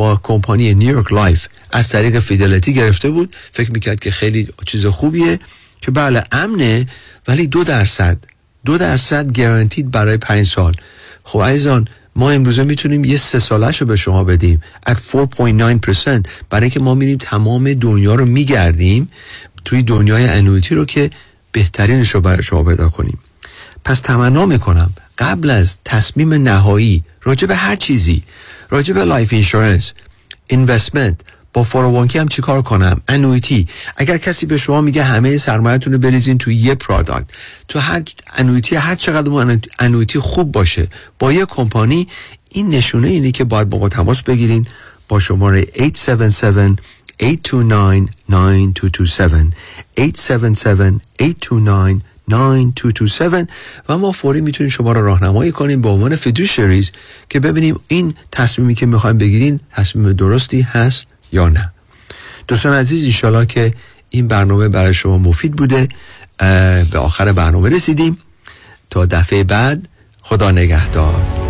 با کمپانی New York Life از طریق Fidelity گرفته بود. فکر می‌کرد که خیلی چیز خوبیه که بله امنه ولی دو درصد دو درصد guaranteed برای پنج سال. خب عزیزان ما امروزه می‌تونیم یه سه سالش رو به شما بدیم. At 4.9% برای اینکه ما میریم تمام دنیا رو میگردیم توی دنیای annuity رو که بهترینش رو برای شما پیدا کنیم. پس تمنا می‌کنم. قبل از تصمیم نهایی راجع به هر چیزی راجع به life insurance investment با فوروانکی هم چیکار کنم؟ annuity. اگر کسی به شما میگه همه سرمایه‌تون رو بریزین تو یه product تو هر annuity هر چقدر annuity خوب باشه با یه کمپانی این نشونه اینه که باید با ما تماس بگیرین با شماره 877 829 9227 877 829 9227 و ما فوری می‌تونیم شما را راهنمایی کنیم به عنوان فیدوشریز که ببینیم این تصمیمی که می‌خوایم بگیرین تصمیم درستی هست یا نه. دوستان عزیز ایشالا که این برنامه برای شما مفید بوده. به آخر برنامه رسیدیم. تا دفعه بعد خدا نگهدار.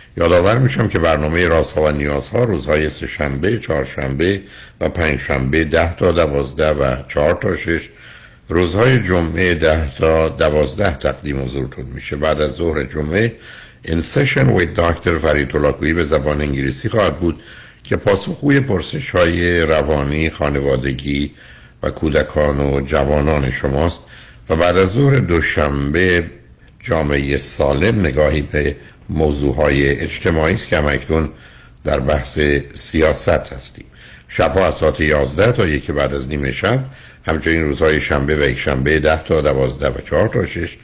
یادآور میشم که برنامه رازها و نیازها روزهای سهشنبه، چهارشنبه و پنجشنبه ده تا دوازده و چهار تا شش. روزهای جمعه ده تا دوازده تقدیم حضورتون میشه. بعد از ظهر جمعه این سشن وید داکتر فرید به زبان انگلیسی خواهد بود که پاسخگوی پرسش های روانی خانوادگی و کودکان و جوانان شماست. و بعد از ظهر دوشنبه جامعه سالم نگاهی به موضوع های اجتماعی است که همکنون در بحث سیاست هستیم. شبها از ساعت 11 تا یکی بعد از نیمه شب همچنین روزهای شنبه و یک شنبه 10 تا 12 و 4 تا 6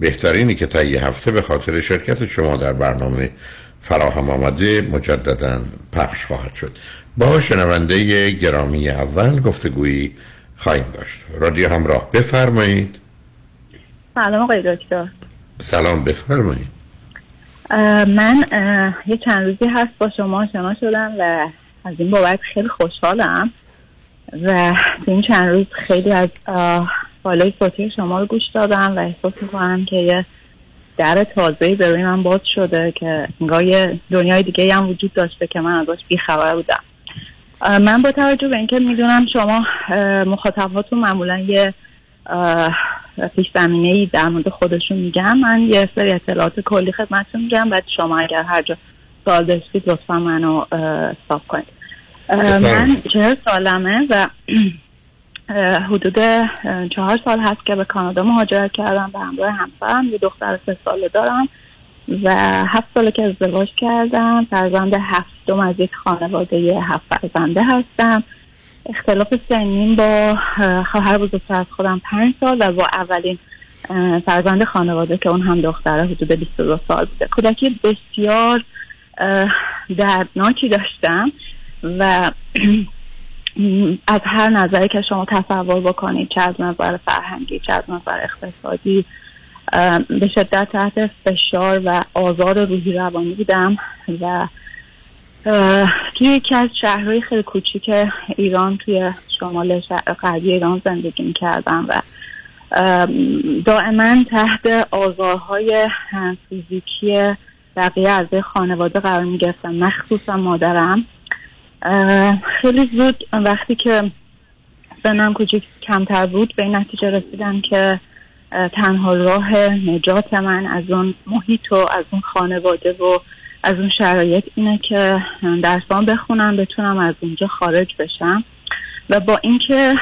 بهترینی که تا یه هفته به خاطر شرکت شما در برنامه فراهم آمده مجددا پخش خواهد شد. با شنونده گرامی اول گفتگویی خواهیم داشت. رادیو همراه بفرمایید. سلام آقای دکتر. سلام بفرمایید. من یه چند روزی هست با شما آشنا شدم و از این بابت خیلی خوشحالم و این چند روز خیلی از بالای صوتی شما رو گوش دادم و احساس می‌کنم که یه در تازهی برای من باز شده که انگار یه دنیای دیگه هم وجود داشته که من ازش بیخبر بودم. من با توجه به اینکه می‌دونم شما مخاطباتون معمولا یه پیش زمینه ای در مورد خودشون میگم. من یه سری اطلاعات کلی خدمتتون میگم. بعد شما اگر هر جا سوال داشتید لطفا منو استاپ کنید. من. چهل سالمه و حدود چهار سال هست که به کانادا مهاجرت کردم. به همراه همسرم یه دختر سه ساله دارم و هفت ساله که ازدواج کردم. فرزند هفتم از یک خانواده هفت فرزنده هستم. اختلاف سنین با اه، خواهر بزرگتر از خودم پنج سال و با اولین فرزند خانواده که اون هم دختره حدود 22 سال بوده. کودکی بسیار دردناکی داشتم و از هر نظری که شما تصور بکنید چه از نظر فرهنگی چه از نظر اقتصادی به شدت تحت فشار و آزار روحی روانی بودم و توی یکی از شهرهای خیلی کوچیک ایران توی شمال غربی ایران زندگی کردم و دائما تحت آزارهای فیزیکی بقیه اعضای خانواده قرار می گرفتم مخصوصا مادرم. خیلی زود وقتی که سنم کوچیک کمتر بود به این نتیجه رسیدم که تنها راه نجات من از اون محیط و از اون خانواده و از اون شرایط اینه که درسان بخونم بتونم از اونجا خارج بشم. و با اینکه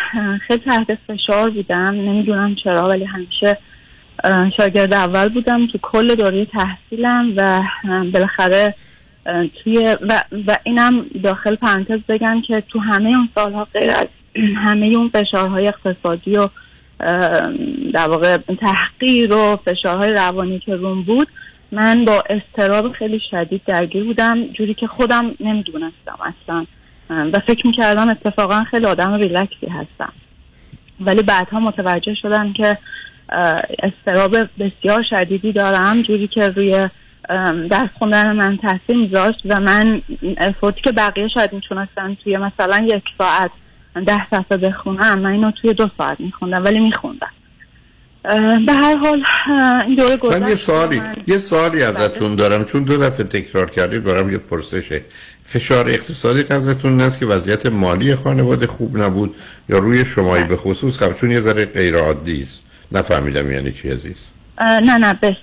خیلی تحت فشار بودم نمی‌دونم چرا ولی همیشه شاگرد اول بودم تو کل دوره تحصیلم و بالاخره توی و, و اینم داخل پرانتز بگم که تو همه اون سالها غیر از همه اون فشارهای اقتصادی و در واقع تحقیر و فشارهای روانی که روم بود من با استراب خیلی شدید درگیر بودم جوری که خودم نمی‌دونستم اصلا. و فکر می‌کردم اتفاقا خیلی آدم ریلکسی هستم. ولی بعدها متوجه شدم که استراب بسیار شدیدی دارم جوری که روی درس خوندن من تاثیر میذاشت و من افورتی که بقیه شاید می‌تونستن توی مثلا یک ساعت ده صفحه بخونم من اینو توی دو ساعت میخوندم ولی میخوندم. به هر حال این دوره گذشت من یه سوالی من- یه سوالی بله. ازتون دارم. چون دو دفعه تکرار کردید برام یه پرسشه. فشار اقتصادی ازتون این است که وضعیت مالی خانواده خوب نبود یا روی شمایی بله. به خصوص؟ خب چون یه ذره غیر عادی است. نفهمیدم یعنی چی عزیز. نه نه بس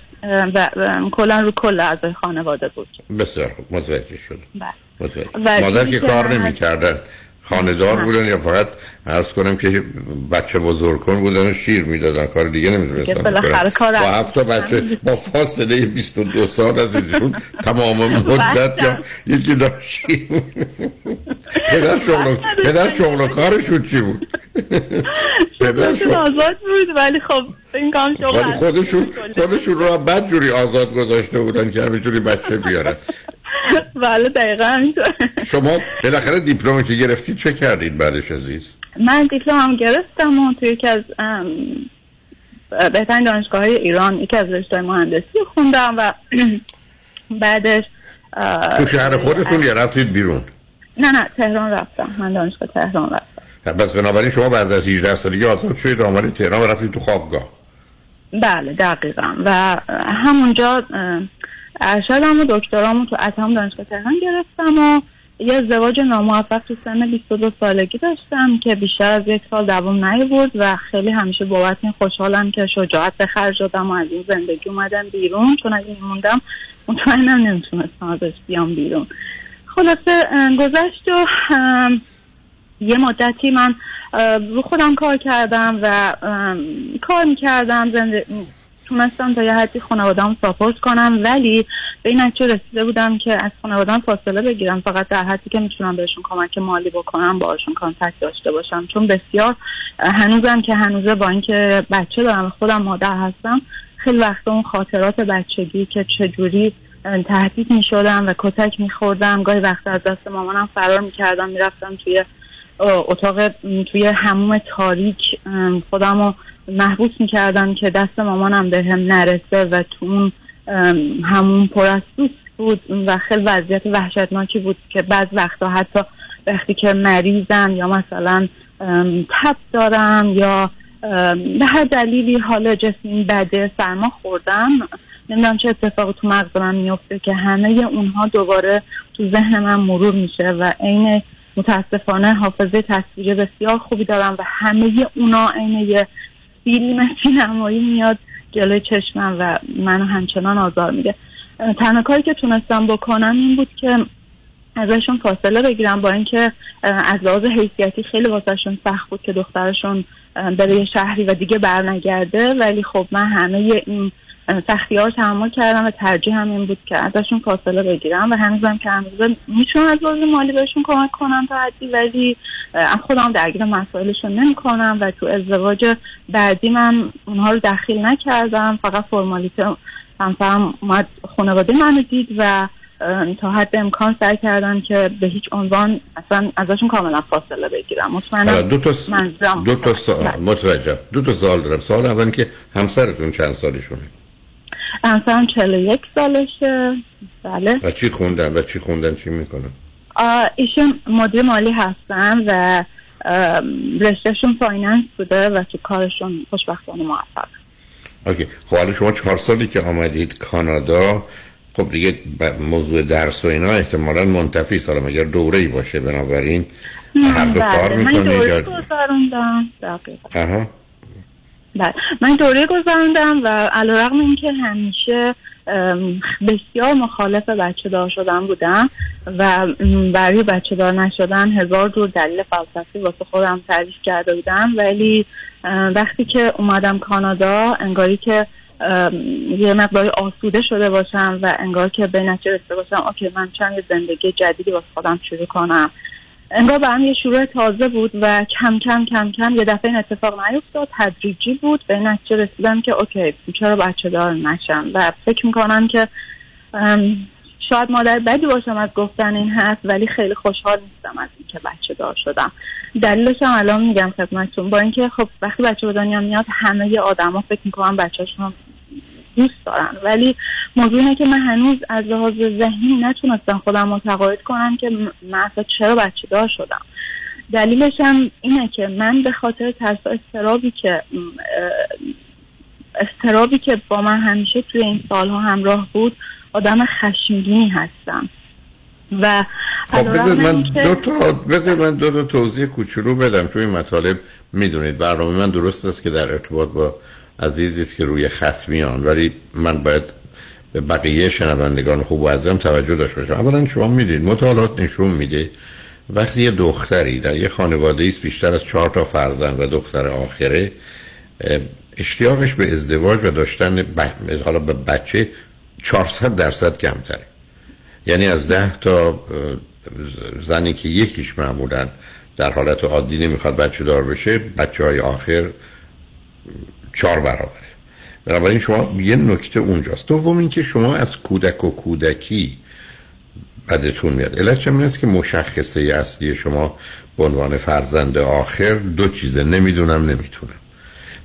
کلا رو کل اعضای خانواده بود. بسیار خوب. متوجه شدم. بله. متوجه. مادر که کار من- نمی‌کردن. خانه‌دار نه. بودن یا فقط عرض کنم که بچه بزرگ کن بودن و شیر می‌دادن کار دیگه نمی‌دونستن با هفت بچه با فاصله 22 سال از ایشون تمام مدت یا یکی داشت شیر. پدر شغل پدر شغل و کارشون چی بود؟ پدر شغلشون شغل. آزاد بود ولی خب این کام شغل خودشون خودشون رو بد جوری آزاد گذاشته بودن که همینجوری بچه بیارن. بله دقیقا همینطور. شما بالاخره دیپلمی که گرفتید چه کردید بعدش عزیز؟ من دیپلم هم گرفتم و توی یکی از بهترین دانشگاه های ایران یکی از رشته مهندسی خوندم و بعدش تو شهر خودتون یا رفتید بیرون؟ نه نه تهران رفتم. من دانشگاه تهران رفتم. پس بنابراین شما بعد از 18 سالگی آزاد شدید آمدید تهران و رفتید تو خوابگاه. بله دقیقا. و همونجا ارشدم و دکترامو تو اتم دانشگاه تهران گرفتم و یه ازدواج ناموفق تو سن 22 سالگی داشتم که بیشتر از یک سال دوام نیاورد و خیلی همیشه بابت این خوشحالم که شجاعت به خرج دادم و از این زندگی اومدم بیرون. چون اگه میموندم مطمئنم نمی‌تونستم ازش بیام بیرون. خلاصه گذشت و یه مدتی من رو خودم کار کردم و کار می‌کردم زنده تونستم تا یه حدی خانوادم ساپورت کنم ولی به این نتیجه رسیده بودم که از خانوادم فاصله بگیرم. فقط در حدی که می‌تونم بهشون کمک مالی بکنم باشون contact داشته باشم. چون بسیار هنوزم که هنوزه با اینکه بچه دارم خودم مادر هستم خیلی وقتا اون خاطرات بچگی که چجوری تهدید می شدم و کتک می خوردم گاهی وقتا از دست مامانم فرار می کردم می رفتم توی اتاق توی هموم تاریک خودم رو محبوس می کردم که دست مامانم به هم نرسه و تو اون همون پر از بود و خیلی وضعیت وحشتناکی بود که بعض وقتا حتی وقتی که مریضم یا مثلا تب دارم یا به هر دلیلی حال جسمی بده سرما خوردم نمی‌دونم چه اتفاقی تو مغز من میفته که همه اونها دوباره تو ذهن من مرور میشه و عین متاسفانه حافظه تصویری بسیار خوبی دارم و همه اونا عین فیلم سینمایی میاد جلوی چشمم و منو همچنان آزار میده. تنها کاری که تونستم بکنم این بود که ازشون فاصله بگیرم با اینکه از لحاظ حیثیتی خیلی واسهشون سخت بود که دخترشون بره شهری و دیگه برنگرده. ولی خب من همه این سختی ها تحمل کردم و ترجیح هم این بود که ازشون فاصله بگیرم و هنوزم که هنوز می‌تونم از لحاظ مالی بهشون کمک کنم تا حدی ولی خودم درگیر مسائلشون نمی کنم و تو ازدواج بعدی من اونها رو دخیل نکردم. فقط فرمالیته همسرم اومد خانواده منو دید و تا حد امکان سعی کردم که به هیچ عنوان اصلا ازشون کاملا فاصله بگیرم. مطمئنم دو تا س... دو تا سال متوجه دو تا سال دارم. سال اول که همسرتون چند سالشونه؟ همسرم 41 سالشه. بله. و چی خوندن؟ و چی خوندن؟ چی می‌کنن؟ ایشون مدیر مالی هستن و رشتهشون finance بوده و تو کارشون خوشبختانه موفق. okay. خب حالا شما چهار سالی که آمدید کانادا خب دیگه موضوع درس و اینا احتمالا منتفی سالا مگر دوره ای باشه؟ بنابراین هر دو کار بله، می‌کنید من دوره یا گذاروندم. دقیقا. آها بله. من دوره گذراندم و علیرغم اینکه همیشه بسیار مخالف بچه دار شدن بودم و برای بچه دار نشدن هزار دور دلیل فلسفی واسه خودم تعریف کرده بودم. ولی وقتی که اومدم کانادا انگاری که یه مقداری آسوده شده باشم و انگار که به نتیجه رسیده باشم اوکی من چند زندگی جدیدی واسه خودم شروع کنم. انگار برام یه شروع تازه بود و کم کم کم کم یه دفعه این اتفاق نیفتاد تدریجی بود. به نتیجه رسیدم که اوکی چرا بچه دار نشم؟ و فکر می‌کنم که شاید مادر بدی باشم از گفتن این حرف ولی خیلی خوشحال نیستم از اینکه بچه دار شدم. دلیلش هم الان میگم خدمتتون. با اینکه خب وقتی بچه به دنیا میاد همه آدما فکر می‌کنم بچهشون دوست دارن. ولی موضوع اینه که من هنوز از لحاظ ذهنی نتونستم خودم متقاعد کنم که من اصلا چرا بچه دار شدم. دلیلش هم اینه که من به خاطر ترس و استرابی که استرابی که با من همیشه توی این سالها همراه بود آدم خشمگینی هستم. و خب بذار من دو تا بذار من دو تا توضیح کوچولو بدم چون این مطالب می‌دونید. برنامه من درست است که در ارتباط با عزیزی است که روی خط میان. ولی من باید به بقیه شنوندگان خوب و عزیزم توجه داشته باشم. اولا شما می‌دید مطالعات نشون میده وقتی یه دختری در یه خانواده است بیشتر از چهار تا فرزند و دختر آخره اشتیاقش به ازدواج و داشتن ب... حالا به بچه 400 درصد کمتره. یعنی از ده تا زنی که یکیش معمولا در حالت عادی نمی‌خواد بچه دار بشه بچه های آخر چهار برابره. بنابراین شما یه نکته اونجاست. دوم اینکه شما از کودک و کودکی بدتون میاد. علت چه است که مشخصه اصلی شما به عنوان فرزند آخر دو چیزه. نمی‌دونم نمی‌تونم.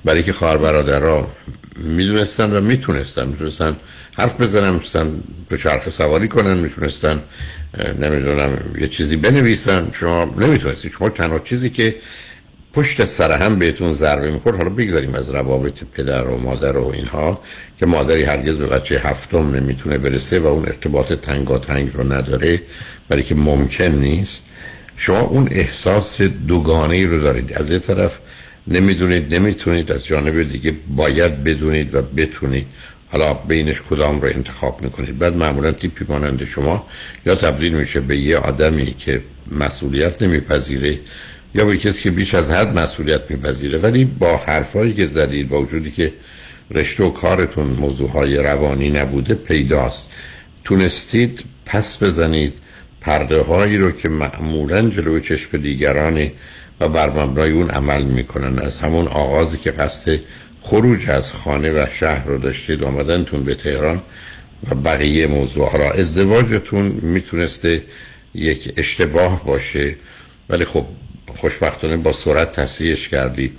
برای که خواهر برادرها می‌دونستن و می‌تونستن. می‌تونستن حرف بزنن می‌تونستن به چرخ سواری کنن می‌تونستن نمی‌دونم یه چیزی بنویسن. شما نمی‌تونستید شما تنها چیزی که پشت سر هم بهتون ضربه می‌خورد. حالا بگذاریم از روابط پدر و مادر و اینها که مادری هرگز به بچه هفتم نمی‌تونه برسه و اون ارتباط تنگاتنگ رو نداره برای که ممکن نیست. شما اون احساس دوگانه رو دارید. از یه طرف نمی‌دونید نمی‌تونید از جانب دیگه باید بدونید و بتونید. حالا بینش کدام رو انتخاب می‌کنید. بعد معمولا تیپی مانند شما یا تبدیل میشه به یه آدمی که مسئولیت نمیپذیره یا به کسی که بیش از حد مسئولیت میپذیره. ولی با حرفایی که زدید با وجودی که رشته و کارتون موضوعهای روانی نبوده پیداست. تونستید پس بزنید پرده هایی رو که معمولا جلوی چشم دیگرانه و بر مبنای اون عمل می‌کنن. از همون آغازی که قصد خروج از خانه و شهر رو داشتید آمدنتون به تهران و بقیه موضوع را. ازدواجتون می‌تونسته یک اشتباه باشه. ولی خب خوشبختانه با سرعت تصحیحش کردید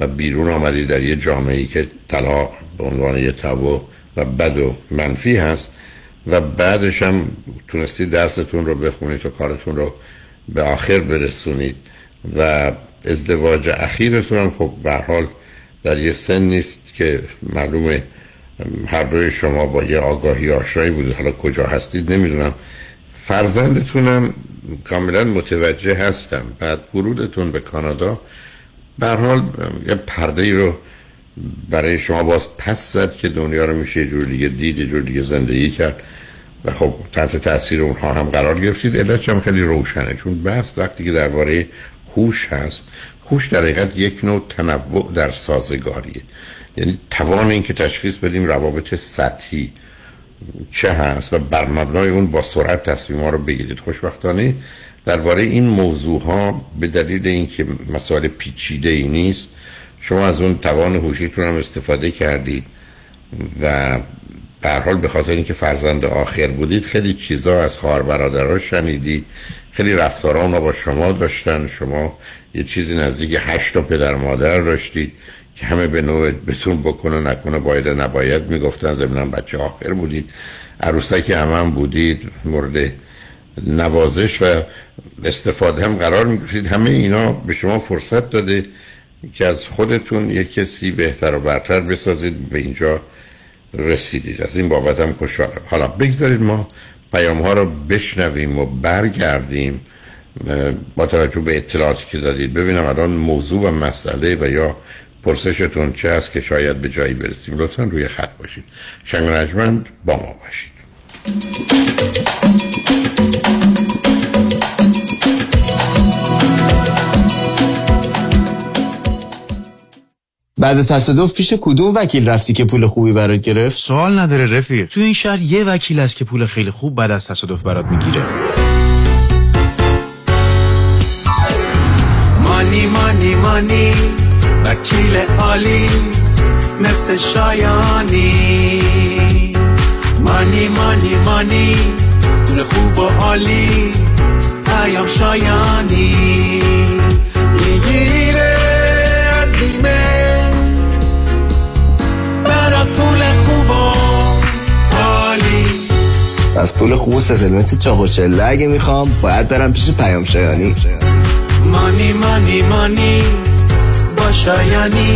و بیرون آمدید در یه جامعه ای که طلاق به عنوان یه تبو و بد و منفی هست و بعدش هم تونستید درستون رو بخونید و کارتون رو به آخر برسونید و ازدواج اخیرتون هم خب به حال در یه سن نیست که معلومه هر دوی شما با یه آگاهی آشنایی بودید. حالا کجا هستید نمی‌دونم. فرزندتونم کاملا متوجه هستم. بعد ورودتون به کانادا به حال یه پرده ای رو برای شما باز پس زد که دنیا رو میشه یه جور دیگه دید یه جور دیگه زندگی کرد. و خب تحت تاثیر اونها هم قرار گرفتید. علت هم خیلی روشنه چون بحث وقتی که درباره هوش هست هوش در حقیقت یک نوع تنوع در سازگاریه. یعنی توان اینکه تشخیص بدیم روابط سطحی. چه هست و بر مبنای اون با سرعت تصمیم ها رو بگیرید. خوشبختانه درباره این موضوع ها به دلیل اینکه مسائل پیچیده ای نیست شما از اون توان هوشیتون هم استفاده کردید و در حال به خاطر اینکه فرزند آخر بودید خیلی چیزا از خواهر برادرها شنیدید. خیلی رفتاران با شما داشتن. شما یه چیزی نزدیک هشت تا پدر مادر داشتید. که همه به نوع بتون بکنه نکنه باید نباید می‌گفتن ضمن بچه آخر بودید. عروسک همه هم بودید مورد نوازش و استفاده هم قرار می‌گفتید همه اینا به شما فرصت داده که از خودتون یک کسی بهتر و برتر بسازید به اینجا رسیدید. از این بابت هم خوشحالم. حالا بگذارید ما پیام ها رو بشنویم و برگردیم. با توجه به اطلاعاتی که دادید. ببینم الان موضوع و مسئله و یا پرسشتون چه هست که شاید به جایی برسیم. لطفا روی خط باشید. شنگ رجمند با ما باشید. بعد تصادف پیش کدوم وکیل رفتی که پول خوبی برات گرفت؟ سوال نداره رفیق. تو این شهر یه وکیل هست که پول خیلی خوب بعد از تصادف برات می‌گیره. مانی مانی مانی. وکیل عالی مثل شایانی. مانی مانی مانی پول خوب و عالی ایام شایانی. می‌گیره از بیمه برا پول خوب و عالی. از پول خوب و ستلمنت چاق و چله اگه می‌خوام باید برم پیش پیام شایانی. مانی مانی مانی. شایانی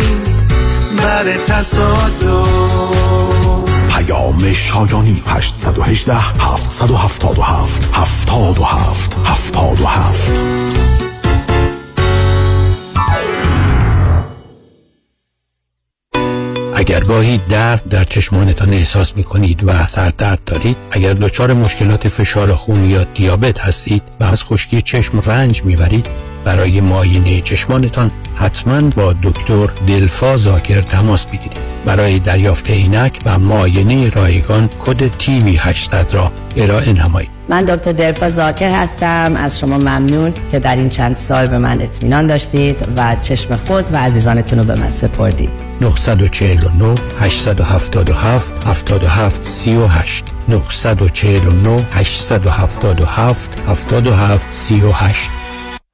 بر تصادف. پیام شایانی 818 777 77 77 اگر گاهی درد در چشمانتان احساس می کنید و سردرد دارید اگر دچار مشکلات فشار خون یا دیابت هستید و از خشکی چشم رنج می‌برید برای معاینه چشمانتان حتما با دکتر دلفا زاکر تماس بگیرید. برای دریافت عینک و معاینه رایگان کد تیوی 800 را ارائه نمایید. من دکتر دلفا زاکر هستم. از شما ممنون که در این چند سال به من اطمینان داشتید و چشم خود و عزیزانتون رو به من سپردید. 949 877 77 38 949 877 77 38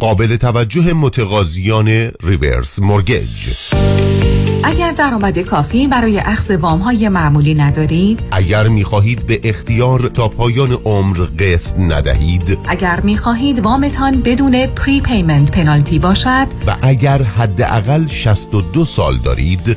قابل توجه متقاضیان reverse mortgage. اگر درآمد کافی برای اخذ وام های معمولی ندارید اگر می خواهید با اختیار تا پایان عمر قسط ندهید اگر می خواهید وامتان بدون prepayment penalty باشد و اگر حداقل 62 سال دارید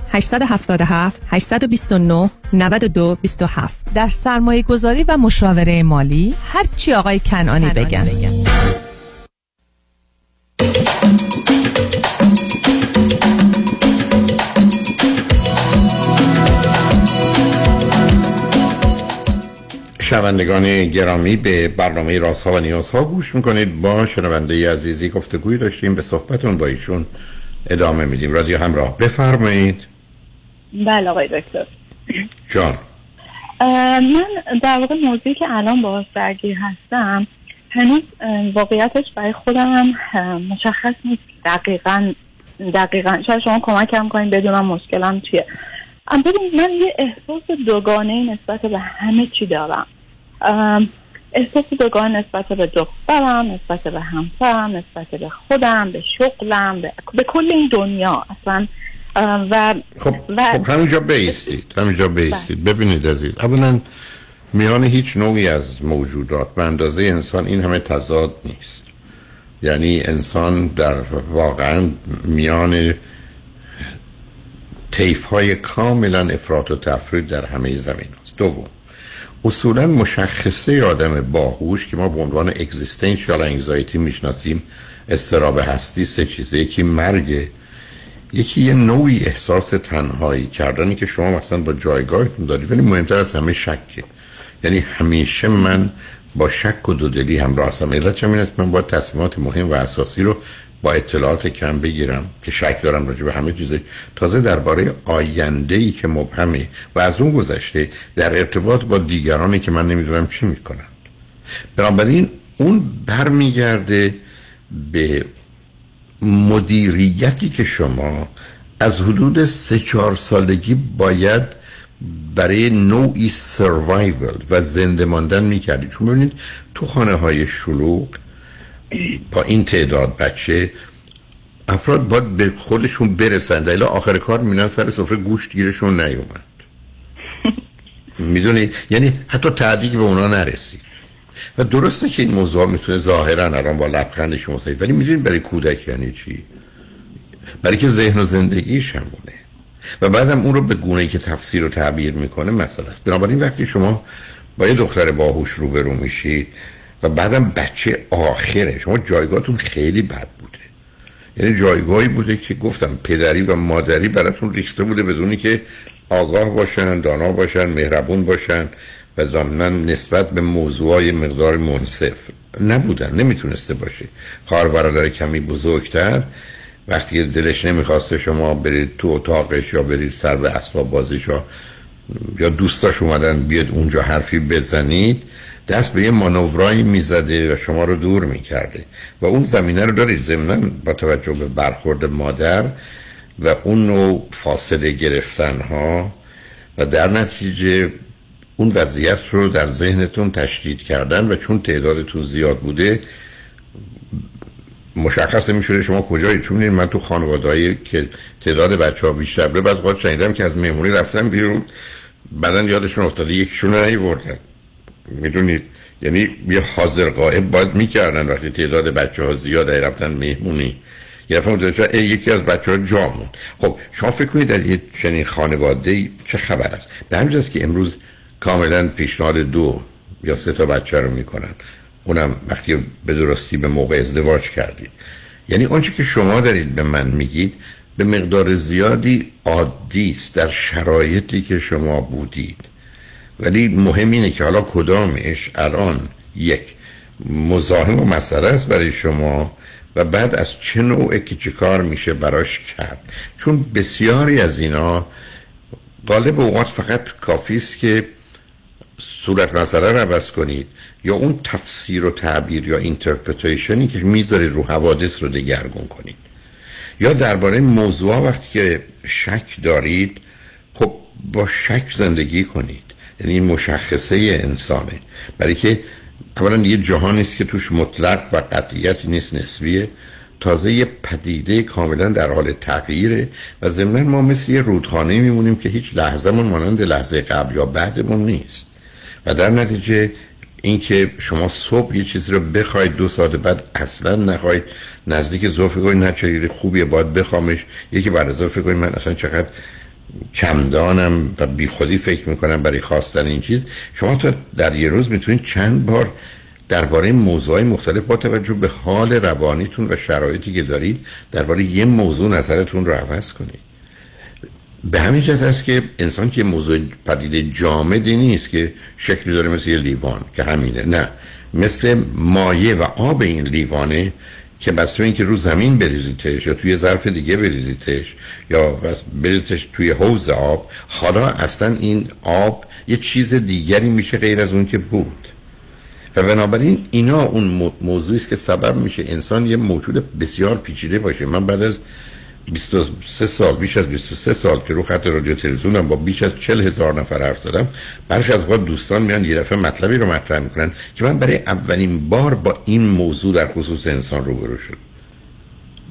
877 829 92 27 در سرمایه گذاری و مشاوره مالی هر چی آقای کنانی بگن. شنوندگان گرامی به برنامه راست ها و نیاز ها گوش می‌کنید. با شنونده عزیزی گفتگوی داشتیم به صحبتون با ایشون ادامه میدیم. رادیو همراه. بفرمایید. بله آقای دکتر. جان. من در واقع موضوعی که الان باز درگیر هستم هنوز واقعیتش برای خودم مشخص نیست. دقیقا دقیقا. شاید شما کمکم کنید بدونم مشکلم چیه. ببینید من یه احساس دوگانه نسبت به همه چی دارم. احساس دوگانه نسبت به دخترم نسبت به همسرم نسبت به خودم به شغلم به, به کل این دنیا. اصلا و خب, و خب همینجا بیستید همینجا بیستید. ببینید عزیز اولا میان هیچ نوعی از موجودات به اندازه انسان این همه تضاد نیست. یعنی انسان در واقعا میان تیف های کاملا افراط و تفرید در همه زمین هست. دوم اصولا مشخصه آدم باهوش که ما به عنوان اگزیستنشیال انگزایتی می‌شناسیم استراب هستی سه چیزه. یکی مرگ یکی یه نوعی احساس تنهایی کردنی که شما مثلا با جایگاهتون دارید ولی مهمتر از همه شکه. یعنی همیشه من با شک و دودلی همراه هستم. علت این است من با تصمیمات مهم و اساسی رو با اطلاعات کم بگیرم که شک دارم راجع به همه چیز تازه درباره آینده ای که مبهمه و از اون گذشته در ارتباط با دیگرانی که من نمی‌دونم چی می‌کنن. بنابراین اون برمیگرده به مدیریتی که شما از حدود سه چهار سالگی باید برای نوعی سروایول و زنده ماندن می‌کردید چون ببینید تو خانه های شلوغ با این تعداد بچه افراد باید به خودشون برسند الا آخر کار میرن سر سفره گوشت گیرشون نیومد. می‌دونید یعنی حتی تعدیق به اونا نرسید. و درسته که این موضوع می‌تونه ظاهرا الان با لبخند شما سید ولی می‌دونید برای کودک یعنی چی؟ برای که ذهن و زندگیش همونه و بعدم اون رو به گونه که تفسیر و تعبیر می‌کنه مثلا است. بنابراین وقتی شما با یه دختر باهوش روبرو میشید و بعدم بچه آخره شما جایگاهتون خیلی بد بوده. یعنی جایگاهی بوده که گفتم پدری و مادری براتون ریخته بوده بدونی که آگاه باشن دانا باشن مهربون باشن. و نسبت به موضوعای مقدار منصف. نبودن نمی‌تونسته باشه. خواهر برادر کمی بزرگتر وقتی دلش نمی‌خواسته شما برید تو اتاقش یا برید سر به اسباب بازیش یا دوستاش اومدن بیاد اونجا حرفی بزنید دست به یه مانورایی می‌زده و شما رو دور می‌کرده. و اون زمینه رو دارید ضمنا با توجه به برخورد مادر و اون نوع فاصله گرفتن ها و در نتیجه اون وضعیت رو در ذهنتون تشدید کردن و چون تعدادتون زیاد بوده مشخص نمیشه شما کجایی. چون من تو خانوادهایی که تعداد بچه ها بیشتر بوده بعض شنیدم که از مهمونی رفتن بیرون بعدا یادشون افتاده یکیشون نیوردن. می‌دونید؟ یعنی یه حاضر قائب باید می‌کردن وقتی تعداد بچه ها زیاده رفتن مهمونی. یه دفعه یکی از بچه ها جا موند. خب شما فکر کنید در یه چنین خانواده چه خبر است؟ به همین که امروز کاملا پیشنهاد دو یا سه تا بچه رو می‌کنن. اونم وقتی به درستی به موقع ازدواج کردید. یعنی آنچه که شما دارید به من میگید به مقدار زیادی عادی است در شرایطی که شما بودید. ولی مهم اینه که حالا کدامش؟ الان یک. مزاحم و مسئله است برای شما و بعد از چه نوعه که چه کار میشه براش کرد؟ چون بسیاری از اینا غالب اوقات فقط کافی است که صورت مسئله رو عوض کنید یا اون تفسیر و تعبیر یا interpretation ی که می‌ذارید رو حوادث رو دگرگون کنید. یا درباره موضوع وقتی که شک دارید خب با شک زندگی کنید. یعنی این مشخصه انسانه. برای که اولا یه جهانی است که توش مطلق و قطعیت نیست نسبیه. تازه یه پدیده کاملا در حال تغییره و ضمن ما مثل یه رودخانه میمونیم که هیچ لحظه من مانند لحظه قبل یا بعدمون نیست. و در نتیجه اینکه شما صبح یه چیزی رو بخواید دو ساعت بعد اصلا نخواید نزدیک ظهر فکر نه چه خوبیه باید بخوامش یکی بعد از ظهر فکر من اصلا چقدر کمدانم و بیخودی فکر می‌کنم برای خواستن این چیز. شما تا در یه روز می‌تونید چند بار درباره موضوعی مختلف با توجه به حال روانیتون و شرایطی که دارید درباره یه موضوع نظرتون رو عوض کنید. به همین جهت است که انسان که موضوع پدیده جامدی نیست که شکلی داره مثل یه لیوان که همینه. نه. مثل مایه و آب این لیوانه که بسته اینکه رو زمین بریزیتش یا توی ظرف دیگه بریزیتش یا بریزیتش توی حوز آب حالا اصلا این آب یه چیز دیگری میشه غیر از اون که بود. و بنابراین اینا اون موضوعی است که سبب میشه انسان یه موجود بسیار پیچیده باشه. من بعد از 23 سال بیش از 23 سال که رو خط رادیو تلویزیونم با بیش از 40 هزار نفر حرف زدم برخی از اوقات دوستان میان یه دفعه مطلبی رو مطرح می‌کنن که من برای اولین بار با این موضوع در خصوص انسان روبرو شد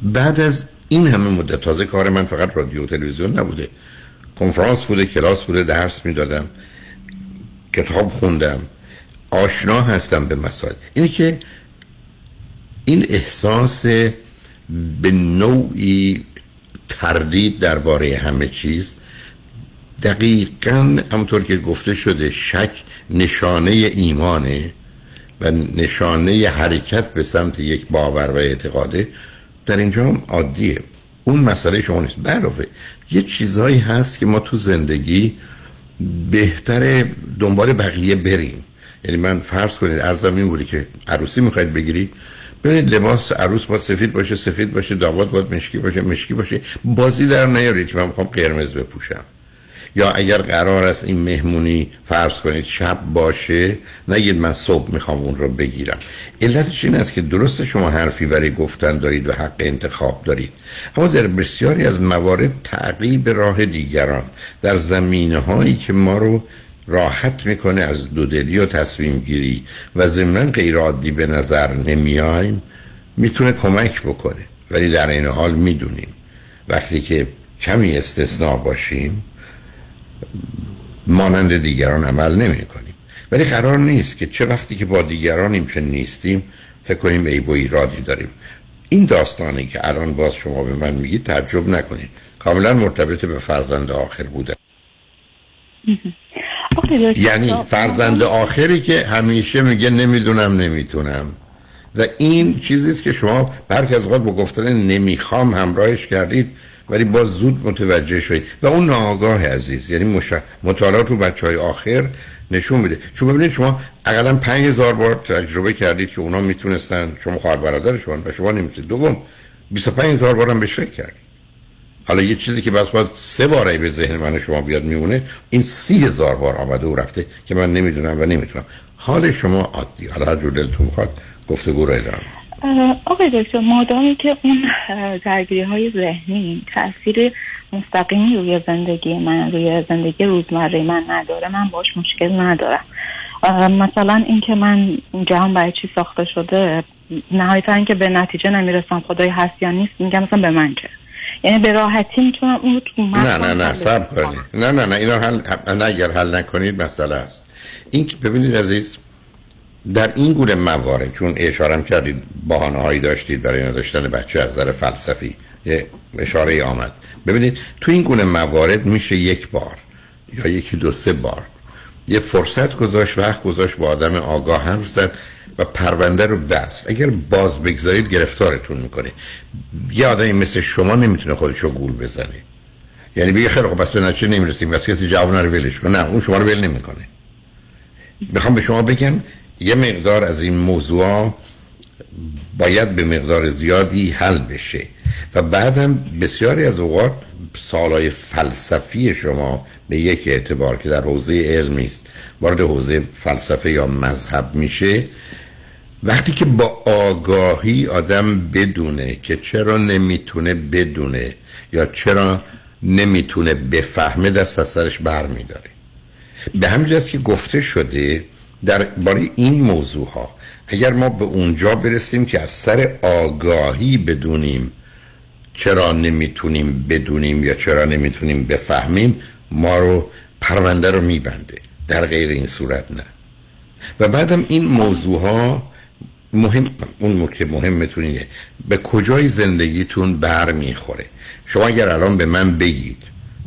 بعد از این همه مدت تازه کار من فقط رادیو تلویزیون نبوده. کنفرانس بوده کلاس بوده درس می‌دادم کتاب خوندم آشنا هستم به مسائل. اینه که این احساس به نوعی تردید درباره همه چیز. دقیقا همونطور که گفته شده شک نشانه ایمانه و نشانه حرکت به سمت یک باور و اعتقاده در اینجا هم عادیه. اون مسئله شما نیست. برافه یه چیزهایی هست که ما تو زندگی بهتر دنبال بقیه بریم. یعنی من فرض کنید ارزم این بودی که عروسی می‌خواید بگیرید ببینید لباس عروس باید سفید باشه سفید باشه داماد باید مشکی باشه مشکی باشه. بازی در نیارید که من می‌خوام قرمز بپوشم. یا اگر قرار است این مهمونی فرض کنید شب باشه نگید من صبح می‌خوام اون رو بگیرم. علتش این است که درست شما حرفی برای گفتن دارید و حق انتخاب دارید. اما در بسیاری از موارد تعقیب راه دیگران در زمینه هایی که ما رو راحت می‌کنه از دودلی و تصمیم گیری و ضمنا غیر عادی به نظر نمیایم می‌تونه کمک بکنه. ولی در این حال می‌دونیم. وقتی که کمی استثناء باشیم مانند دیگران عمل نمی کنیم ولی قرار نیست که چه وقتی که با دیگرانیم چه نیستیم فکر کنیم عیب و ایرادی داریم. این داستانی که الان باز شما به من میگید تعجب نکنید. کاملا مرتبط به فرزند آخر بوده. یعنی فرزند آخری که همیشه میگه نمی‌دونم نمی‌تونم. و این چیزیست که شما برک از با گفتن نمی‌خوام همراهش کردید ولی باز زود متوجه شدید. و اون ناآگاه عزیز یعنی مش... مطالعات رو بچه های آخر نشون میده. چون ببینید شما اقلا پنج هزار بار تجربه کردید که اونا می‌تونستن شما خواهر برادرشون و شما نمی‌تونید. دوم 25 هزار بار هم بهش فکر کردید. حالا یه چیزی که بس باید سه باره به ذهن من شما بیاد میمونه این سی هزار بار آمده و رفته که من نمی‌دونم و نمی‌تونم. حال شما عادی. حالا هر جور دلتون می‌خواد گفتگو رو ادامه. آقای دکتر مادامی که اون درگیری های ذهنی تاثیر مستقیمی روی زندگی من روی زندگی روزمره من نداره من باش مشکل ندارم. مثلا اینکه من جهان برای چی ساخته شده نهایتا اینکه به نتیجه نمی‌رسم خدای هست یا نیست میگم مثلا به من چه؟ یعنی به راحتی می‌تونم اون رو تو نه نه نه سب کنید نه نه نه اینا حل نه اگر حل نکنید مسئله است. این ببینید عزیز در این گونه موارد چون اشاره کردید بحانه هایی داشتید برای نداشتن بچه از نظر فلسفی یه اشاره آمد. ببینید تو این گونه موارد میشه یک بار یا یکی دو سه بار یه فرصت گذاشت وقت گذاشت با آدم آگاه حرف زد و پرونده رو بست. اگر باز بگذارید گرفتارتون می‌کنه. یه آدمی مثل شما نمی‌تونه خودشو گول بزنه. یعنی بگه خیلی خب پس به نتیجه نمی‌رسیم. بس کسی جواب رو ولش کنه. نه اون شما رو ول نمی‌کنه. می‌خوام به شما بگم یه مقدار از این موضوع باید به مقدار زیادی حل بشه. و بعدم بسیاری از اوقات سالهای فلسفی شما به یک اعتبار که در حوزه علمی است وارد حوزه فلسفه یا مذهب میشه وقتی که با آگاهی آدم بدونه که چرا نمی‌تونه بدونه یا چرا نمی‌تونه بفهمه دست از سرش بر میداره به همین که گفته شده در باره این موضوع ها اگر ما به اونجا برسیم که از سر آگاهی بدونیم چرا نمی‌تونیم بدونیم یا چرا نمی‌تونیم بفهمیم ما رو پرونده رو میبنده. در غیر این صورت نه. و بعدم این موضوع ها مهم اون که مهمتون اینه. به کجای زندگیتون بر می‌خوره؟ شما اگر الان به من بگید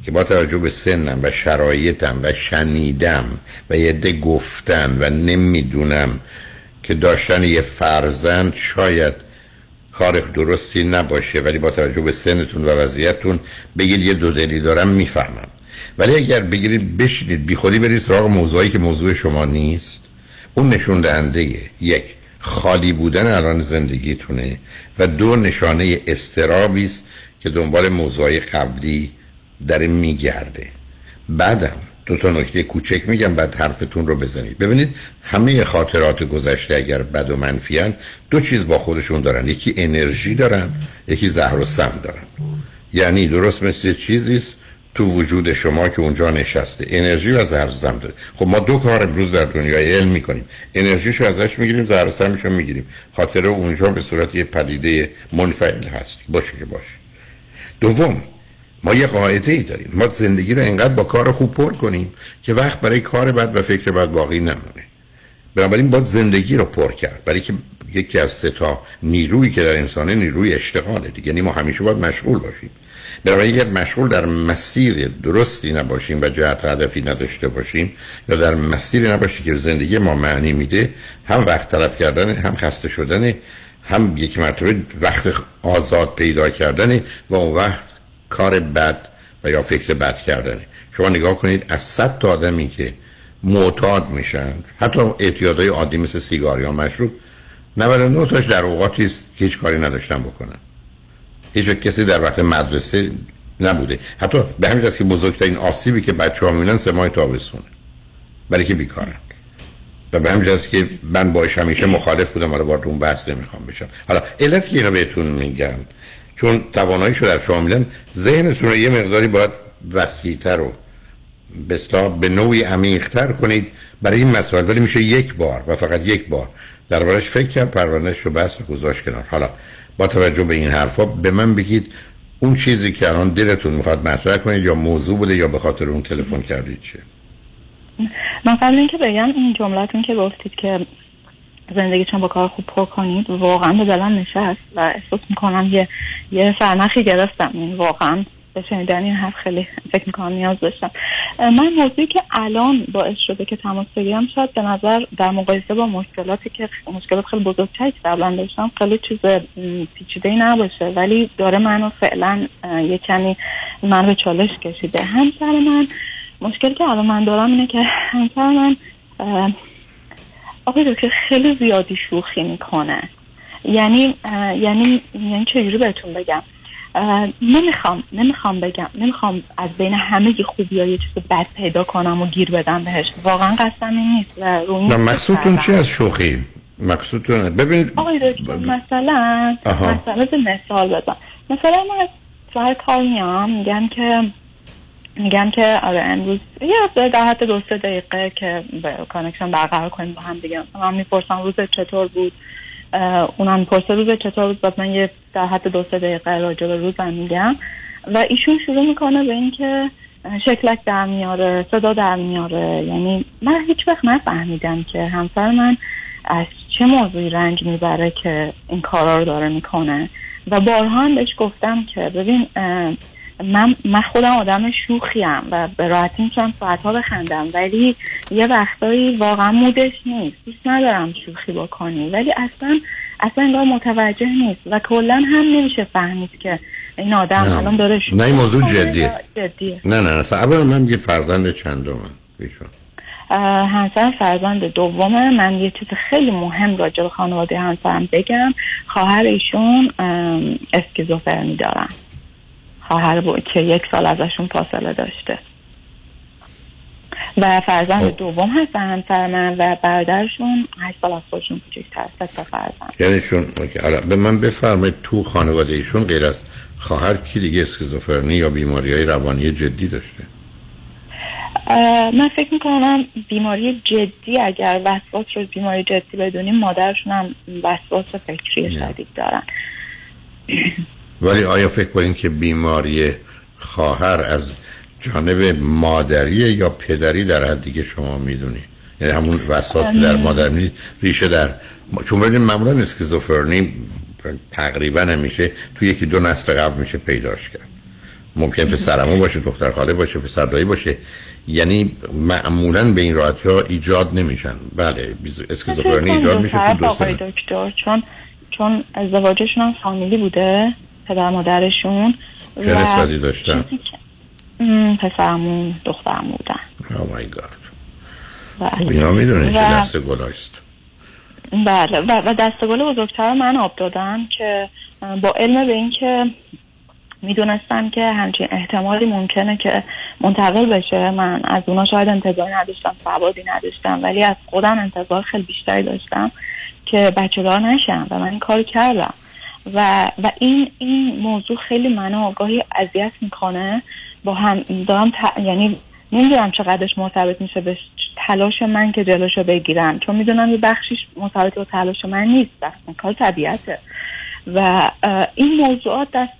که با توجه به سنم و شرایطم و شنیدم و یه گفتن و نمی‌دونم که داشتن یه فرزند شاید کار درستی نباشه ولی با توجه به سنتون و وضعیتتون بگید یه دو دلی دارم می‌فهمم. ولی اگر بگیرید بشینید. بی خودی برید سراغ موضوعی که موضوع شما نیست. اون نشون دهنده یک. خالی بودن الان زندگیتونه و دو نشانه استرابی است که دنبال موضوعی قبلی داره میگرده. بعدم دو تا نکته کوچک میگم بعد حرفتون رو بزنید. ببینید همه خاطرات گذشته اگر بد و منفیان دو چیز با خودشون دارن. یکی انرژی دارن یکی زهر و سم دارن. یعنی درست مثل چیزی است تو وجود شما که اونجا نشسته. انرژی و سم داره. خب ما دو کار امروز در دنیای علم می‌کنیم. انرژیشو ازش می‌گیریم سمشو می‌گیریم. خاطره اونجا به صورت یه پدیده منفعل هست. باشه که باشه. دوم ما یه قاعده ای داریم. ما زندگی رو انقدر با کار خوب پر کنیم که وقت برای کار بد و فکر بد باقی نمونه. بنابراین باید زندگی رو پر کرد. برای که یکی از سه تا نیرویی که در انسانه نیروی اشتغاله دیگه. یعنی ما همیشه باید مشغول باشیم. بنابراین اگر مشغول در مسیر درستی نباشیم و جهت هدفی نداشته باشیم یا در مسیری نباشیم که زندگی ما معنی میده هم وقت تلف کردن هم خسته شدن هم یک مرتبه وقت آزاد پیدا کردن و اون وقت کار بد و یا فکر بد کردنه شما نگاه کنید از صد تا آدمی که معتاد میشن حتی اعتیادهای عادی مثل سیگار یا مشروب 99 تاش در اوقاتی است که هیچ کاری نداشتن بکنن. هیچ کسی در وقت مدرسه نبوده. حتی به همین که بزرگترین آسیبی که بچه ها می‌بینن سه ماه تابستونه. برای که بیکارن. و به همین که من باش همیشه مخالف بودم حالا وارد اون بحث نمی‌خوام بشم. حالا علت که اینا بهتون میگم چون تواناییشو در شما میدن ذهنتون رو یه مقداری باید وسیعتر و به به نوعی عمیقتر کنید برای این مسائل. ولی میشه یک بار و فقط یک بار دربارش فکر کرد پروندهش رو بس گذاشت کنار. حالا با توجه به این حرفا به من بگید اون چیزی که الان دلتون می‌خواد مطرح کنید یا موضوع بوده یا به خاطر اون تلفن کردید چه من قبل اینکه بگم این جملتون که گفتید که زندگیتون با کار خوب پر کنید واقعا به دلم نشست و احساس می‌کنم یه یه فرنخی گرفتم. این واقعا به شنیدن این حرف خیلی فکر می‌کنم نیاز داشتم. من موضوعی که الان باعث شده که تماس بگیرم شاید به نظر در مقایسه با مشکلاتی که مشکلات خیلی بزرگتری که قبلا داشتم خیلی چیز پیچیده ای نباشه. ولی داره منو فعلا یه کمی من به چالش کشیده. همسر من مشکلی که الان من دارم اینه که همسر من آقای دکتر خیلی زیادی شوخی می‌کنه. یعنی یعنی یعنی چجوری بهتون بگم؟ نمی‌خوام نمی‌خوام بگم نمی‌خوام از بین همه خوبی ها یه چیز بد پیدا کنم و گیر بدم بهش. واقعا این نیست و مقصودتون چی از شوخی؟ مقصودتون ببینید آقای دکتر مثلا مثلا به مثال بزن. مثلا ما از سر کار میام میگم که میگم که آره امروز یه در حد دو سه دقیقه که connection برقرار کنیم با هم دیگه. من می‌پرسم روز چطور بود؟ اونم می‌پرسه روز چطور بود؟ من یه در حد دو سه دقیقه راجع به روزم میگم. و ایشون شروع می‌کنه به اینکه شکلک در میاره صدا در میاره. یعنی من هیچ وقت نفهمیدم که همسر من از چه موضوعی رنج می‌بره که این کارا رو داره می‌کنه. و بارها هم بهش گفتم که ببین من من خودم آدم شوخیم و به راحتی می‌تونم ساعتها بخندم ولی یه وقتایی واقعا مودش نیست. دوست ندارم شوخی بکنی ولی اصلا اصلا انگار متوجه نیست و کلا هم نمیشه فهمید که این آدم نه. الان داره شوخی نه، این موضوع جدیه. جدیه؟ نه نه نه. اولا من یه فرزند چندم ایشون. اه، همسرم فرزند دومه. من یه چیز خیلی مهم راجع به خانواده همسرم بگم. خواهر ایشون ام، اسکیزوفرنی دارن. خواهر بود که یک سال ازشون فاصله داشته. و فرزند دوم هست همسر من و برادرشون هشت سال از خودشون کوچکتر سه تا فرزند. یعنی شون به من بفرمایید تو خانواده ایشون غیر از خواهر کی دیگه اسکیزوفرنی یا بیماری های روانی جدی داشته؟ من فکر می‌کنم بیماری جدی اگر وسواس رو بیماری جدی بدونیم مادرشون هم وسواس فکری شدید دارن. ولی آیا فکر کنید که بیماری خواهر از جانب مادری یا پدری در حدی که شما می‌دونید یعنی همون وسواسی در مادر ریشه در چون ببینید معمولا اسکیزوفرنی تقریبا همیشه توی یکی دو نسل قبل میشه پیداش کرد. ممکن پسرمو باشه دختر خاله باشه پسر دایی باشه. یعنی معمولا به این راحتی ها ایجاد نمیشن. بله اسکیزوفرنی ایجاد میشه تو دو دکتر چون چون ازدواجشون هم فامیلی بوده. پدر مادرشون چه نسبتی داشتن؟ پسرمون دخترمون بودن. Oh my God. بله. اینا می‌دونه چه دست گلایست. بله و, و دستگل بزرگتر من آب دادم که با علم به اینکه می‌دونستم که همچین احتمالی ممکنه که منتقل بشه. من از اونا شاید انتظاری نداشتم سوادی نداشتم ولی از خودم انتظار خیلی بیشتری داشتم که بچه دار نشم و من این کار کردم. و و این این موضوع خیلی منو گاهی اذیت می‌کنه. با هم دارم ت- یعنی نمی‌دونم چقدرش مرتبط میشه به تلاش من که جلوشو بگیرم. چون می‌دونم یه بخشیش مرتبط با تلاش من نیست. اصلا کار طبیعته. و این موضوعات دست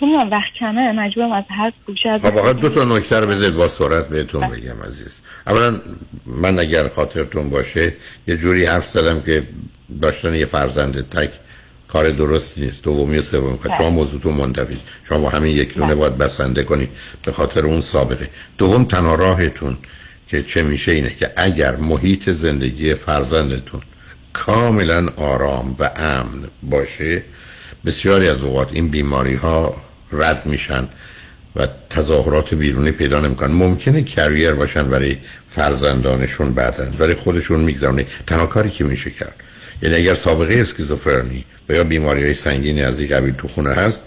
چون من وقت کمه مجبورم از هر گوشه از خب آقا دو تا نکته رو بذارید با سرعت بهتون بگم عزیز. اولا من اگر خاطرتون باشه یه جوری حرف زدم که داشتن یه فرزند تک کار درستی نیست. دومی و سومی که شما موضوعتون منتفی. شما با همین یک دونه باید بسنده کنید به خاطر اون سابقه. دوم تنها راهتون که چه میشه اینه که اگر محیط زندگی فرزندتون کاملا آرام و امن باشه بسیاری از اوقات این بیماری ها رد میشن و تظاهرات بیرونی پیدا نمی‌کنن. ممکنه کریر باشن برای فرزندانشون بعدن. ولی خودشون میگذرونه. تنها کاری که میشه کرد یعنی اگر سابقه اسکیزوفرنی و یا بیماری های سنگینی از این قبیل تو خونه هست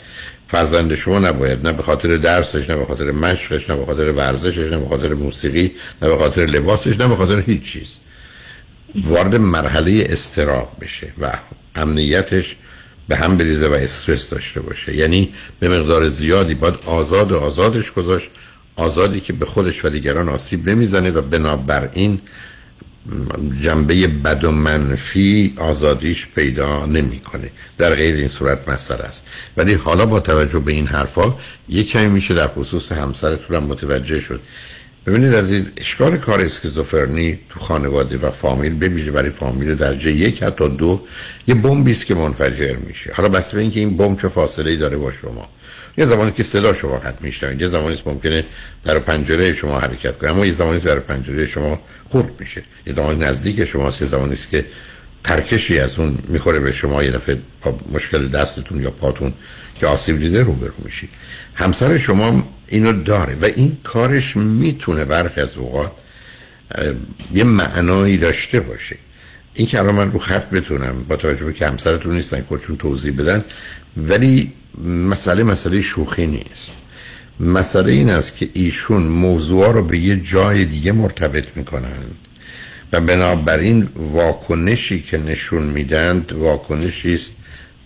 فرزند شما نباید نه به خاطر درسش نه به خاطر مشقش نه به خاطر ورزشش نه به خاطر موسیقی نه به خاطر لباسش نه به خاطر هیچ چیز. وارد مرحله استراب بشه و امنیتش به هم بریزه و استرس داشته باشه. یعنی به مقدار زیادی باید آزاد و آزادش گذاشت آزادی که به خودش و دیگران آسیب نمی‌زنه و بنابراین جنبه بد و منفی آزادیش پیدا نمی‌کنه. در غیر این صورت مسئله است. ولی حالا با توجه به این حرفا یک کمی میشه در خصوص همسرتون هم متوجه شد. ببینید عزیز اشکال کار اسکیزوفرنی تو خانواده و فامیل ببیشه برای فامیل درجه یک حتی دو یه بمبی است که منفجر میشه. حالا بس به اینکه این بمب چه فاصله ای داره با شما. یه زمانی که صدا شما فقط میشنوید یه زمانی ممکنه در پنجره شما حرکت کنه اما یه زمانی در پنجره شما خورد میشه. یه زمانی نزدیک شماست یه زمانی است که ترکشی از اون می‌خوره به شما یه دفعه مشکل دستتون یا پاتون که آسیب دیده روبرو میشید. همسر شما اینو داره و این کارش می‌تونه برخی از اوقات یه معنایی داشته باشه. این که الان من رو خط بتونم با توجه به که همسرتون نیستن خودشون توضیح بدن ولی مسئله مسئله شوخی نیست. مسئله این است که ایشون موضوع رو به یه جای دیگه مرتبط می‌کنند و بنابراین واکنشی که نشون میدند واکنشی است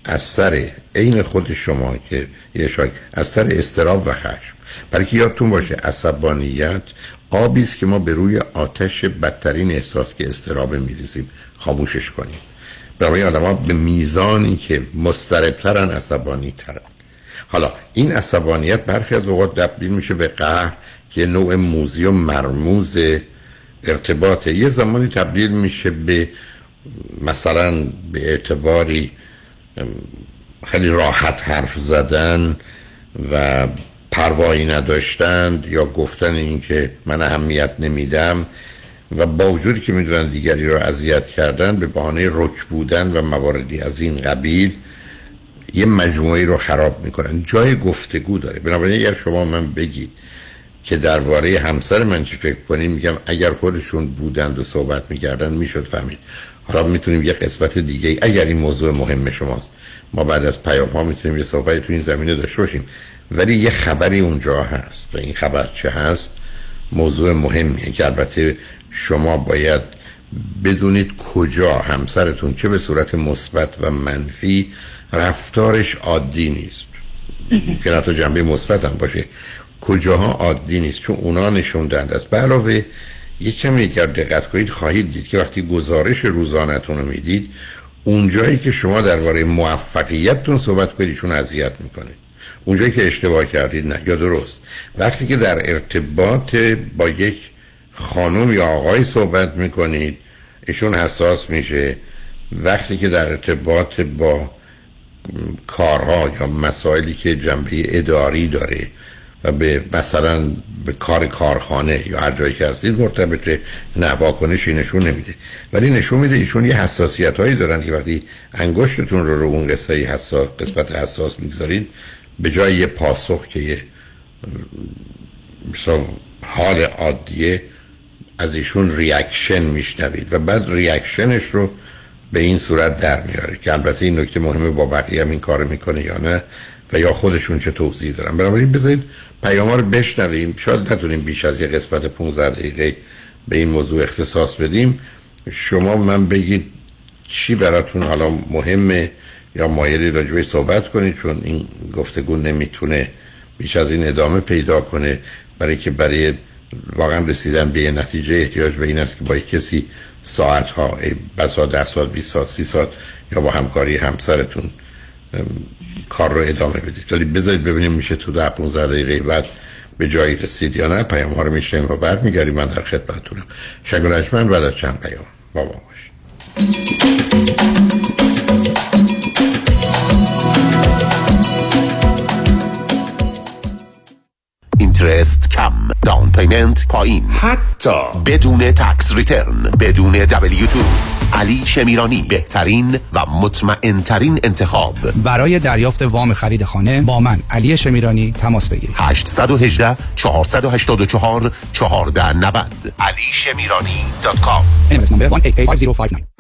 از سر عین خود شما که یه شاک از سر استراب و خشم. برای که یادتون باشه عصبانیت آبی است که ما به روی آتش بدترین احساس که استراب میریزیم خاموشش کنیم. برای آدم به میزانی که مستربترن عصبانی ترن حالا این عصبانیت برخی از اوقات تبدیل میشه به قهر که نوع موزی و مرموز ارتباطه. یه زمانی تبدیل میشه به مثلا به اعتباری خیلی راحت حرف زدن و پروایی نداشتند یا گفتن اینکه من اهمیت نمیدم. و با وجودی که می‌دونن دیگری رو اذیت کردن به بهانه رک بودن و مواردی از این قبیل یه مجموعه رو خراب می‌کنن. جای گفتگو داره. بنابراین اگر شما من بگید که درباره همسر من چی فکر کنیم میگم اگر خودشون بودند و صحبت می‌کردن می‌شد فهمید. حالا می‌تونیم یه قسمت دیگه اگر این موضوع مهم شماست. ما بعد از پیام ها می‌تونیم یه صحبت تو این زمینه داشته باشیم. ولی یه خبری اونجا هست و این خبر چه هست؟ موضوع مهمیه که البته شما باید بدونید کجا همسرتون چه به صورت مثبت و منفی رفتارش عادی نیست. که حتی جنبه مثبت هم باشه. کجاها عادی نیست؟ چون اونا نشون دهنده است. به علاوه یک کمی اگر دقت کنید خواهید دید که وقتی گزارش روزانتون رو می‌دید اونجایی که شما درباره موفقیتتون صحبت کنید ایشون اذیت می‌کنه. اونجایی که اشتباه کردید نه. یا درست. وقتی که در ارتباط با یک خانم یا آقای صحبت می‌کنید ایشون حساس میشه. وقتی که در ارتباط با کارها یا مسائلی که جنبه اداری داره و به مثلا به کار کارخانه یا هر جایی که هستید مرتبطه نه نشون نمیده. ولی نشون میده ایشون یه حساسیت هایی دارن که وقتی انگشتتون رو رو اون قسمت حساس قسمت حساس می‌گذارید به جای یه پاسخ که یه حال عادیه از ایشون reaction میشنوید و بعد reaction ش رو به این صورت در میاره که البته این نکته مهمه با بقیه هم این کار می‌کنه یا نه و یا خودشون چه توضیح دارن. بنابراین بذارید پیام رو بشنویم. شاید نتونیم بیش از یه قسمت 15 دقیقه به این موضوع اختصاص بدیم. شما من بگید چی براتون حالا مهمه یا مایلی راجبه صحبت کنید چون این گفتگو نمی‌تونه بیش از این ادامه پیدا کنه برای که برای واقعا رسیدن به یه نتیجه احتیاج به این است که با کسی ساعت ها بسا ده سال 20 سال 30 سال یا با همکاری همسرتون کار رو ادامه بدید. ولی بذارید ببینیم میشه تو ده 15 دقیقه بعد به جایی رسید یا نه. پیام ها رو میشنویم و بعد برمیگردیم من در خدمتتونم. شنگ بعد از چند پیام. با ما باشید. interest کم down payment پایین حتی بدون tax return بدون دبلیو تو علی شمیرانی بهترین و مطمئن ترین انتخاب. برای دریافت وام خرید خانه با من علی شمیرانی تماس بگیرید. 818 484 1490 علی شمیرانی دات کام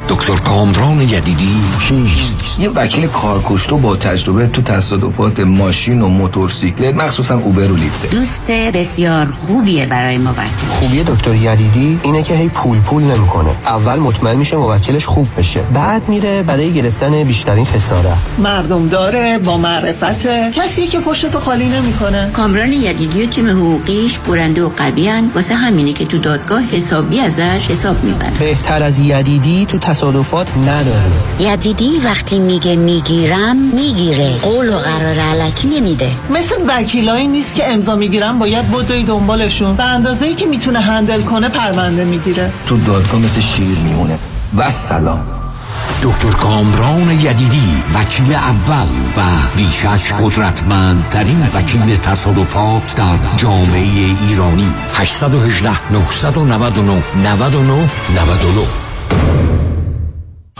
دکتر کامران یدیدی کیست؟ یه وکیل کارکشته با تجربه تو تصادفات ماشین و موتورسیکلت مخصوصا اوبر و لیفت دوست بسیار خوبیه برای موکل. خوبی دکتر یدیدی اینه که هی پول پول نمی‌کنه. اول مطمئن میشه موکلش خوب بشه. بعد میره برای گرفتن بیشترین خسارت. مردم داره با معرفت. کسی که پشتو خالی نمی‌کنه. کامران یدیدی و تیم حقوقیش برنده و قویان واسه همینه که تو دادگاه حسابی ازش حساب می‌برن. بهتر از یدیدی تو تصادفات نداره. یدیدی وقتی میگه می‌گیرم می‌گیره. قول و قرار علکی نمیده. مثل وکیلایی نیست که امضا می‌گیرن باید بدوی دنبالشون به اندازه ای که می‌تونه هندل کنه پرونده می‌گیره. تو دادگاه مثل شیر میمونه. و سلام. دکتر کامران یدیدی وکیل اول و بیشش قدرتمندترین وکیل تصادفات در جامعه ایرانی. 818 999 99 99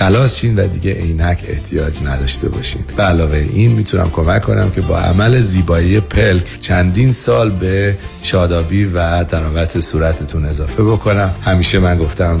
خلاص شین و دیگه عینک احتیاج نداشته باشین. به علاوه این می‌تونم کمک کنم که با عمل زیبایی پلک چندین سال به شادابی و درامت صورتتون اضافه بکنم. همیشه من گفتم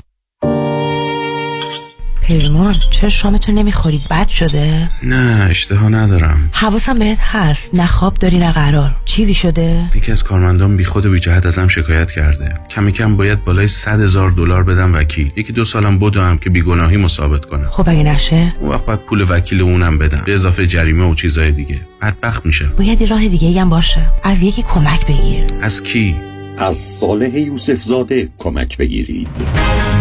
پیمان چرا شامتون نمی‌خورید؟ بد شده؟ نه اشتها ندارم. حواسم بهت هست. نه خواب داری نه قرار. چیزی شده؟ یکی از کارمندان بی خود و بی جهت ازم شکایت کرده. کمی کم باید بالای 100 هزار دلار بدم وکیل. یکی دو سالم بدوم که بیگناهی ثابت کنم. خب اگه نشه؟ اون وقت باید پول وکیل اونم بدم. به اضافه جریمه و چیزای دیگه. بدبخت میشه باید یه راه دیگه هم باشه. از یکی کمک بگیر. از کی؟ از صالح یوسف زاده کمک بگیرید.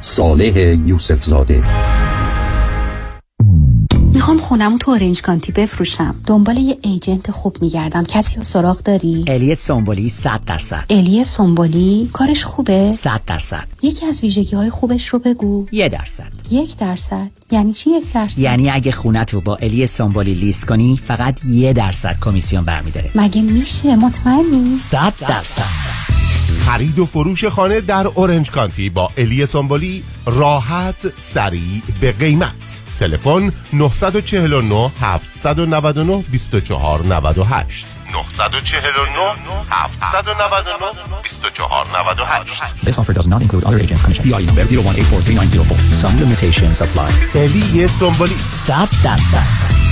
صالح یوسف زاده می‌خوام خونمو تو اورنج کانتی بفروشم. دنبال یه ایجنت خوب میگردم. کسی رو سراغ داری؟ الی سومبولی 100 درصد. الی سومبولی کارش خوبه؟ 100 درصد. یکی از ویژگی های خوبش رو بگو. یه درصد. یک درصد. یعنی چی یک درصد؟ یعنی اگه خونت رو با الی سومبولی لیست کنی فقط یه درصد کمیسیون برمیداره. مگه میشه؟ مطمئنی؟ 100 درصد. خرید و فروش خانه در اورنج کانتی با الی سامبولی راحت سریع به قیمت تلفن 949 799 24 98 949 799 24 98 This offer does not include other agents' commission. PI number 01843904. Some limitations apply. الی سامبولی 100 درصد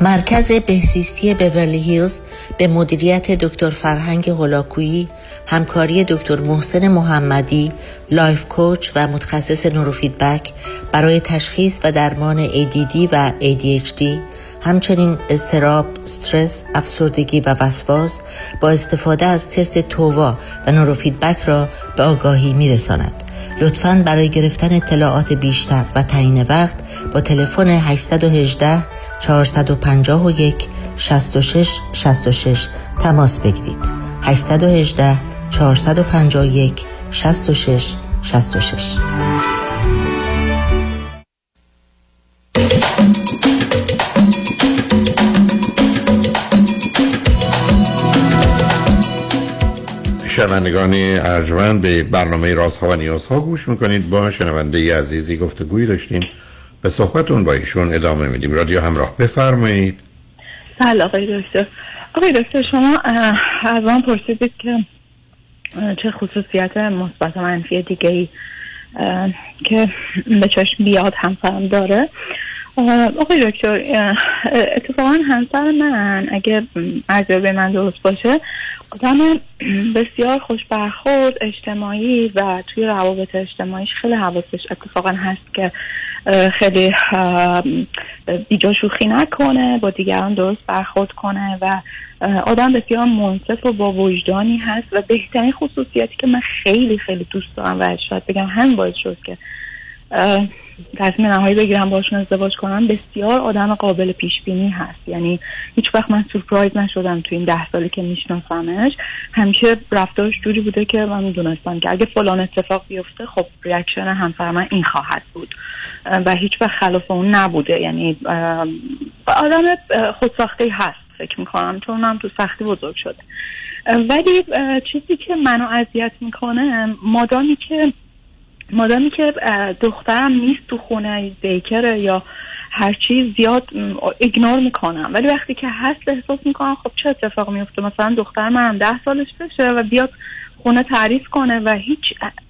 مرکز بهزیستی بورلی هیلز به مدیریت دکتر فرهنگ هولاکویی همکاری دکتر محسن محمدی life coach و متخصص نوروفیدبک برای تشخیص و درمان ADD و ADHD همچنین اضطراب، استرس، افسردگی و وسواس با استفاده از تست TOVA و نوروفیدبک را به آگاهی می رساند. لطفاً برای گرفتن اطلاعات بیشتر و تعیین وقت با تلفن 818 451 66 66 تماس بگیرید. 818 451 66 66 شنوندگان ارجمند به برنامه رازها و نیازها گوش می‌کنید. با شنونده ای عزیزی گفتگویی داشتیم. به صحبتون با ایشون ادامه میدیم. رادیو همراه. بفرمایید. سلام آقای دکتر. آقای دکتر شما از من پرسیدید که چه خصوصیت مثبت و منفی دیگه ای که به چشم بیاد همسرم داره. آقای دکتر اتفاقا همسر من اگه به من درست باشه آدم بسیار خوش برخورد اجتماعی و توی روابط اجتماعیش خیلی حواسش اتفاقا هست که خیلی بیجا شوخی نکنه با دیگران درست برخورد کنه و آدم بسیار منصف و با وجدانی هست و بهترین خصوصیتی که من خیلی خیلی دوست دارم و شاید بگم هم باعث شد که تصمیم نهایی بگیرم باشون ازدواج کنم بسیار آدم قابل پیش بینی هست. یعنی هیچ وقت من سورپرایز نشدم تو این ده سالی که میشناسمش. همیشه رفتارش جوری بوده که من می‌دونستم که اگه فلان اتفاق بیفته خب ریاکشن همسر من این خواهد بود. و هیچ وقت خلاف اون نبوده. یعنی آدم خودساخته هست فکر می‌کنم چون هم تو سختی بزرگ شده. ولی چیزی که منو اذیت می‌کنه مادامی که مادامی که دخترم نیست تو خونه دیکره یا هر چیز زیاد ایگنور می‌کنم. ولی وقتی که هست احساس می‌کنم خب چه اتفاق میفته مثلا دختر منم ده سالش بشه و بیاد خونه تعریف کنه و هیچ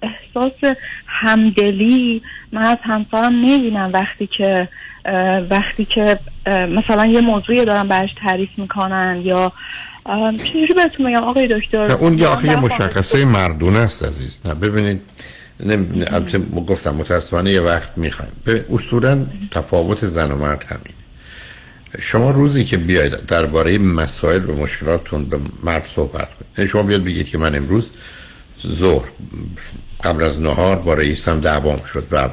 احساس همدلی من از همسرم نمی‌بینم وقتی که وقتی که مثلا یه موضوعی دارن برش تعریف می‌کنن یا چجوری بهتون بگم آقای دکتر اون یه آخه یه من مشخصه مردونه است عزیز. نه ببینید البته گفتم متاسفانه یه وقت می‌خوایم. اصولا تفاوت زن و مرد همین شما روزی که بیاید درباره مسائل و مشکلاتتون به مرد صحبت کنید. یعنی شما بیاد بگید که من امروز ظهر قبل از نهار با رئیسم دعوام شد و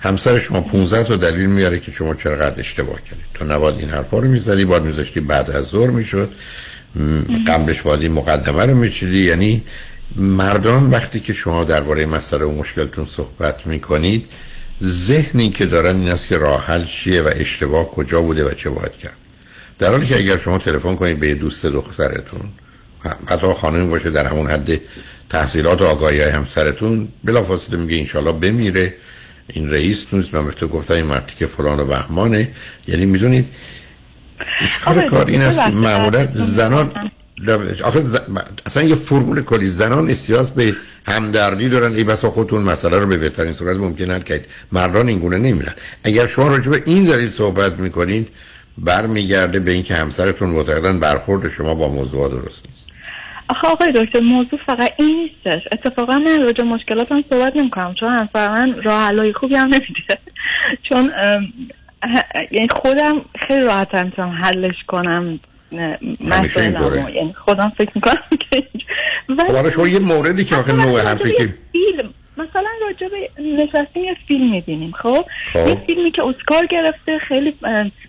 همسر شما 15 تا دلیل میاره که شما چقدر اشتباه کردید. تو نباید این حرفا رو می‌زدی باید میذاشتی بعد از ظهر می‌شد. قبلش باید مقدمه رو میچیدی. یعنی مردان وقتی که شما درباره مسئله و مشکلتون صحبت می‌کنید ذهنی که دارن این است که راه حل چیه و اشتباه کجا بوده و چه باید کرد. در حالی که اگر شما تلفن کنید به دوست دخترتون حتی خانمی باشه در همون حد تحصیلات و آگاهی های همسرتون بلافاصله میگه انشالله بمیره. این رئیس نیست. من به تو گفتم این مردی که فلان و بهمانه. یعنی می‌دونید اشکال کار این است که معمولا. زنان آخه ز... اصلا یه فرمول کلی زنان احتیاج به همدردی دارن. ای بسا خودتون مسئله رو به بهترین صورت ممکن حل کنید مردان این گونه نمیرن. اگر شما راجع به این دلیل صحبت می‌کنید برمیگرده به اینکه همسرتون معتقدن برخورد شما با موضوع درست نیست. آخه آقای دکتر موضوع فقط این نیستش. اتفاقا من راجع به مشکلاتم صحبت نمی‌کنم چون همسر من راه خوبی هم نمیده چون یعنی خودم خیلی راحت می‌تونم حلش کنم. مسائلمو. یعنی خودم فکر می‌کنم که ولی خب حالا شما یه موردی که آخه نوع حرفی که فیلم مثلا راجع به نشستیم یه فیلم می‌بینیم خب خب. یه فیلمی که اسکار گرفته خیلی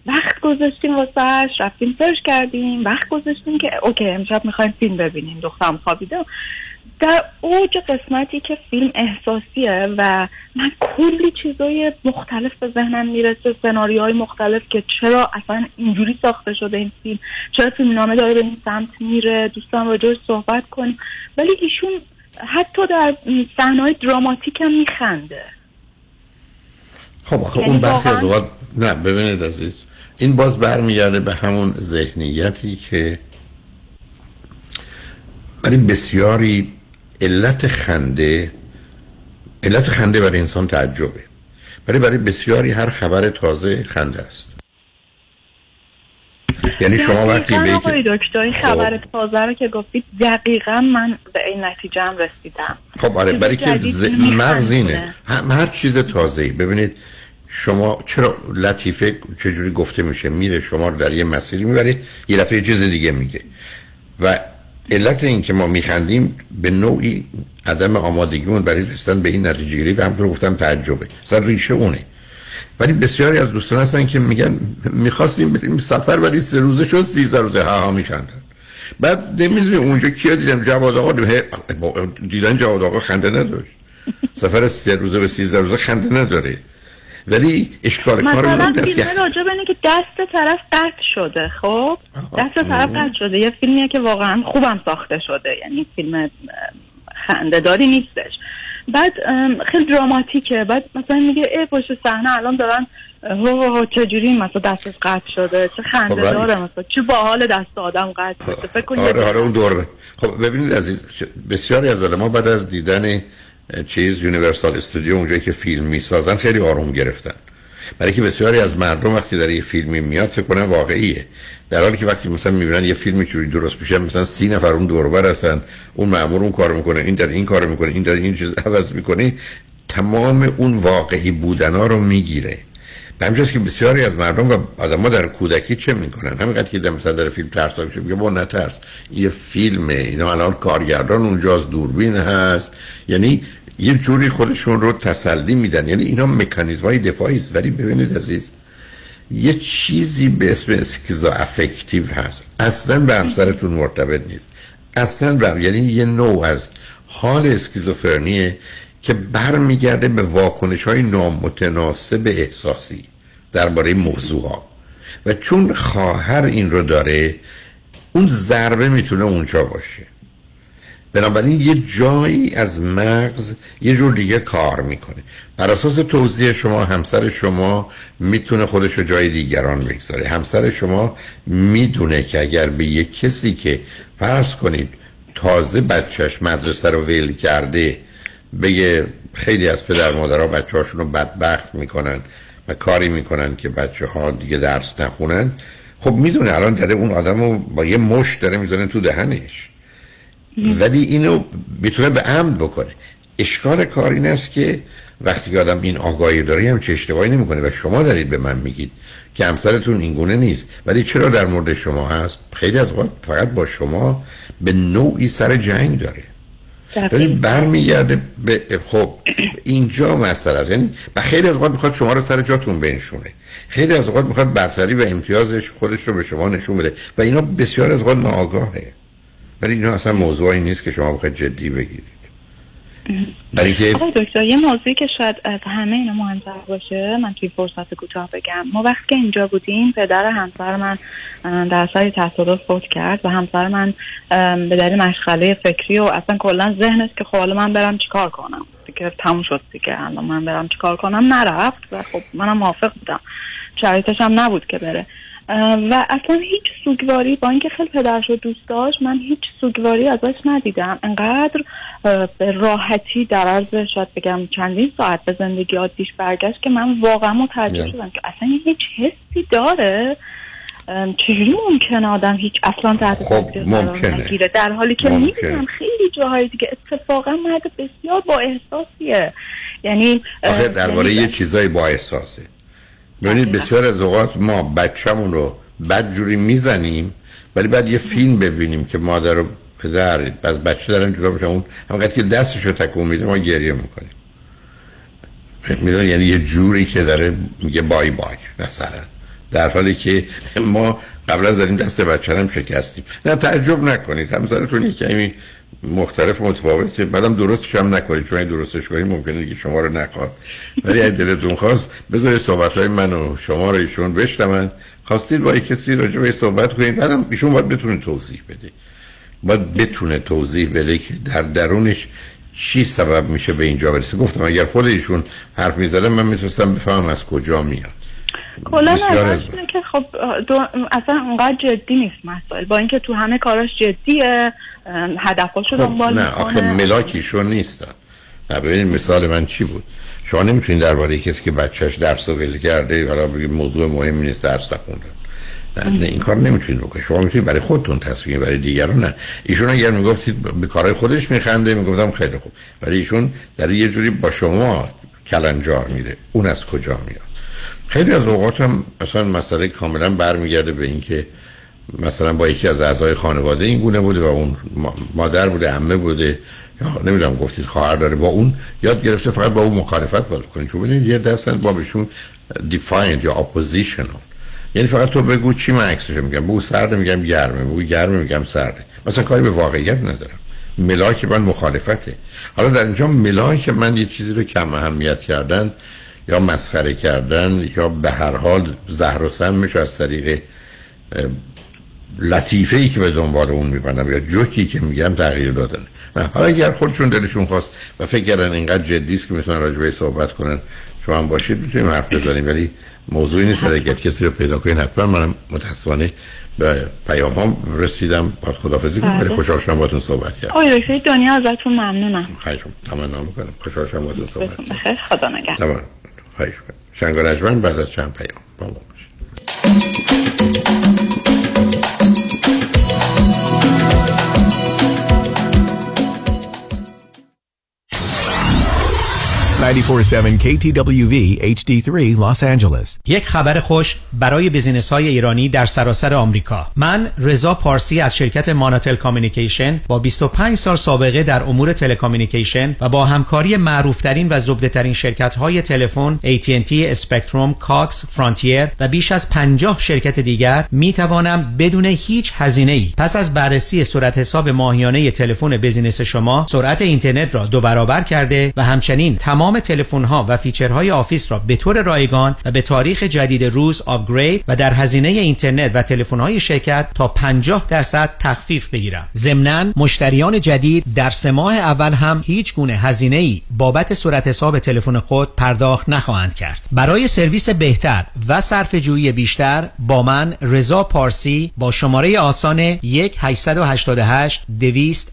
وقت گذاشتیم واسهش رفتیم سرچ کردیم وقت گذاشتیم که اوکی امشب می‌خوایم فیلم ببینیم دخترم خوابیده در اوج قسمتی که فیلم احساسیه و من کلی چیزای مختلف به ذهنم می‌رسه سناریوهای مختلف که چرا اصلا اینجوری ساخته شده این فیلم؟ چرا فیلم نامه داره به این سمت میره؟ دوستان راجعش صحبت کنیم. ولی ایشون حتی در صحنه‌های دراماتیک هم میخنده. خب یعنی اون برخی از اوقات نه ببینید عزیز این باز برمیگرده به همون ذهنیتی که برای بسیاری علت خنده علت خنده برای انسان تعجبه. برای برای بسیاری هر خبر تازه خنده است. یعنی شما وقتی به آقای دکتر این خب. خبر تازه رو که گفتید دقیقا من به این نتیجه هم رسیدم. خب آره برای که ز... مغز اینه. هم هر چیز تازه‌ای. ببینید شما چرا لطیفه چجوری گفته میشه؟ میره شما رو در یه مسیری می‌بره یه دفعه چیز دیگه میگه. و علت این که ما میخندیم به نوعی عدم آمادگیمون برای رسیدن به این نتیجه گیری و همطور گفتم تعجبه. اصلا ریشه اونه. ولی بسیاری از دوستان هستن که میگن می‌خواستیم بریم سفر ولی سه روزه شد سیزده روزه. ها ها میخندن. بعد نمی‌دونی اونجا کیا دیدم؟ جواد آقا. دیدن جواد آقا خنده نداشت. سفر سه روزه به سیزده روزه خنده نداره. ولی اشکال کار است که فیلم راجع به اینه که دست طرف قطع شده خب؟ دست طرف قطع شده. یه فیلمیه که واقعا خوبم ساخته شده. یعنی فیلم خنده داری نیستش. بعد خیلی دراماتیکه. بعد مثلا میگه ای پشت صحنه الان دارن هو هو هو چجوری مثلا دستش قطع شده؟ چه خنده خب، داره مثلا؟ چه باحال دست آدم قطع شده؟ فکر آره آره اون دور خب ببینید عزیز بسیاری از ما بعد از دیدن چیز یونیورسال استودیو اونجایی که فیلم می‌سازن خیلی آروم گرفتن. برای که بسیاری از مردم وقتی در یه فیلمی میاد فکر کنن واقعیه. در حالی که وقتی مثلا می‌بینن یه فیلمی جوری درست میشه مثلا سی نفر اون دوربر هستن اون مأمور اون کار می‌کنه این در این کار می‌کنه این در این چیز عوض می‌کنه تمام اون واقعی بودنا رو می‌گیره. همجاست که بسیاری از مردم و آدم در کودکی چه می‌کنن؟ همینقدر که مثلا در فیلم ترسا میشه میگه با نترس. یه فیلمه اینا الان کارگردان از دوربین هست. یعنی یه جوری خودشون رو تسلی میدن. یعنی اینا مکانیزم های دفاعی است. ولی ببینید عزیز یه چیزی به اسم اسکیزو افکتیو هست. اصلا به همسرتون مرتبط نیست. اصلا به یعنی یه نوع از حال اسکیزوفرنیه که برمیگرده به واکنش های نامتناسب احساسی. درباره موضوع ها. و چون خواهر این رو داره اون ضربه می‌تونه اونجا باشه. بنابراین یه جایی از مغز یه جور دیگه کار می‌کنه. بر اساس توضیح شما همسر شما می‌تونه خودش رو جای دیگران بگذاره. همسر شما می‌دونه که اگر به یه کسی که فرض کنید تازه بچهش مدرسه رو ویل کرده بگه خیلی از پدر مادرها بچه هاشون رو بدبخت می‌کنن و کاری می‌کنن که بچه ها دیگه درس نخونن. خب می‌دونه الان داره اون آدم رو با یه مش داره می‌زنه تو دهنش. ولی اینو می‌تونه به عمد بکنه. اشکال کار این است که وقتی که آدم این آگاهی داره هم چه اشتباهی نمی‌کنه و شما دارید به من میگید که همسرتون این گونه نیست. ولی چرا در مورد شما هست؟ خیلی از وقت فقط با شما به نوعی سر جنگ داره. ولی برمیگرده به خب اینجا مسئله است. یعنی و خیلی از اوقات می‌خواد شما رو سر جاتون بنشونه. خیلی از اوقات می‌خواد برتری و امتیازش خودش رو به شما نشون بده. و اینا بسیار از اوقات ناآگاهه. ولی اینا اصلا موضوعی نیست که شما بخواید جدی بگیرید. برای که دکتر یه موضوعی که شاید از همه اینا مهمتر باشه من توی فرصت کوتاه بگم. ما وقتی که اینجا بودیم پدر همسر من در سری تصادف فوت کرد و همسر من به دلیل مشغله فکری و اصلا کلا ذهنش که خب من برم چیکار کنم؟ دیگه تموم شد دیگه. الان من برم چیکار کنم؟ نرفت و خب منم موافق بودم. شرایطش هم نبود که بره. و اصلا هیچ سوگواری با اینکه خیلی پدرش رو دوست داشت من هیچ سوگواری ازش ندیدم. انقدر به راحتی در عرض شاید بگم چندین ساعت به زندگی عادیش برگشت که من واقعا متعجب شدم که اصلا هیچ حسی داره. چجوری ممکنه آدم هیچ اصلا تحت خب ممکنه. نگیره؟ در حالی که می‌بینم خیلی جاهای دیگه اتفاقا مرد بسیار با احساسیه یعنی آخه درباره یه چیزایی با احساسه ببینید بسیار از اوقات ما بچه‌مون رو بد جوری می‌زنیم ولی بعد یه فیلم ببینیم که مادر و پدر از بچه دارن جدا بشن اون همونقدر که دستش رو تکون میده ما گریه می‌کنیم. می‌دونی؟ یعنی یه جوری که داره میگه بای بای مثلا در حالی که ما قبل از داریم دست بچه هم شکستیم. نه تعجب نکنید. همسرتون یه کمی مختلف متفاوته بعدم درستش هم نکنید چون درستش کنید ممکنه که شما رو نخواد. ولی اگه دلتون خواست بذارید صحبت های من و شما رو ایشون بشنون. خواستید با کسی راجع به صحبت کنید بعدم ایشون باید بتونه توضیح بده. باید بتونه توضیح بده که در درونش چی سبب میشه به اینجا برسه. گفتم اگر خود ایشون حرف می‌زدن من می‌تونستم بفهمم از کجا میاد. کلا که خب دو اصلا اونقدر جدی نیست مسائل. با اینکه تو همه کاراش جدیه هدفاشو خب دنبال نه آخه ملاکیشون نیستن نه ببینید مثال من چی بود؟ شما نمی‌تونید درباره کسی که بچهش درس رو ول کرده حالا بگید موضوع مهمی نیست درس نخونده. نه, نه این کار نمی‌تونید بکنید. شما می‌تونید برای خودتون تصمیم برای دیگران نه. ایشون اگر می‌گفتید به کارهای خودش میخنده می‌گفتم خیلی خوب. ولی ایشون در یه جوری با شما کلنجار میره. اون از کجا میاد؟ خیلی از اوقات هم مثلا مسئله کاملا برمیگرده به اینکه مثلا با یکی از اعضای خانواده این گونه بوده و اون مادر بوده عمه بوده. یا نمی‌دونم گفتید خواهر داره با اون یاد گرفته فقط با اون مخالفت باید کنید چون ببینید یه دسته‌ان ما بهشون defiant یا oppositional یعنی فقط تو بگو چی من عکسش میگم. بگو سرده میگم گرمه. بگو گرمه میگم سرده. مثلا کاری به واقعیت ندارم. ملاک من مخالفته. حالا در اینجا ملاک من یه چیزی رو کم اهمیت کردن یا مسخره کردن یا به هر حال زهر و سمش از طریق لطیفه ای که به دنبال اون میبندم یا جوکی که میگم تغییر دادن نه حالا اگر خودشون دلشون خواست و فکر کردن اینقدر جدی است که می‌تونن راجع صحبت کنن شما هم باشید می‌تونیم حرف بزنیم. ولی موضوعی نیست اگر کسی رو پیدا کنین حتما منم متاسفانه به پیام هم رسیدم با خدافزی کنم ولی خوشحال شدم باهاتون صحبت کردم. آقای دکتر دنیا ازتون ممنونم. خیلی تمنا می‌کنم. خوشحال شدم باهاتون صحبت کردم. بخیر خدا نگهدار. تمام خواهش شنگ و بعد از چند پیام. با ما باشید. 947 KTWV HD3 Los Angeles. یک خبر خوش برای business های ایرانی در سراسر آمریکا. من رضا پارسی از شرکت ماناتل Communication با 25 سال سابقه در امور telecommunication و با همکاری معروفترین و زبده‌ترین شرکت های تلفن AT&T اسپکتروم کاکس فرانتیر و بیش از 50 شرکت دیگر می توانم بدون هیچ هزینه ای پس از بررسی صورت حساب ماهیانه تلفن business شما سرعت اینترنت را دو برابر کرده و همچنین تمام تلفن ها و feature های office را به طور رایگان و به تاریخ جدید روز upgrade و در هزینه اینترنت و تلفن های شرکت تا 50 درصد تخفیف بگیرم. ضمناً مشتریان جدید در سه ماه اول هم هیچ گونه هزینه ای بابت صورت حساب تلفن خود پرداخت نخواهند کرد. برای سرویس بهتر و صرف جویی بیشتر با من رضا پارسی با شماره آسان 1 888 200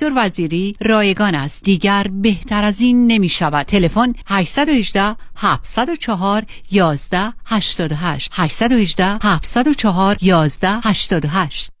وزیری رایگان است. دیگر بهتر از این نمی شود تلفن 818 704 11 88 818 704 11 88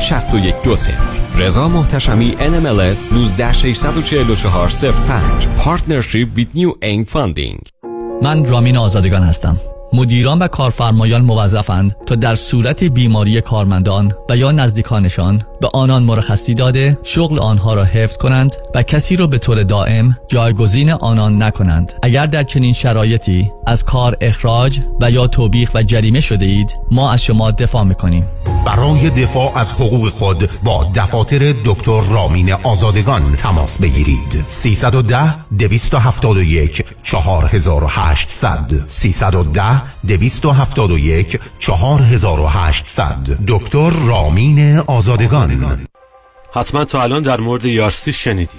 6120 رضا محتشمی NMLS 19644 05 Partnership with New Aim Funding. من رامین آزادگان هستم. مدیران و کارفرمایان موظفند تا در صورت بیماری کارمندان و یا نزدیکانشان به آنان مرخصی داده شغل آنها را حفظ کنند و کسی را به طور دائم جایگزین آنان نکنند. اگر در چنین شرایطی از کار اخراج و یا توبیخ و جریمه شده اید ما از شما دفاع می‌کنیم. برای دفاع از حقوق خود با دفاتر دکتر رامین آزادگان تماس بگیرید. 310 271 4800 310 271 4800 دکتر رامین آزادگان. حتما تا الان در مورد ERC شنیدی.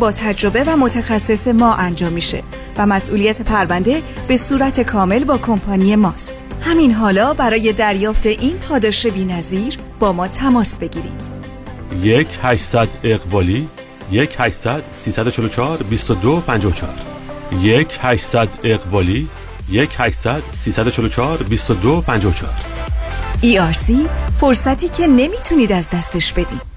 با تجربه و متخصص ما انجام میشه و مسئولیت پرونده به صورت کامل با کمپانی ماست. همین حالا برای دریافت این پاداش بی‌نظیر با ما تماس بگیرید. یک 800 اقبالی یک 800 344 22 54 یک 800 اقبالی یک 800 344 22 54 ERC فرصتی که نمی‌تونید از دستش بدید.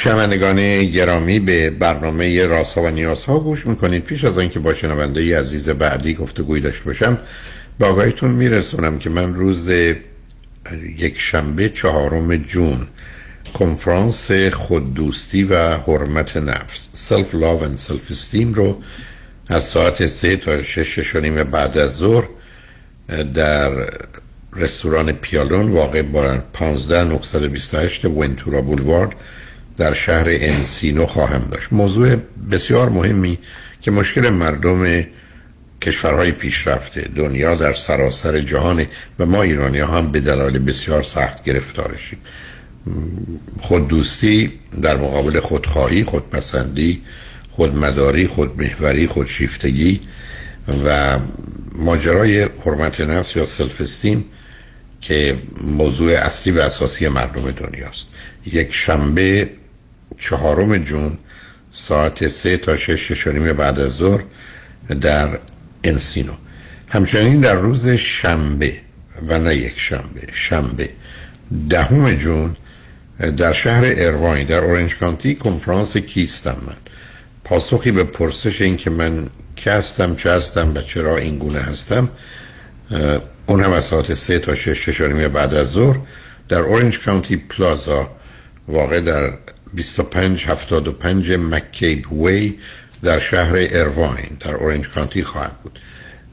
شنوندگان گرامی به برنامه راست ها و نیاز ها گوش می‌کنید. پیش از آنکه با شنونده عزیز بعدی گفتگوی داشته باشم به آقایتون میرسونم که من روز یک شنبه چهارم جون کنفرانس خوددوستی و حرمت نفس self love و self esteem رو از ساعت سه تا شش و نیم بعد از ظهر در رستوران پیالون واقع با 15 928 ونتورا بولوارد در شهر انسینو خواهم داشت. موضوع بسیار مهمی که مشکل مردم کشورهای پیشرفته دنیا در سراسر جهان و ما ایرانی هم به دلایل بسیار سخت گرفتارشیم. خوددوستی در مقابل خودخواهی خودپسندی خودمداری خودمحوری خودشیفتگی و ماجرای حرمت نفس یا سلف استیم که موضوع اصلی و اساسی مردم دنیاست. یک شنبه چهارم جون ساعت سه تا شش ششانیم بعد از ظهر در انسینو. همچنین در روز شنبه و نه یک شنبه شنبه دهم جون در شهر ارواین در اورنج کانتی کنفرانس کیستم من. پاسخی به پرسش این که من که هستم چه هستم و چرا این گونه هستم اون هم از ساعت سه تا شش ششانیم بعد از ظهر در اورنج کانتی پلازا واقع در 2575 مکیب وی در شهر ارواین در اورنج کانتی خواهد بود.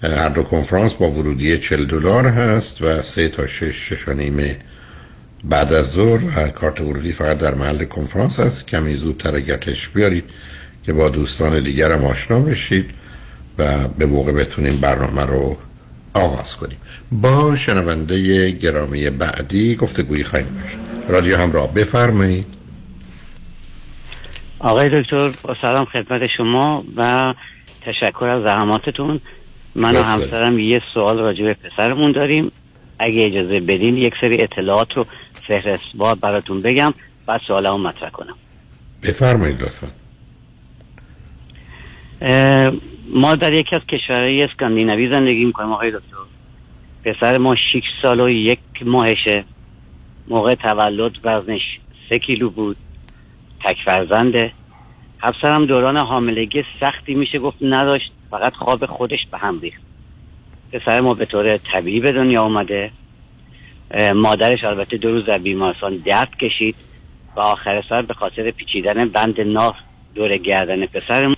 هر دو کنفرانس با ورودی 40 دلار هست و سه تا شش شش نیمه بعد از ظهر کارت ورودی فقط در محل کنفرانس هست کمی زودتر گرتش بیارید که با دوستان دیگر آشنا بشید و به موقع بتونیم برنامه رو آغاز کنیم. با شنونده گرامی بعدی گفتگویی خواهیم داشت. رادیو همراه بفرمایید. آقای دکتر با سلام خدمت شما و تشکر از زحماتتون. من و همسرم یه سوال راجع به پسرمون داریم. اگه اجازه بدین یک سری اطلاعات رو فهرست بار براتون بگم بعد سوالمو مطرح کنم. بفرمایید لطفا. ما در یکی از کشورهای اسکاندیناوی زندگی می‌کنیم آقای دکتر. پسر ما 6 سال و یک ماهشه. موقع تولد وزنش سه کیلو بود. تک فرزنده. همسرم دوران حاملگی سختی میشه گفت نداشت فقط خواب خودش به هم ریخت. پسر ما به طور طبیعی به دنیا آمده مادرش البته دو روز در بیمارستان درد کشید. و آخر سر به خاطر پیچیدن بند ناف دور گردن پسر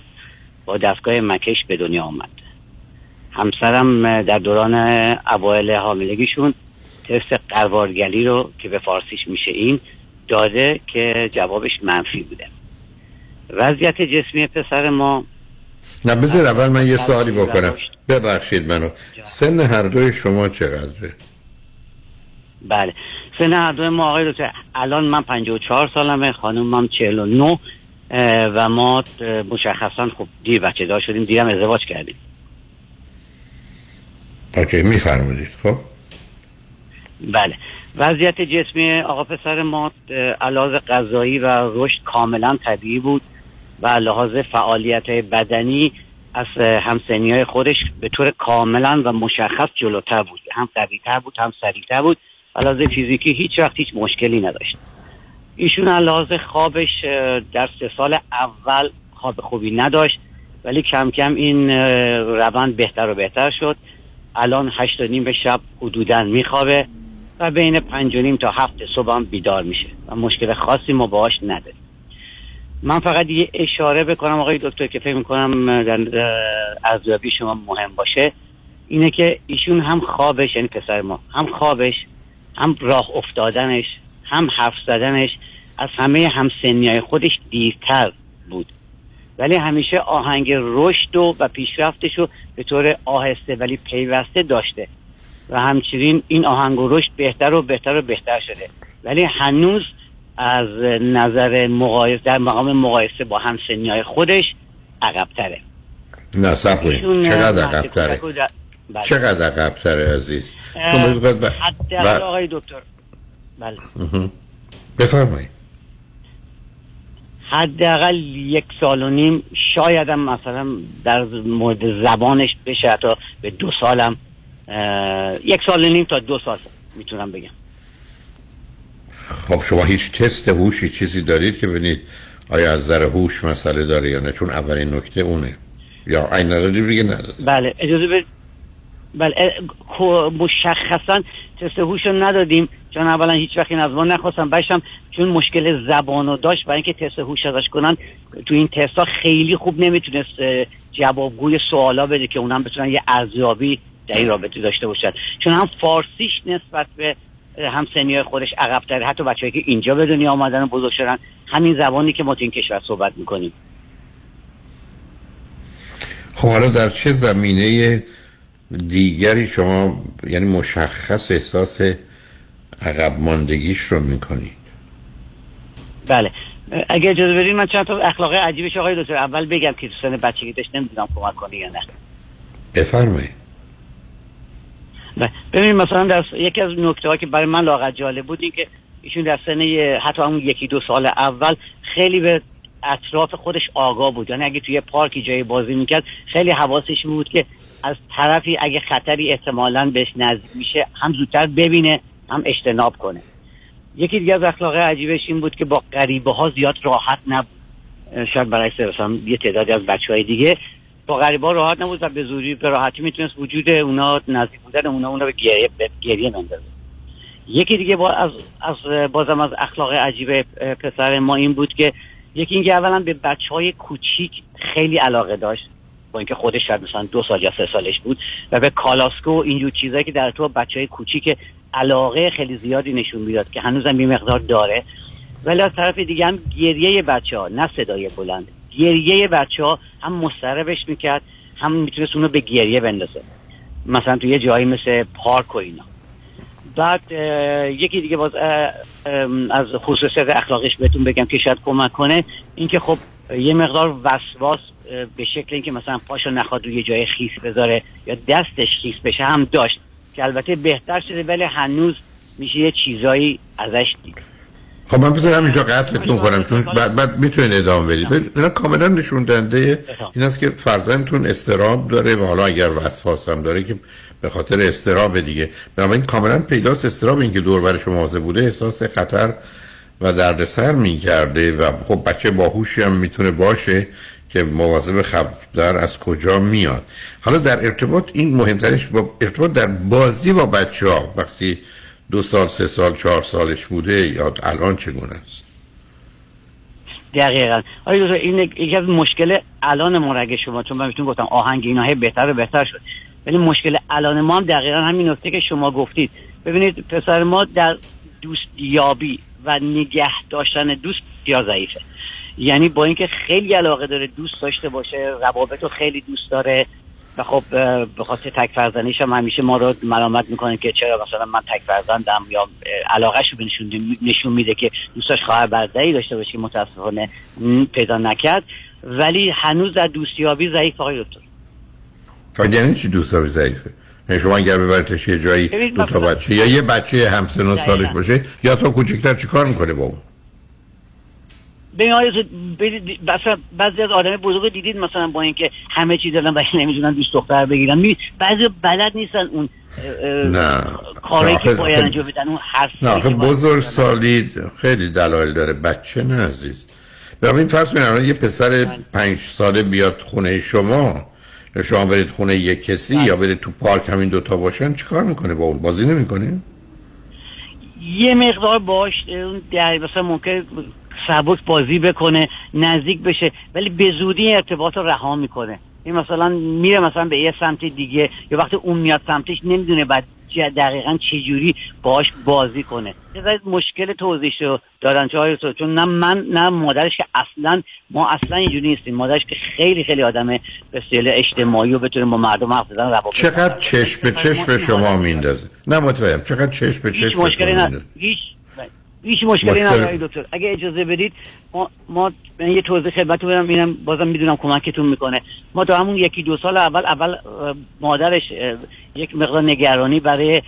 با دستگاه مکش به دنیا آمد همسرم در دوران اوایل حاملگیشون تست قروارگلی رو که به فارسیش میشه این داده که جوابش منفی بوده. وضعیت جسمی پسر ما نه بذار اول من یه سوالی بکنم. ببخشید منو. سن هر دوی شما چقدره؟ بله. سن هر دوی ما آقای دکتر الان من 54 سالمه خانومم 49 و ما مشخصا خب دیر بچه دار شدیم دیرم ازدواج کردیم. اوکی میفرمودید خب؟ بله. وضعیت جسمی آقا پسر ما علاوه غذایی و رشد کاملا طبیعی بود و لحاظ فعالیت بدنی از همسنی های خودش به طور کاملا و مشخص جلوتر بود. هم قویتر بود هم سریعتر بود. لحاظ فیزیکی هیچ وقت هیچ مشکلی نداشت. ایشون لحاظ خوابش در سه سال اول خواب خوبی نداشت ولی کم کم این روند بهتر و بهتر شد. الان هشت و نیم شب حدودا میخوابه. و بین پنج و نیم تا هفت صبح هم بیدار میشه و مشکل خاصی ما باهاش نداره. من فقط یه اشاره بکنم آقای دکتر که فکر می‌کنم در ارزیابی شما مهم باشه. اینه که ایشون هم خوابش یعنی پسر ما هم خوابش هم راه افتادنش هم حرف زدنش از همه همسنی های خودش دیرتر بود. ولی همیشه آهنگ رشد و, و پیشرفتش رو به طور آهسته ولی پیوسته داشته. و همچنین این آهنگ و رشد بهتر و بهتر و بهتر شده. ولی هنوز از نظر مقایسه در مقام مقایسه با همسنی های خودش عقبتره. نه سب چقدر عقبتره؟ بله. چقدر عقبتره عزیز؟ چون ب... حداقل آقای دکتر. بله. بفرمایید. حداقل یک سال و نیم شاید هم مثلا در مورد زبانش بشه حتی به دو سالم. یک سال نیم تا دو سال می‌تونم بگم. خب شما هیچ تست هوشی چیزی دارید که ببینید آیا از نظر هوش مسئله داره یا نه؟ چون اولین نکته اونه. یا این نداری بگه نداره بله اجازه بد بله مشخصا تست هوش رو ندادیم. چون اولا هیچ وقت این از ما نخواستم. بشم چون مشکل زبانو داشت برای اینکه تست هوش ازش کنن تو این تست ها خیلی خوب نمی‌تونست جوابگوی سوالا بده که اونم بتونن یه ارزیابی در این رابطه داشته باشن چون هم فارسیش نسبت به هم سنی خودش عقب حتی بچه‌ای که اینجا به دنیا آمدن و بزرگ شدن همین زبانی که ما تو این کشور صحبت می‌کنیم. خب حالا در چه زمینه دیگری شما یعنی مشخص احساس عقب ماندگیش رو می‌کنید؟ بله. اگه اجازه بدین من چند تا اخلاق عجیبش آقای دکتر اول بگم که تو سن بچگی داشت نمی‌دونم کمک کنه یا نه. بفرمایید. ببینید مثلا در یکی از نکته که برای من لاغت جالب بود این که ایشون در سن یه- حتی همون یکی دو سال اول خیلی به اطراف خودش آگاه بود. یعنی اگه توی پارکی جای بازی می‌کرد خیلی حواسش بود که از طرفی اگه خطری احتمالا بهش نزدیک میشه هم زودتر ببینه هم اجتناب کنه. یکی دیگه از اخلاق عجیبش این بود که با غریبه ها زیاد راحت نبود شاید برعکس مثلا یه تعدادی از بچه های دیگه با غریبه ها راحت نبود و به زوری به راحتی می‌تونست وجود اونا نزدیک بودن اونا اونا به گریه به گریه بندازه. یکی دیگه با از, از بازم از اخلاق عجیب پسر ما این بود که یکی اینکه اولا به بچه های کوچیک خیلی علاقه داشت با اینکه خودش شاید مثلا دو سال یا سه سالش بود و به کالاسکو و اینجور چیزایی که در تو بچه های کوچیک علاقه خیلی زیادی نشون می‌داد که هنوزم یه مقدار داره. ولی از طرف دیگه هم گریه بچه ها نه صدای بلند. گریه بچه ها هم مستربش می‌کرد هم می‌تونست اونو به گریه بندازه. مثلا تو یه جایی مثل پارک و اینا. بعد یکی دیگه باز از خصوصیت اخلاقش بهتون بگم که شاید کمک کنه. اینکه خب یه مقدار وسواس به شکل اینکه مثلا پاشو نخواد روی جای خیس بذاره یا دستش خیس بشه هم داشت. که البته بهتر شده ولی هنوز میشه یه چیزایی ازش دید. خب من بذارم اینجا قطعتون کنم چون بعد, بعد می‌تونید ادامه بدید. اینا کاملا نشون دهنده این است که فرزندتون استراب داره و حالا اگر وسواس هم داره که به خاطر استراب دیگه. بنابراین کاملا پیداست. استراب این که دور بر شما بوده احساس خطر و دردسر می‌کرده و خب بچه باهوشی هم می‌تونه باشه که مواظب خبر از کجا میاد. حالا در ارتباط این مهمترش با ارتباط در بازی با بچه ها وقتی دو سال سه سال چهار سالش بوده یا الان چگونه است؟ دقیقا. آیا دکتر این یکی از مشکل الان اگه شما چون من بهتون گفتم آهنگ اینا بهتر و بهتر شد. ولی مشکل الان ما هم دقیقا همین نکته که شما گفتید. ببینید پسر ما در دوستیابی و نگه داشتن دوست بسیار ضعیفه. یعنی با اینکه خیلی علاقه داره دوست داشته باشه روابط رو خیلی دوست داره و خب به خاطر تک فرزندیش هم همیشه ما رو ملامت می‌کنه که چرا مثلا من تک فرزندم یا علاقهش رو نشون, نشون میده که دوستاش خواهر برادری داشته باشه که متاسفانه پیدا نکرد. ولی هنوز در دوستیابی ضعیف آقای دکتر. یعنی چی دوست داری ضعیفه شما اگر ببرتش یه جایی دو تا بچه یا یه بچه همسن و سالش. باشه یا تا کوچکتر چیکار می‌کنه با اون؟ برید- مثلا بعضی از آدم بزرگ دیدید مثلا با اینکه همه چی دارن ولی نمی‌دونن دوست دختر بگیرن. بعضی بلد نیستن اون نه. کاری که باید انجام بدن اون حرف نه بزرگ سالی خیلی دلایل داره. بچه نه عزیز. ببین فرض کنید یه پسر پنج ساله بیاد خونه شما یا شما برید خونه یه کسی یا برید تو پارک همین دوتا باشن چیکار می‌کنه؟ با اون بازی نمی‌کنه؟ یه مقدار باش اون در مثلا ممکن سبک بازی بکنه نزدیک بشه ولی به زودی ارتباط رو رها می‌کنه. این مثلا میره مثلا به یه سمت دیگه یا وقتی اون میاد سمتش نمی‌دونه بعد دقیقا چجوری باش بازی کنه. یه مشکل توضیح رو دارن چه رسول؟ چون نه من نه مادرش که اصلا ما اصلا اینجوری نیستیم. مادرش که خیلی خیلی آدم به اجتماعی و بتونه با مردم حرف بزنه روابط چقدر چشم به چشم شما میندازه؟ نه متوجهم چقدر چشم به چشم مشکلی هیچ هیچ مشکلی مشکل- نداره دکتر. اگه اجازه بدید ما, ما من یه توضیح خدمت بدم اینم بازم می‌دونم کمکتون می‌کنه. ما تا همون یکی دو سال اول اول مادرش یک مقدار نگرانی برای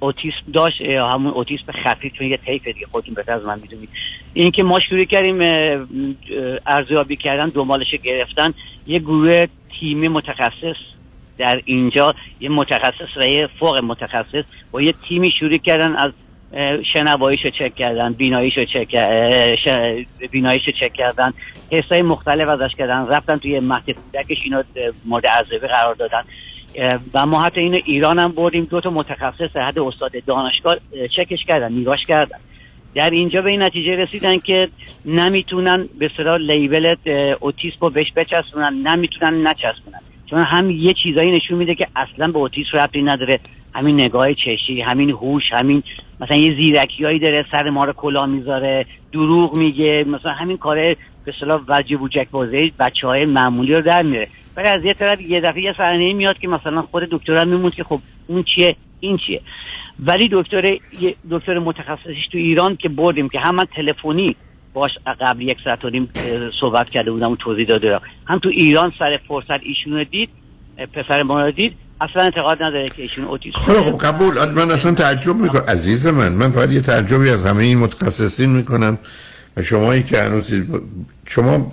اوتیسم داشت همون اوتیسم خفیف چون یه طیف دیگه خودتون بهتر از من می‌دونید. این که ما شروع کردیم ارزیابی کردن دنبالش گرفتن یه گروه تیمی متخصص در اینجا یه متخصص و یه فوق متخصص با یه تیمی شروع کردن از اه، شنواییشو چک کردن بیناییشو چک اه، ش- بیناییشو چک کردن تستای مختلف ازش کردن رفتن توی مهد کودکش اینا اه، مورد ارزیابی قرار دادن. و ما حتی اینو ایران هم بردیم دو تا متخصص حد استاد دانشگاه اه، چکش کردن نگاش کردن. در اینجا به این نتیجه رسیدن که نمی‌تونن به صلاح لیبل اوتیسم رو بهش بچسبونن نمی‌تونن نچسبونن. چون هم یه چیزایی نشون میده که اصلا به اوتیسم ربطی نداره. همین نگاه چشی همین هوش همین مثلا یه زیرکیایی داره سر ما رو کلا می‌ذاره دروغ میگه مثلا همین کاره به اصطلاح وجه و جک بازی بچه های معمولی رو در میره ولی از یه طرف یه دفعه یه صحنه میاد که مثلا خود دکتر هم میموند که خب اون چیه این چیه ولی دکتر دکتر متخصصش تو ایران که بردیم که هم تلفنی باش قبل یک ساعت و نیم صحبت کرده بودم و توضیح داده. هم تو ایران سر فرصت ایشون دید پسر ما دید اصلا اعتقاد نداره که ایشون اوتیسم. خب خب قبول. من اصلا تعجب می‌کنم. عزیز من من فقط یه تعجبی از همه این متخصصین می‌کنم و شمایی که هنوز شما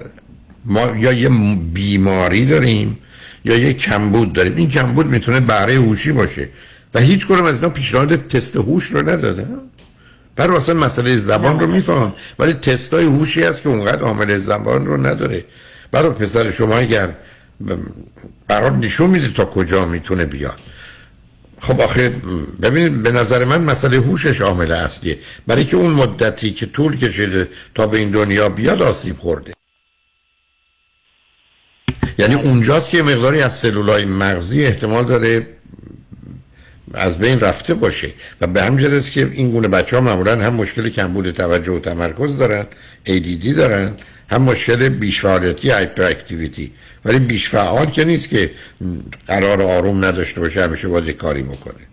ما یا یه بیماری داریم یا یه کمبود داریم. این کمبود می‌تونه بهره هوشی باشه و هیچ کنم از اینا پیشنهاد تست هوش رو نداده برای اصلا مسئله زبان رو میفهم ولی تستای هوشی هست که اونقدر عامل زبان رو نداره. برای پسر شما اگر برای نشون میده تا کجا می‌تونه بیاد. خب آخه ببینید به نظر من مسئله هوشش عامل اصلیه. برای که اون مدتی که طول کشیده تا به این دنیا بیاد آسیب خورده. یعنی اونجاست که مقداری از سلولای مغزی احتمال داره از بین رفته باشه. و به همین جهت که این گونه بچه ها معمولا هم مشکل کمبود توجه و تمرکز دارن ADD دارن هم مشکل بیش فعالیتی هایپر اکتیویتی ولی بیش فعال که نیست که قرار آروم نداشته باشه همیشه باید کاری بکنه.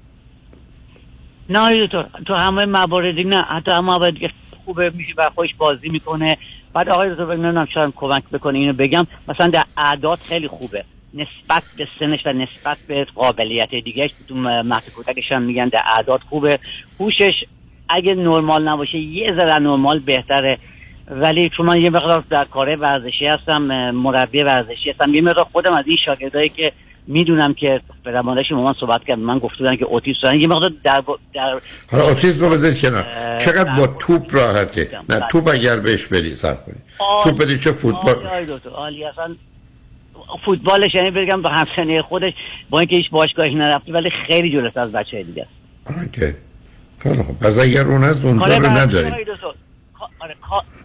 نه دکتر تو همه مواردی نه. حتی همه مواردی که خوبه میشه و خودش بازی می‌کنه. بعد آقای دکتر نمی‌دونم شاید کمک بکنه اینو بگم. مثلا در اعداد خیلی خوبه. نسبت به سنش و نسبت به قابلیت دیگه تو مهد کودکش هم میگن در اعداد خوبه. هوشش اگه نرمال نباشه یه ذره نرمال بهتره. ولی چون من یه مقدار در کار ورزشی هستم مربی ورزشی هستم یه مقدار خودم از این شاگردایی که می‌دونم که به روانش مامان صحبت کرد من گفته بودن که اوتیسم دارن یه مقدار در, در حالا اوتیسم رو بذارید کنار چقدر با توپ راحته نه توپ اگر بهش بدی سب کنی. توپ بدی چه فوتبال؟ عالی عالی اصلا فوتبالش یعنی بگم با همسنه خودش با اینکه هیچ باشگاهی نرفته ولی خیلی جلوتر از بچه دیگه است. اوکی. خیلی خوب. پس اگر اون از اونجا رو نداریم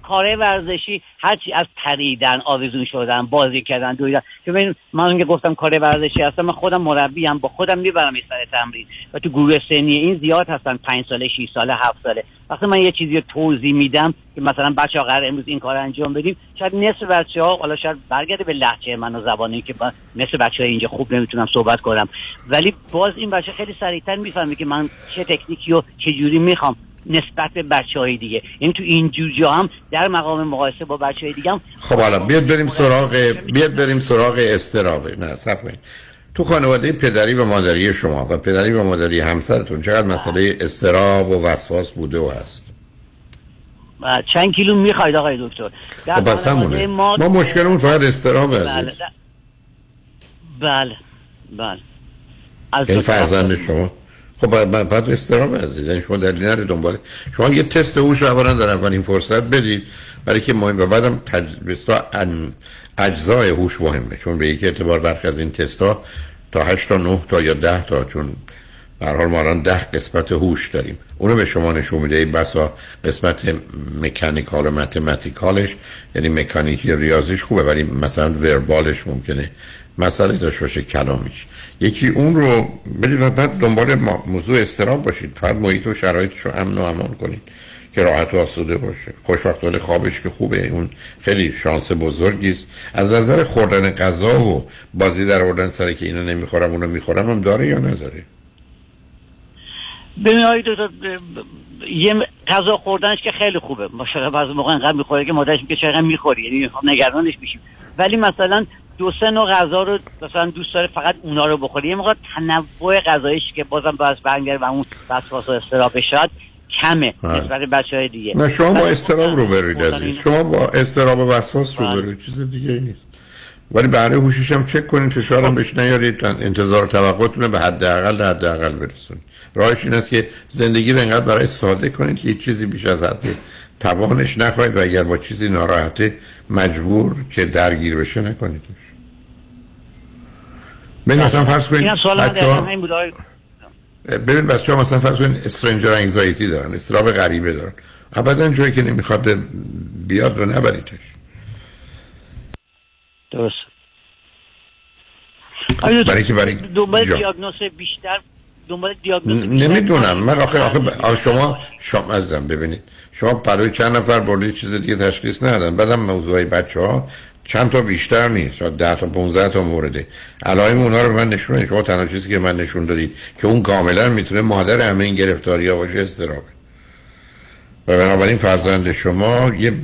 کار ورزشی هرچی از پریدن آویزون شدن بازی کردن دویدن. که ببین من که گفتم کار ورزشی هستم من خودم مربیم با خودم می‌برم این سر تمرین. و تو گروه سنی این زیاد هستن پنج ساله 6 ساله هفت ساله. وقتی من یه چیزی رو توضیح میدم که مثلا بچه ها قرار امروز این کار انجام بدیم شاید نصف بچه ها حالا شاید برگرده به لحجه من و زبانی که با نصف بچه های اینجا خوب نمی‌تونم صحبت کنم. ولی باز این بچه خیلی سریعتر می‌فهمه که من چه تکنیکی و چه جوری می‌خوام. نسبت به بچه های دیگه. یعنی تو این جوجه هم در مقام مقایسه با بچه های دیگه هم خب حالا بیاد بریم سراغ بیاد بریم سراغ استرابه نه صبر کنید. تو خانواده پدری و مادری شما و پدری و مادری همسرتون چقدر مسئله استراب و وسواس بوده و هست؟ چند کیلو می‌خواید آقای دکتر؟ خب بس همونه. ما ما مشکلمون فقط استراب بله بله بله. از یعنی. فرزند شما؟ خب بعد بعد- استراب عزیز. یعنی شما دلیل نره دنبال. شما یه تست هوش اولا در اولین فرصت بدید. برای که مهم و بعدم تج... بسیار ان... اجزای هوش مهمه. چون به یک اعتبار برخی از این تستا تا 8 تا 9 تا یا 10 تا چون هر حال ما الان 10 قسمت هوش داریم. اونو به شما نشون میده. این بسا قسمت مکانیکال و متمتیکالش یعنی مکانیکی ریاضیش خوبه ولی مثلا وربالش ممکنه مسئله داشته باشه کلامیش. یکی اون رو بدید بعد دنبال موضوع استراب باشید. فقط محیط و شرایطش رو امن و امان کنید که راحت و آسوده باشه. خوشبختانه خوابش که خوبه. اون خیلی شانس بزرگی است. از نظر خوردن غذا و بازی در آوردن سر که اینو نمی‌خورم اونو می‌خورم هم داره یا نداره؟ ببین آقای دکتر یه غذا خوردنش که خیلی خوبه. ماشاءالله بعضی موقع انقدر می‌خوره که مادرش میگه چقدر می‌خوری؟ یعنی نگرانش میشیم. ولی مثلا دو سه نوع غذا رو مثلا دوست داره فقط اونا رو بخوری یه موقع تنوع غذایش که بازم باز برگرد و اون وسواس و استراب شاد کمه نسبت بچه های دیگه. نه شما با استراب رو برید عزیز. شما با استراب و وسواس رو برید. چیز دیگه نیست. ولی برای هوشیش هم چک کنید فشارم بهش نیارید. تا انتظار توقعتون رو به حداقل حداقل برسونید. راهش این است که زندگی رو انقدر برای ساده کنید که چیزی بیش از حد توانش نخواهید و اگر با چیزی ناراحته مجبور که درگیر بشه نکنید. ببین مثلا فرض کنید آقای ببین بچه ها مثلا فرض کنید استرنجر انگزایتی دارن استراب غریبه دارن. ابدا جایی که نمی‌خواد بیاد رو نبریدش. درست. برای که برای دنبال جا. دیاگنوز بیشتر دنبال دیاگنوز نمی‌دونم. من آخه آخه ب- آخه شما شما ازم ببینید. شما برای چند نفر برده چیز دیگه تشخیص ندادن. بعدم موضوعی بچه ها چند تا بیشتر نیست. شاید 10 تا 15 تا مورده. علائم اونا رو من نشون. شما تنها چیزی که من نشون دادید که اون کاملا می‌تونه مادر همه این گرفتاری ها باشه استرابه. و بنابراین فرزند شما یه ب-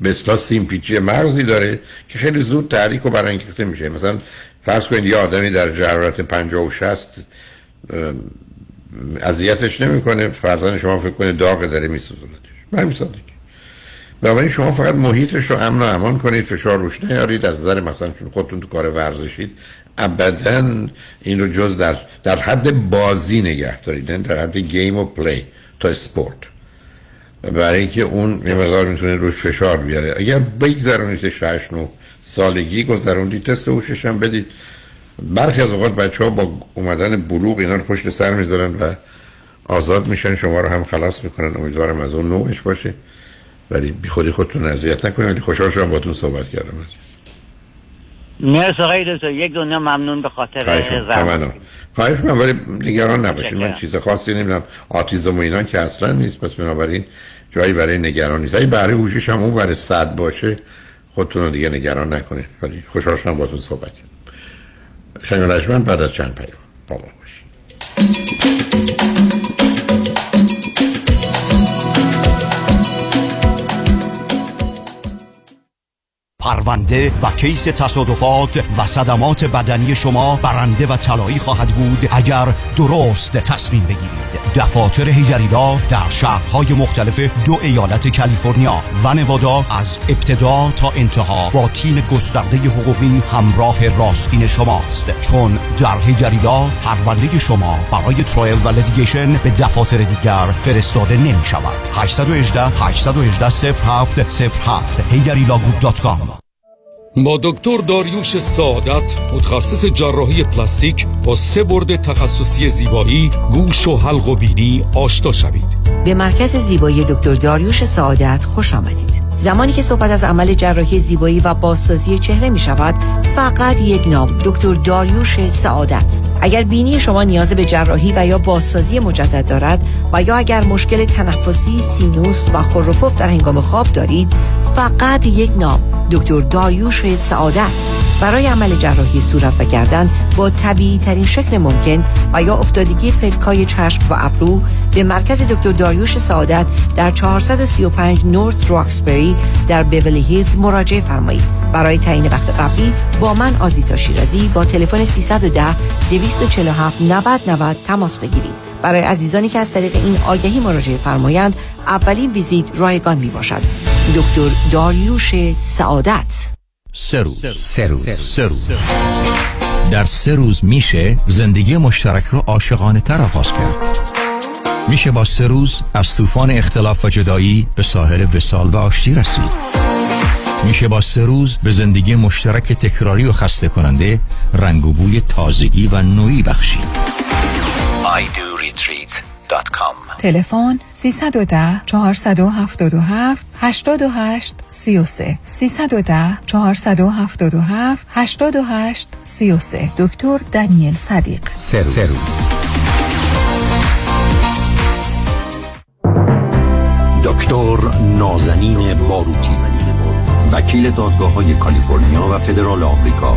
به اصطلاح سیمپیچی مغزی داره که خیلی زود تحریک و برانگیخته میشه. مثلا فرض کنید یه آدمی در جرارت 50 و 60 ام، اذیتش نمی‌کنه. فرزند شما فکر کنه داغ داره میسوزونتش. به همین سادگی بنابراین شما فقط محیطش رو امن و امان کنید فشار روش نیارید از نظر مثلا خودتون تو کار ورزشید ابدا این رو جز در در حد بازی نگه دارید در حد گیم و پلی تا اسپورت. برای اینکه اون یه مقدار می‌تونه روش فشار بیاره. اگر بگذرونیدش 8 9 سالگی گذروندید تست هوشش هم بدید. برخی از اوقات بچه ها با اومدن بلوغ اینا رو پشت سر می‌ذارن و آزاد میشن. شما رو هم خلاص می‌کنن. امیدوارم از اون نوعش باشه. ولی بی خودی خودتون اذیت نکنید. ولی خوشحال شدم باتون صحبت کردم عزیز. مرسی آقای دکتر. یک دنیا ممنون به خاطر زحمت خواهش می‌کنم. ولی نگران نباشید. من. چیز خاصی نمی‌دونم. آتیزم و اینا که اصلا نیست. پس بنابراین جایی برای نگران نیست اگه برای هوشش هم اون برای صد باشه خودتون رو دیگه نگران نکنید. ولی خوشحال شدم باتون صحبت کردم. شنگ بعد از چند پیام با ما پرونده و case تصادفات و صدمات بدنی شما برنده و طلایی خواهد بود اگر درست تصمیم بگیرید. دفاتر هیجری law در شهرهای مختلف دو ایالت کالیفرنیا و نوادا از ابتدا تا انتها با تیم گسترده حقوقی همراه راستین شماست. چون در هیجری law پرونده شما برای trial و litigation به دفاتر دیگر فرستاده نمی شود 818 818 07 07 هیجری law group.com با دکتر داریوش سعادت متخصص جراحی پلاستیک با سه برد تخصصی زیبایی گوش و حلق و بینی آشنا شوید به مرکز زیبایی دکتر داریوش سعادت خوش آمدید. زمانی که صحبت از عمل جراحی زیبایی و بازسازی چهره می شود فقط یک نام دکتر داریوش سعادت اگر بینی شما نیاز به جراحی و یا بازسازی مجدد دارد و یا اگر مشکل تنفسی سینوس و خروپف در هنگام خواب دارید فقط یک نام دکتر داریوش سعادت. برای عمل جراحی صورت و گردن با طبیعی ترین شکل ممکن و یا افتادگی پلکای چشم و ابرو به مرکز دکتر داریوش سعادت در 435 نورت راکسبری در بیولی هیلز مراجعه فرمایید. برای تعیین وقت قبلی با من آزیتا شیرازی با تلفن 310 247 90 90 تماس بگیرید. برای عزیزانی که از طریق این آگهی مراجعه فرمایند اولین ویزیت رایگان می باشد دکتر داریوش سعادت. سه روز. سه روز. سه روز. در سه روز میشه زندگی مشترک رو عاشقانه تر آغاز کرد. میشه با سه روز از طوفان اختلاف و جدایی به ساحل وسال و آشتی رسید. میشه با سه روز به زندگی مشترک تکراری و خسته کننده رنگ و بوی تازگی و نوعی بخشید. Idoretreat.com تلفن 310 477 88 33 310 477 88 33 دکتر دانیل صدیق. روز. دکتر نازنین باروتی وکیل دادگاه های کالیفرنیا و فدرال آمریکا.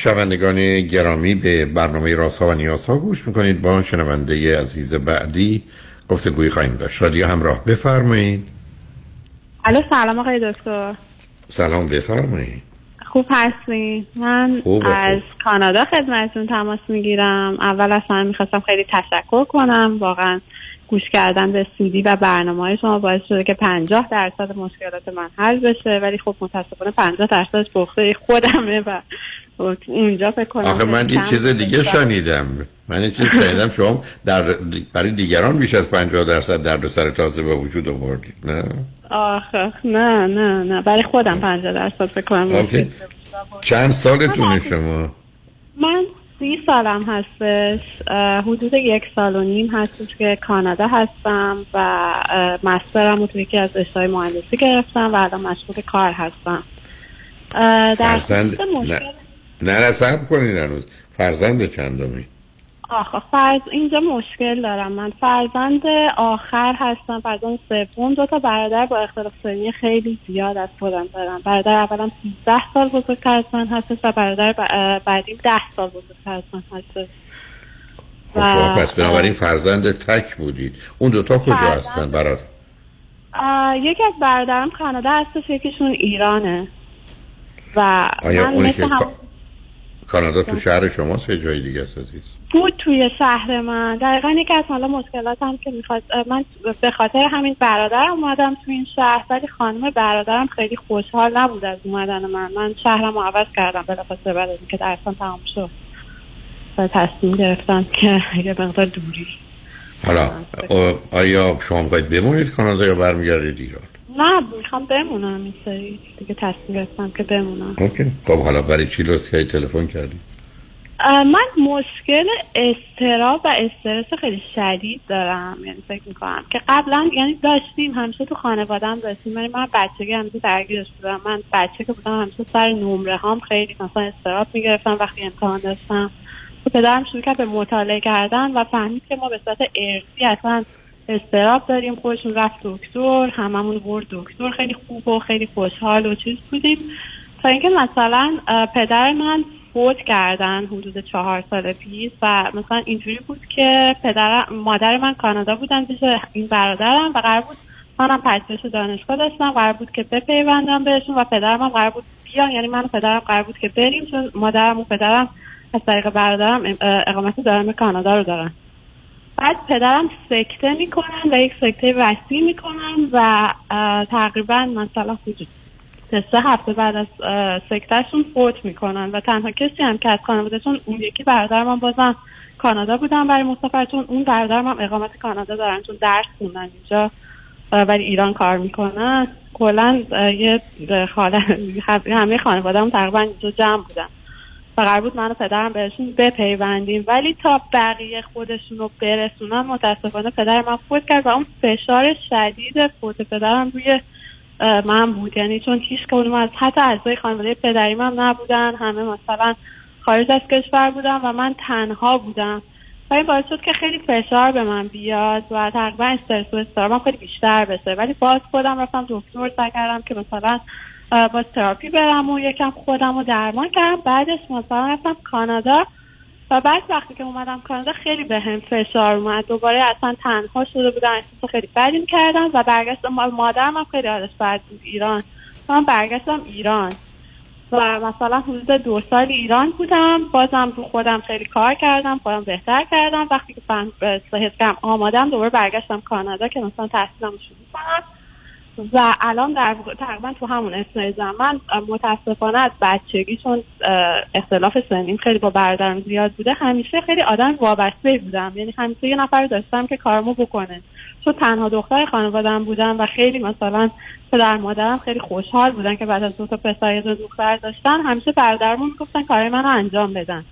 شنوندگان گرامی به برنامه راسا و نیازها گوش می‌کنید. با شنونده عزیز بعدی گفتگوی خواهیم داشت. رادیو همراه بفرمایید. الو سلام آقای دکتر. سلام بفرمایید. خوب هستین من خوب. از کانادا خدمتتون تماس می‌گیرم. اول اصلا می‌خواستم خیلی تشکر کنم. واقعا گوش کردن به سیدی و برنامه های شما باعث شده که 50 درصد مشکلات من حل بشه. ولی خب متاسفانه 50 درصدش پخته خودمه و اونجا فکر کنم آخه من این چیز دیگه. شنیدم. من این چیز شنیدم شما در برای دیگران بیش از 50 درصد درد سر تازه به وجود آوردید نه؟ آخه نه نه نه. برای خودم 50 درصد فکر کنم. چند سالتونه شما؟ من سی سالم هستش حدود یک سال و نیم هستش که کانادا هستم و مسترم رو توی یکی از رشته‌های مهندسی گرفتم و الان مشغول کار هستم. در فرزند مشکل نه نه کنید هنوز. فرزند چندمی آخه فرض اینجا مشکل دارم من. فرزند آخر هستم فرزند سوم. دو تا برادر با اختلاف سنی خیلی زیاد از خودم دارم. برادر اولم 13 سال بزرگتر از من هستش و برادر ب- اه، بعدیم 10 سال بزرگتر از من هستش. خب شما پس بنابراین فرزند تک بودید. اون دوتا کجا فرزند- هستن برادر؟ یکی از برادرم کانادا هستش یکیشون ایرانه. و آیا من اونی که هم کا- کانادا تو شهر شماست یا جای دیگه است عزیز؟ بود توی شهر من. دقیقا یکی از حالا مشکلاتم که می‌خواد من به خاطر همین برادرم اومدم تو این شهر ولی خانم برادرم خیلی خوشحال نبود از اومدن من. من شهرم رو عوض کردم بلافاصله بعد از اینکه درسم تمام شد. و تصمیم گرفتم که یه مقدار دوری. حالا آیا شما باید بمونید کانادا یا برمیگردید ایران؟ نه می‌خوام بمونم این سری. دیگه تصمیم گرفتم که بمونم. اوکی. خب حالا برای چی لطفی تلفن کردی؟ اه، من مشکل استراب و استرس خیلی شدید دارم. یعنی فکر می‌کنم که قبلا یعنی داشتیم همیشه تو خانوادم داشتیم ولی من بچگی همیشه درگیرش بودم. من بچه که بودم همیشه سر نمره هام خیلی مثلا استراب می‌گرفتم وقتی امتحان داشتم. و پدرم شروع کرد به مطالعه کردن و فهمید که ما به صورت ارثی اصلا استراب داریم. خودشون رفت دکتر هممون برد دکتر. خیلی خوب و خیلی خوشحال و چیز بودیم. تا اینکه مثلا پدر من فوت کردن حدود چهار سال پیش و مثلا اینجوری بود که پدر مادر من کانادا بودن پیش این برادرم و قرار بود منم پژوهش دانشگاه داشتم قرار بود که بپیوندم بهشون و پدرم هم قرار بود بیان. یعنی من و پدرم قرار بود که بریم چون مادرم و پدرم از طریق برادرم اقامت دائم کانادا رو دارن. بعد پدرم سکته می‌کنن و یک سکته وسیع می‌کنن و تقریبا مثلا حدود سه هفته بعد از اه، سکتهشون فوت می‌کنن و تنها کسی هم که از خانوادهشون اون یکی برادرم هم بازم کانادا بودن. برای مسافر چون اون برادرم هم اقامت کانادا دارن چون درس خوندن اینجا ولی ایران کار می‌کنن. کلا یه خاله همه خانواده هم تقریبا اینجا جمع بودن. و قرار بود من و پدرم بهشون بپیوندیم. ولی تا بقیه خودشون رو برسونن متاسفانه پدر من فوت کرد و اون فشار شدید فوت پدرم روی من بود. یعنی چون هیچ کدوم از حتی اعضای خانواده پدریم هم نبودن همه مثلا خارج از کشور بودن و من تنها بودم. و این باعث شد که خیلی فشار به من بیاد و تقریبا استرس و استرابم خیلی بیشتر بشه. ولی باز خودم رفتم دکتر سعی کردم که مثلا باز تراپی برم و یکم خودم رو درمان کردم. بعدش مثلا رفتم کانادا و بعد وقتی که اومدم کانادا خیلی به هم فشار اومد. دوباره اصلا تنها شده بودم احساس خیلی بدیم کردم و برگشتم ما- مادرم هم خیلی حالش بد بود ایران. من برگشتم ایران. و مثلا حدود دو سال ایران بودم. بازم رو خودم خیلی کار کردم خودم بهتر کردم. وقتی که فهم کردم آمادم دوباره برگشتم کانادا که مثلا تحصیلم رو شروع کنم. و الان در تقریبا تو همون اثنای زمان متاسفانه از بچگی چون اختلاف سنیم خیلی با برادرم زیاد بوده. همیشه خیلی آدم وابسته بودم. یعنی همیشه یه نفر داشتم که کارمو بکنه. چون تنها دختر خانوادم بودم و خیلی مثلا پدر مادرم خیلی خوشحال بودن که بعد از دو تا پسر یه دختر داشتن همیشه برادرمون می‌گفتن کارهای منو انجام بدن.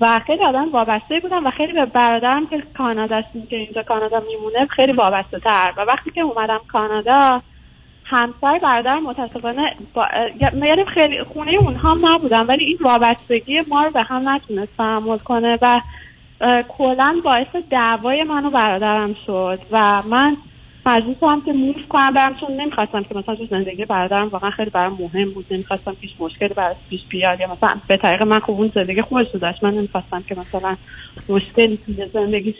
و خیلی آدم وابسته بودم و خیلی به برادرم که کانادا است که اینجا کانادا میمونه خیلی وابسته تر و وقتی که اومدم کانادا همسر برادرم متاسفانه با... یعنی خیلی خونه اونها هم نبودم ولی این وابستگی ما رو به هم نتونست تحمل کنه و کلا باعث دعوای من و برادرم شد. و من مجبور شدم که موف کنم برم چون نمی‌خواستم که مثلا تو زندگی برادرم واقعا خیلی برام مهم بود. نمی‌خواستم هیچ مشکلی براش پیش بیاد یا مثلا به طریق من خوب اون زندگی خودش داشت. من نمی‌خواستم که مثلا مشکلی توی زندگیش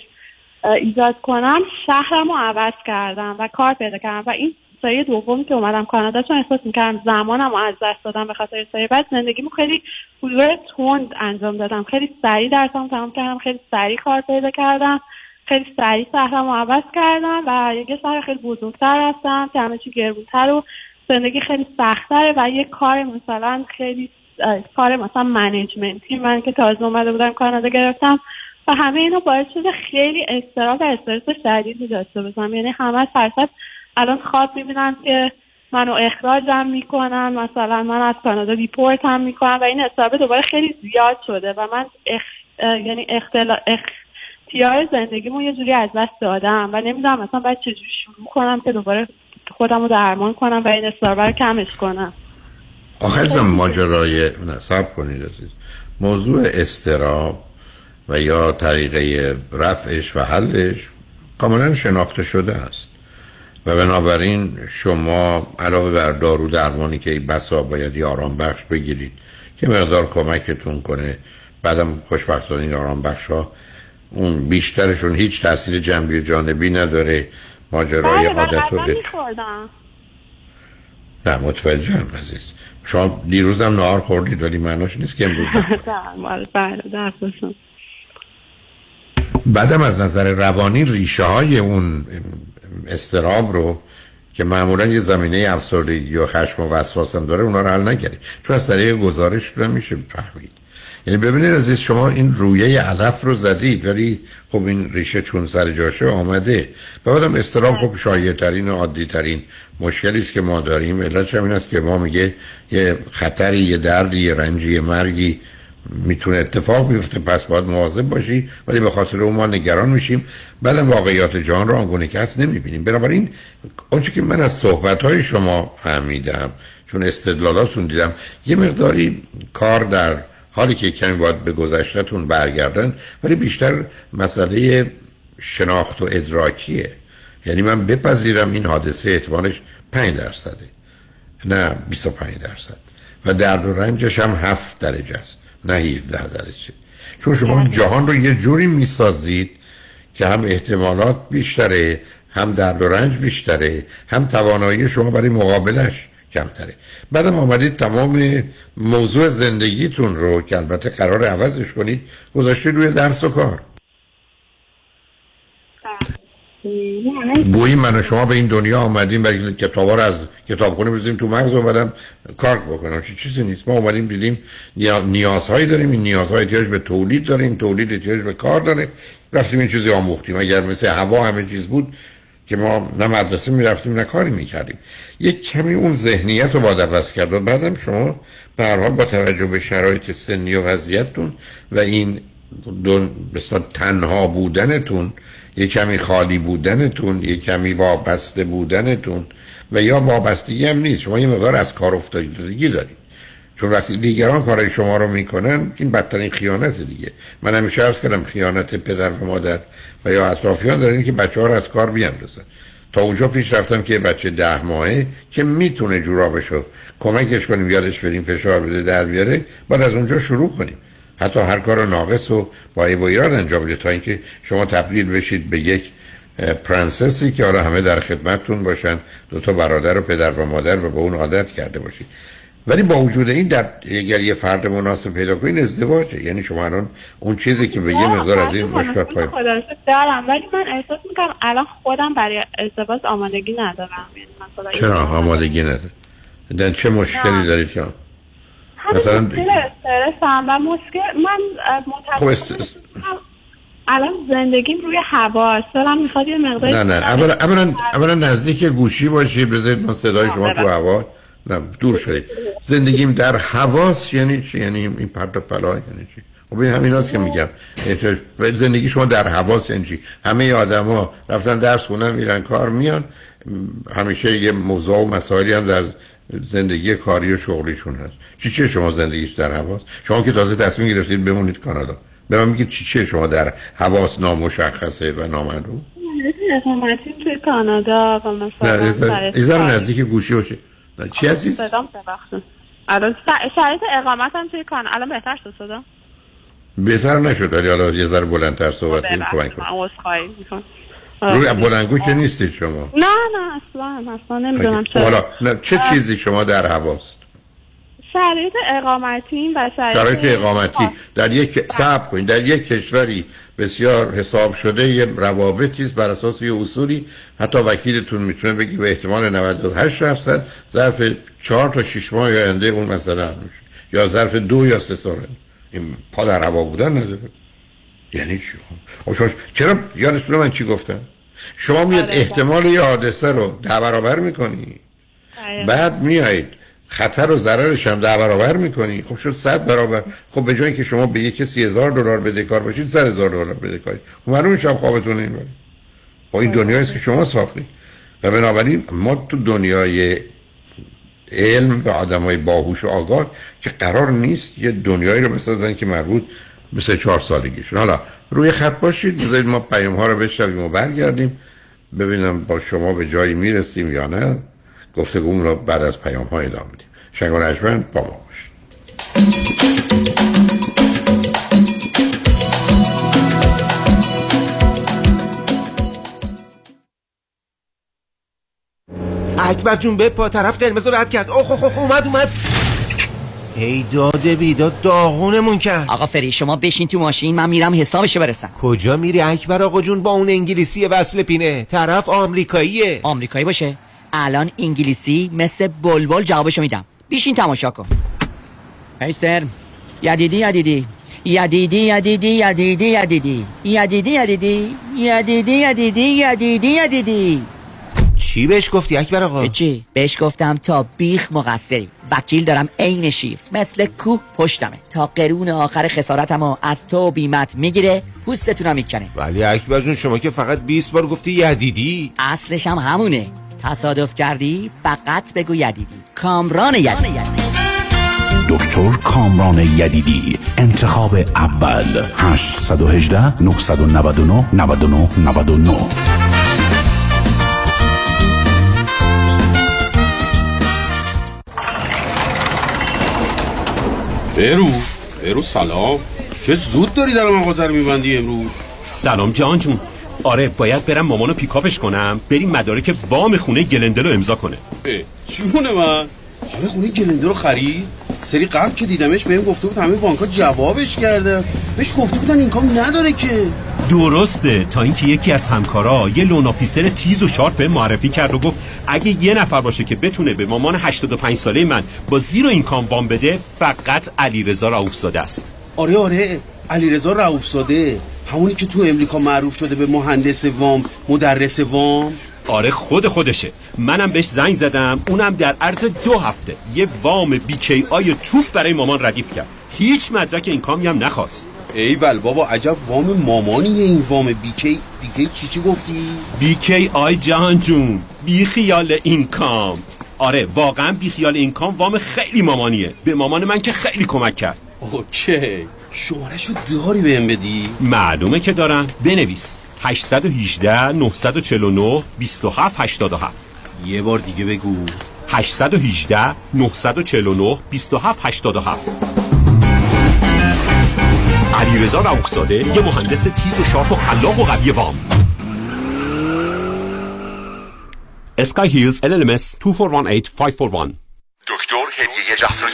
ایجاد کنم. شهرم رو عوض کردم و کار پیدا کردم. و این سایه دوم که اومدم کانادا چون احساس می‌کردم زمانم از دست دادم به خاطر سایه بعد زندگیمو خیلی حضور تند انجام دادم. خیلی سریع درسم تمام کردم. خیلی سریع کار پیدا کردم. خیلی سریع شهرم رو عوض کردم و یه شهر خیلی بزرگتر هستم که همه چی گرونتر و زندگی خیلی سختره و یه کار مثلا خیلی کار مثلا منیجمنتی من که تازه اومده بودم کانادا گرفتم و همه اینا باعث شده خیلی استراب و استرس شدیدی داشته باشم. یعنی همه فرصت الان خواب می‌بینم که منو اخراجم می‌کنن مثلا من از کانادا دیپورت هم می‌کنن و این استراب دوباره خیلی زیاد شده و من اخ... یعنی اختلا... اختیار زندگیمو یه جوری از دست دادم و نمی‌دونم مثلا باید چجوری شروع کنم که دوباره خودم رو درمان کنم و این استراب رو کمش کنم. عزیزم ماجرای نه صبر کنید عزیز. موضوع استراب و یا طریقه رفعش و حلش کاملا شناخته شده است. و بنابراین شما علاوه بر دارو درمانی که بسا باید یه آرام بخش بگیرید که مقدار کمکتون کنه. بعدم خوشبختانه این آرام بخش ها اون بیشترشون هیچ تاثیر جنبی جانبی نداره. ماجرای بله عادت و نه متوجهم عزیز. شما دیروزم نهار خوردید ولی معناش نیست که امروز. بله. بعدم از نظر روانی ریشه های اون استراب رو که معمولا یه زمینه افسردگی یا خشم و وسواس هم داره اونا رو حل نگیرید چون از طریق گزارش رو میشه فهمید. یعنی ببینید عزیز شما این رویه علف رو زدید ولی خب این ریشه چون سر جاشه آمده. بعدم استرام خب شایع ترین و عادی ترین مشکلی است که ما داریم. علتش این است که ما میگه یه خطری یه دردی یه رنجی یه مرگی می‌تونه اتفاق بیفته. پس باید مواظب باشی ولی به خاطر اون ما نگران میشیم. بعدم واقعیات جان رو آنگونه که هست نمی‌بینیم. بنابراین آنچه که من از صحبت های شما فهمیدم چون استدلالاتون دیدم یه مقداری کار در حالی که کمی باید به گذشتهتون برگردن ولی بیشتر مسئله شناخت و ادراکیه. یعنی من بپذیرم این حادثه احتمالش 5 درصده. نه 25 درصد. و درد و رنجش هم 7 درجه است نه 17 درجه. چون شما جهان رو یه جوری می‌سازید که هم احتمالات بیشتره هم درد و رنج بیشتره هم توانایی شما برای مقابلش کمتره. بعدم آمدید تمام موضوع زندگیتون رو که البته قرار عوضش کنید گذاشتید روی درس و کار. گویی من و شما به این دنیا آمدیم برای کتابا رو از کتابخونه بزنیم تو مغز اومدم کار بکنم. چه چیزی نیست. ما اومدیم دیدیم نیازهایی داریم. این نیازهای احتیاج به تولید داریم. تولید احتیاج به کار داره. رفتیم این چیزی آموختیم. اگر مثل هوا همه چیز بود که ما نه مدرسه می‌رفتیم نه کاری می‌کردیم. یک کمی اون ذهنیت رو باید عوض کرد. و بعدم شما به با توجه به شرایط سنی و وضعیتتون و این دون تنها بودنتون یک کمی خالی بودنتون یک کمی وابسته بودنتون و یا وابستگی هم نیست. شما یه مقدار از کار افتادگی دارید. چون وقتی دیگران کارای شما رو می‌کنن این بدترین خیانت دیگه. من همیشه عرض کردم خیانت پدر و مادر و یا اطرافیان دارن که بچه ها رو از کار بیاندازن. تا اونجا پیش رفتم که بچه ده ماهه که می‌تونه جورابشو کمکش کنیم یادش بدیم فشار بده در بیاره بعد از اونجا شروع کنیم. حتی هر کار ناقص رو با با ایراد انجام بده تا اینکه شما تبدیل بشید به یک پرنسسی که حالا همه در خدمتتون باشن. دو تا برادر و پدر و مادر و به اون عادت کرده باشید. ولی با وجود این در اگر یه فرد مناسب پیدا کنین ازدواجه. یعنی شما الان اون چیزی که به یه مقدار از این مشکلات پای دارم. ولی من احساس می‌کنم الان خودم برای ازدواج آمادگی ندارم. یعنی چرا آمادگی ندارم چه مشکلی دارید که؟ مثلا استرسم و مشکل من خب الان زندگیم روی هوا دلم می‌خواد یه مقدار نه نه. اولا اولا اولا نزدیک گوشی باشی. بذارید ما صدای شما تو هوا. نه دور شدید. زندگیم در حواس یعنی چی؟ یعنی این پرت پلا یعنی چی؟ خب این همین هست که میگم. زندگی شما در حواس یعنی چی؟ همه آدما رفتن درس خونن میرن کار میان. همیشه یه موضوع و مسائلی هم در زندگی کاری و شغلیشون هست. چی چه شما زندگیش در حواس؟ شما که تازه تصمیم گرفتید بمونید کانادا. به من میگید چی چه شما در حواس نامشخصه و نامعلوم؟ اقامتی توی کانادا و مثلا ایزار نزدیک گوشی باشه. چی عزیز؟ الان شرایط اقامتم توی کانادا الان بهتر شد صدا؟ بهتر نشد ولی حالا یه ذره بلندتر صحبت کنیم کمک کنیم. روی بلنگو که نیستید شما. نه نه اصلا اصلا نمی‌دونم چرا. حالا نه چه چیزی شما در هواست؟ شرایط اقامتی و شرایط, شرایط اقامتی. در یک صبر کنید. در یک کشوری بسیار حساب شده یه روابطی است بر اساس یه اصولی. حتی وکیلتون می‌تونه بگی به احتمال 98 درصد ظرف 4 تا 6 ماه آینده اون حل میشه. یا ظرف دو یا سه سال. این پا در هوا بودن نداره. یعنی چی؟ خب. چرا یادتونه من چی گفتم؟ شما میاد احتمال یه حادثه رو ده برابر می‌کنی. بعد میایید خطر و ضررش هم ده برابر می‌کنی. خب شد صد برابر. خب به جایی که شما به یک کسی هزار دلار بده کار باشید سر هزار دلار بده کاری. خب معلومه شب خوابتون نمی‌بره. خب این دنیایی است که شما ساختید و بنابراین ما تو دنیای علم و آدم های باهوش و آگاه که قرار نیست یه دنیایی رو بسازن که مربوط به سه چهار سالگیشون. حالا روی خط باشید. بذارید ما پیام ها رو بشنویم و برگردیم. ببینم با شما به جایی می‌رسیم یا نه. گفتگوم رو بعد از پیام ها ادامه میدیم شنگ و با ما باشید. اکبر جون به پا طرف قرمز رد کرد. اوه اوه اومد اومد. ای داده بیداد داغونمون کرد. آقا فری شما بشین تو ماشین من میرم حسابشو برسم. کجا میری اکبر آقا جون؟ با اون انگلیسی وصل پینه. طرف آمریکاییه. آمریکایی باشه. الان انگلیسی مثل بلبل جوابشو میدم. بیشین تماشا کن. هی سر. یدیدی یدیدی. یدیدی یدیدی یدیدی یدیدی. یدیدی یدیدی. یدیدی یدیدی یدیدی یدیدی. چی بهش گفتی اکبر آقا؟ چی؟ بهش گفتم تا بیخ مقصری. وکیل دارم عین شیر. مثل کوه پشتمه. تا قرون آخر خسارتمو از تو بیمت می‌گیره پوستتونم می‌کنه. ولی اکبر جون شما که فقط 20 بار گفتی یدیدی. اصلش هم همونه. تصادف کردی فقط بگو یدیدی. کامران یدیدی. دکتر کامران یدیدی. انتخاب اول. 818 999 99 99 برو برو سلام. چه زود داری در مغازه رو میبندی امروز؟ سلام جان جون. آره باید برم مامانو pick up ش کنم بریم مدارک وام خونه گلندلو امضا کنه. جون من؟ حالا خونه گلندل رو خرید؟ سری قبل که دیدمش بهم گفته بود همه بانک ها جوابش کرده بهش گفته بودن income نداره که. درسته تا اینکه یکی از همکارا یه loan officer تیز و sharp بهم معرفی کرد و گفت اگه یه نفر باشه که بتونه به مامان 85 ساله من با zero income وام بده فقط علیرضا رؤوفزاده است. آره آره. علیرضا رؤوفزاده همونی که تو امریکا معروف شده به مهندس وام مدرس وام؟ آره خود خودشه. منم بهش زنگ زدم اونم در عرض دو هفته یه وام BKI توپ برای مامان ردیف کرد. هیچ مدرک income ی هم نخواست. ایول بابا عجب وام مامانیه این وام BK BK چی چی گفتی؟ BKI جهان جون بی خیال income. آره واقعا بی خیال income وام خیلی مامانیه. به مامان من که خیلی کمک کرد. اوکی. شمارشو داری بهم بدی؟ معلومه که دارم. بنویس. 818 949 27 87 یه بار دیگه بگو. 818 949 27 87 علیرضا رؤوفزاده یه مهندس تیز و sharp و خلاق و قوی وام. اسکای هیلز LLMS 2418 541 دکتر هدیه جعفری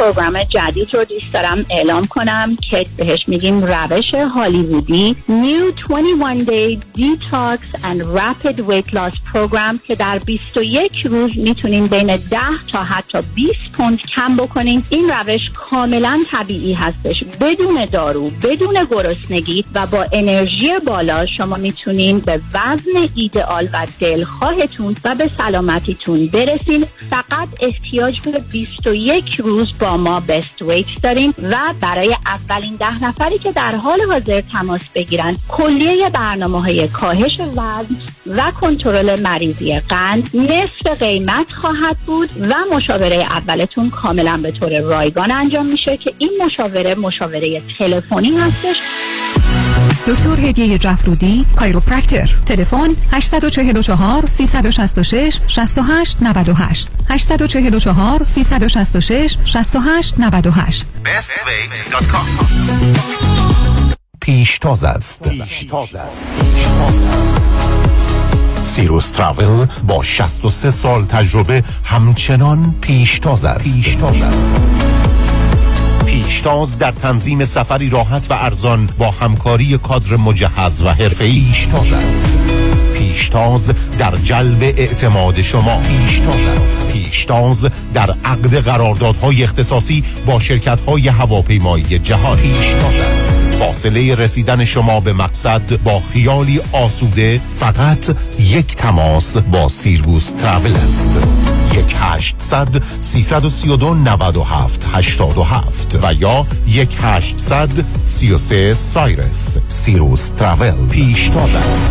پروگرام جدید رو دوست دارم اعلام کنم که بهش میگیم روش هالیوودی. New 21 Day Detox and Rapid Weight Loss Program که در 21 روز می‌تونین بین 10 تا حتی 20 پوند کم بکنین. این روش کاملا طبیعی هستش. بدون دارو بدون گرسنگی و با انرژی بالا شما می‌تونین به وزن ایدئال و دلخواهتون و به سلامتیتون برسین. فقط احتیاج به 21 روز با ما بست ویت داریم و برای اولین ده نفری که در حال حاضر تماس بگیرن کلیه برنامه های کاهش وزن و کنترل مریضی قند نصف قیمت خواهد بود و مشاوره اولتون کاملا به طور رایگان انجام میشه که این مشاوره مشاوره تلفنی هستش. دکتر هدیه جفرودی کایروپرکتر. تلفن 844 366 68 98 844 366 68 98 پیشتاز است پیشتاز است. سیروس تراول با 63 سال تجربه همچنان پیشتاز است. پیشتاز است. پیشتاز در تنظیم سفری راحت و ارزان با همکاری کادر مجهز و حرفه‌ای. پیشتاز است. پیشتاز در جلب اعتماد شما. پیشتاز است. پیشتاز در عقد قراردادهای اختصاصی با شرکت‌های هواپیمایی جهان. پیشتاز است. فاصله رسیدن شما به مقصد با خیالی آسوده فقط یک تماس با سیربوس تراول است. یک هشتصد سیصد و سی و دو نود و هفت هشتاد و هفت و یا یک هشتصد سی و سه سایرس. سیروس تراول پیشتاز است.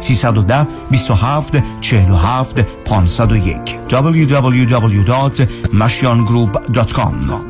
310 27 47 501 www.mashiangroup.com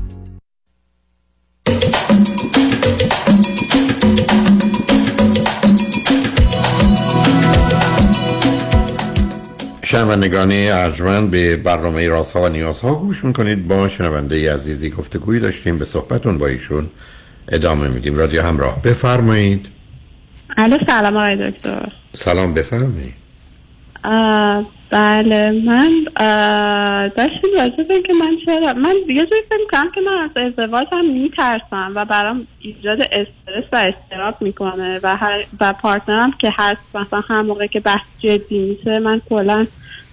شنوندگان ارجمند به برنامه رازها و نیازها گوش می‌کنید. با شنونده عزیزی گفتگویی داشتیم به صحبتون با ایشون ادامه میدیم. رادیو همراه بفرمایید. الو سلام آقای دکتر. سلام بفرمایید. بله من داشتیم راجع به که من چرا من یه جایی فکر کنم که من از ازدواج هم میترسم و برام ایجاد استرس و استراب می‌کنه و هر و پارتنرم که هست مثلا هر موقع که بحث جدی میشه من کلا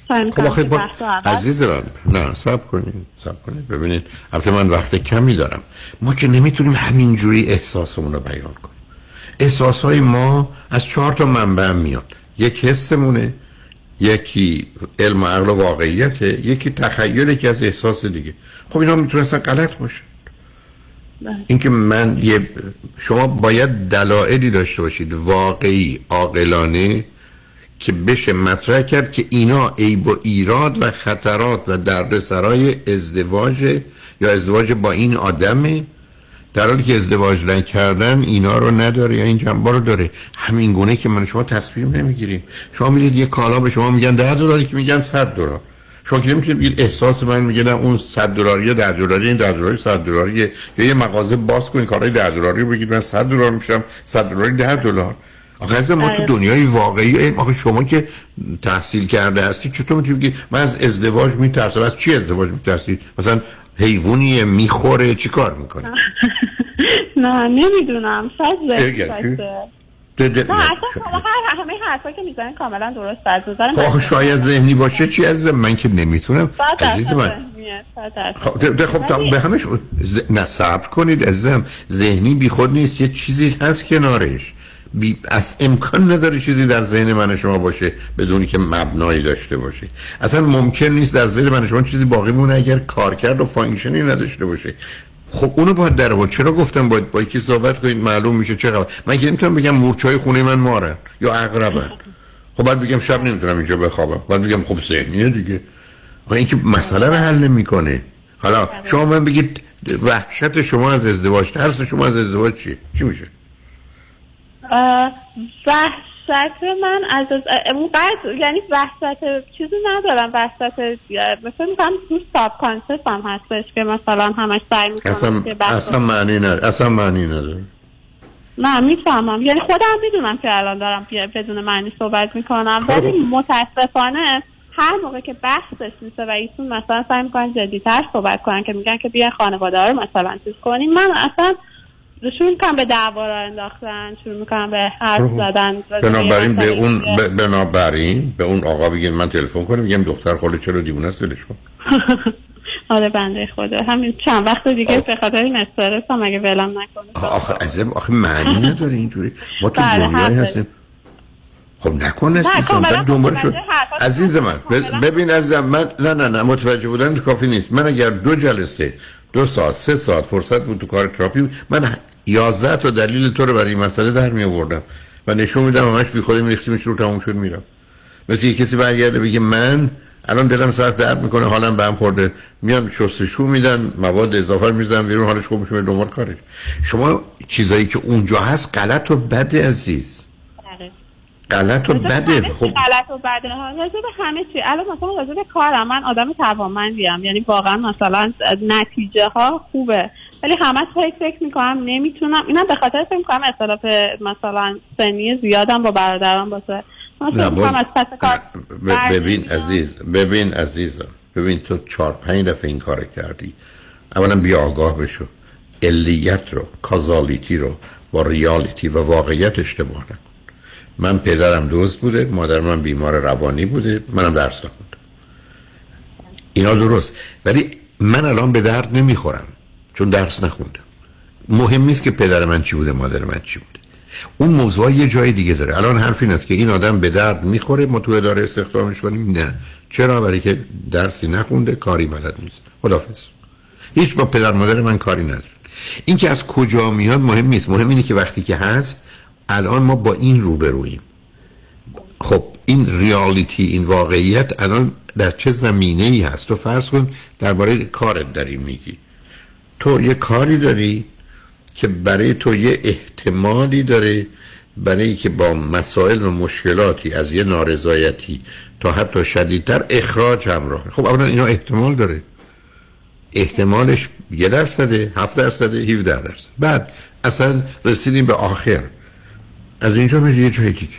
خب آخه که با... بحث رو عوض عزیز من نه سب کنید سب کنید ببینید البته من وقت کمی دارم. ما که نمی‌تونیم همینجوری احساسمون رو بیان کنیم. احساس های ما از چهار تا منبع میاد. یک حسمونه یکی علم و عقل و واقعیته یکی تخیل یکی از احساس دیگه. خب اینا می‌تونه اصلا غلط باشه. اینکه من یه شما باید دلایلی داشته باشید. واقعی عاقلانه که بشه مطرح کرد که اینا عیب و ایراد و خطرات و دردسرای ازدواج یا ازدواج با این آدمه. در حالی که ازدواج نکردن اینا رو نداره یا این جنبا رو داره. همین گونه که من شما تصمیم نمی‌گیریم. شما میرید یه کالا به شما میگن 10 دلاری که میگن 100 دلار. شما که نمی‌تونید بگید احساس من میگه نه اون 100 دلاری 10 دلاری این 10 دلاری 100 دلاریه یا یه مغازه باز کنید کارهای 10 دلاری بگید من 100 دلار میشم 100 دلاری 10 دلار. آخه ما تو دنیای واقعی آخه شما که تحصیل کرده هستی چطور می‌تونید بگید من از ازدواج میترسم؟ از چی ازدواج میترسید مثلا حیوانی می‌خوره چیکار می‌کنه نه نمی‌دونم. شاید؟ باشه. ده- ده- نه اصلا شما هر همه حرفا که می‌زنین کاملا درست از نظر خب شاید ذهنی باشه چی از من که نمی‌تونم. عزیز من. خب خب به همش. نه صبر کنید عزیزم. ذهنی بی خود نیست. یه چیزی هست کنارش. بی... از امکان نداره چیزی در ذهن من و شما باشه بدونی که مبنایی داشته باشه. اصلا ممکن نیست در ذهن من و شما چیزی باقی مونه اگر کارکرد و function ی نداشته باشه. خب اونو باید در آورد. چرا گفتم باید با یکی صحبت کنید؟ معلوم میشه چقدر من که نمی‌تونم بگم مورچای خونه من مارن یا عقربن خب باید بگم شب نمی‌تونم اینجا بخوابم. باید بگم خب ذهنیه دیگه. آقا این که مسئله رو حل نمی‌کنه. حالا شما من بگید وحشت شما از ازدواج ترس شما از ازدواج چیه؟ چی میشه؟ وحشت من از از اون بعد یعنی وحشت چیزی ندارم وحشت مثلا میگم تو ساب کانسپت هم هستش که مثلا همش سعی می‌کنم اصلا که اصلا معنی نداره. اصلا معنی نداره. نه می‌فهمم. یعنی خودم می‌دونم که الان دارم بیا- بدون معنی صحبت می‌کنم خب. ولی متاسفانه هر موقع که بحثش میشه و ایشون مثلا سعی می‌کنن جدیتر صحبت کنن که میگن که بیاین خانواده رو مثلا چیز کنیم من اصلا شروع می‌کنم به دعوا را انداختن شروع می‌کنم به حرف. زدن. بنابراین به اون. ب- بنابراین به اون آقا بگین من تلفن کنم میگم دختر خاله چرا دیوونه است؟ ولش کن. آره بنده خدا. همین چند وقت دیگه به خاطر این استرس هم اگه ولم نکنه. آخه عزیزم آخه معنی نداره اینجوری. ما تو بله، دنیایی حق هستیم. خب نکن نه، عزیزم کاملا بعد دنبال شد عزیز من ببین عزیزم من نه نه نه متوجه بودن کافی نیست. من اگر دو جلسه دو ساعت سه ساعت فرصت بود تو کار تراپی من یازده تا دلیل تو رو برای این مسئله در می آوردم و نشون میدم همش بی خودی میریختیمش رو تموم شد میرم. مثل یه کسی برگرده بگه من الان دلم سخت درد می‌کنه حالم به هم خورده. میان شستشو میدن مواد اضافه رو می‌زنن بیرون حالش خوب میشه دنبال کارش. شما چیزایی که اونجا هست غلط و بده عزیز. غلط و بده. خب. غلط و بده راجع به همه چی. الان مثلا راجع به کارم. من آدم توانمندیم یعنی واقعا مثلا نتیجه ها خوبه. ولی همه فکر فکر می‌کنم نمی‌تونم. اینم به خاطر فکر می‌کنم اختلاف مثلا سنی زیادم با برادران باشه. نه، باز- از پس کار ببین عزیز ببین عزیزم ببین تو چهار پنج دفعه این کار کردی. اولا بیا آگاه بشو. علیت رو کازالیتی رو با ریالیتی و واقعیت اشتباه نکن. من پدرم دوست بوده مادر من بیمار روانی بوده منم درس نخوندم اینا درست. ولی من الان به درد نمی‌خورم. چون درس نخوندم. مهم نیست که پدر من چی بوده مادر من چی بوده. اون موضوع یه جای دیگه داره. الان حرف این است که این آدم به درد می‌خوره ما تو اداره استخدامش کنیم. نه. چرا؟ برای که درسی نخونده کاری بلد نیست. خدافظ. هیچ با پدر مادر من کاری نداره. این که از کجا میاد مهم نیست. مهم اینه که وقتی که هست الان ما با این روبرویم خب این ریالیتی این واقعیت الان در چه زمینه ای هست؟ تو فرض کن درباره کارت داری میگی. تو یه کاری داری که برای تو یه احتمالی داره برای که با مسائل و مشکلاتی از یه نارضایتی تا حتی شدیدتر اخراج همراه. خب اولا اینا احتمال داره. احتمالش یه درصده هفت درصده 17 درصد بعد اصلا رسیدیم به آخر. از اینجا به یه جای دیگه.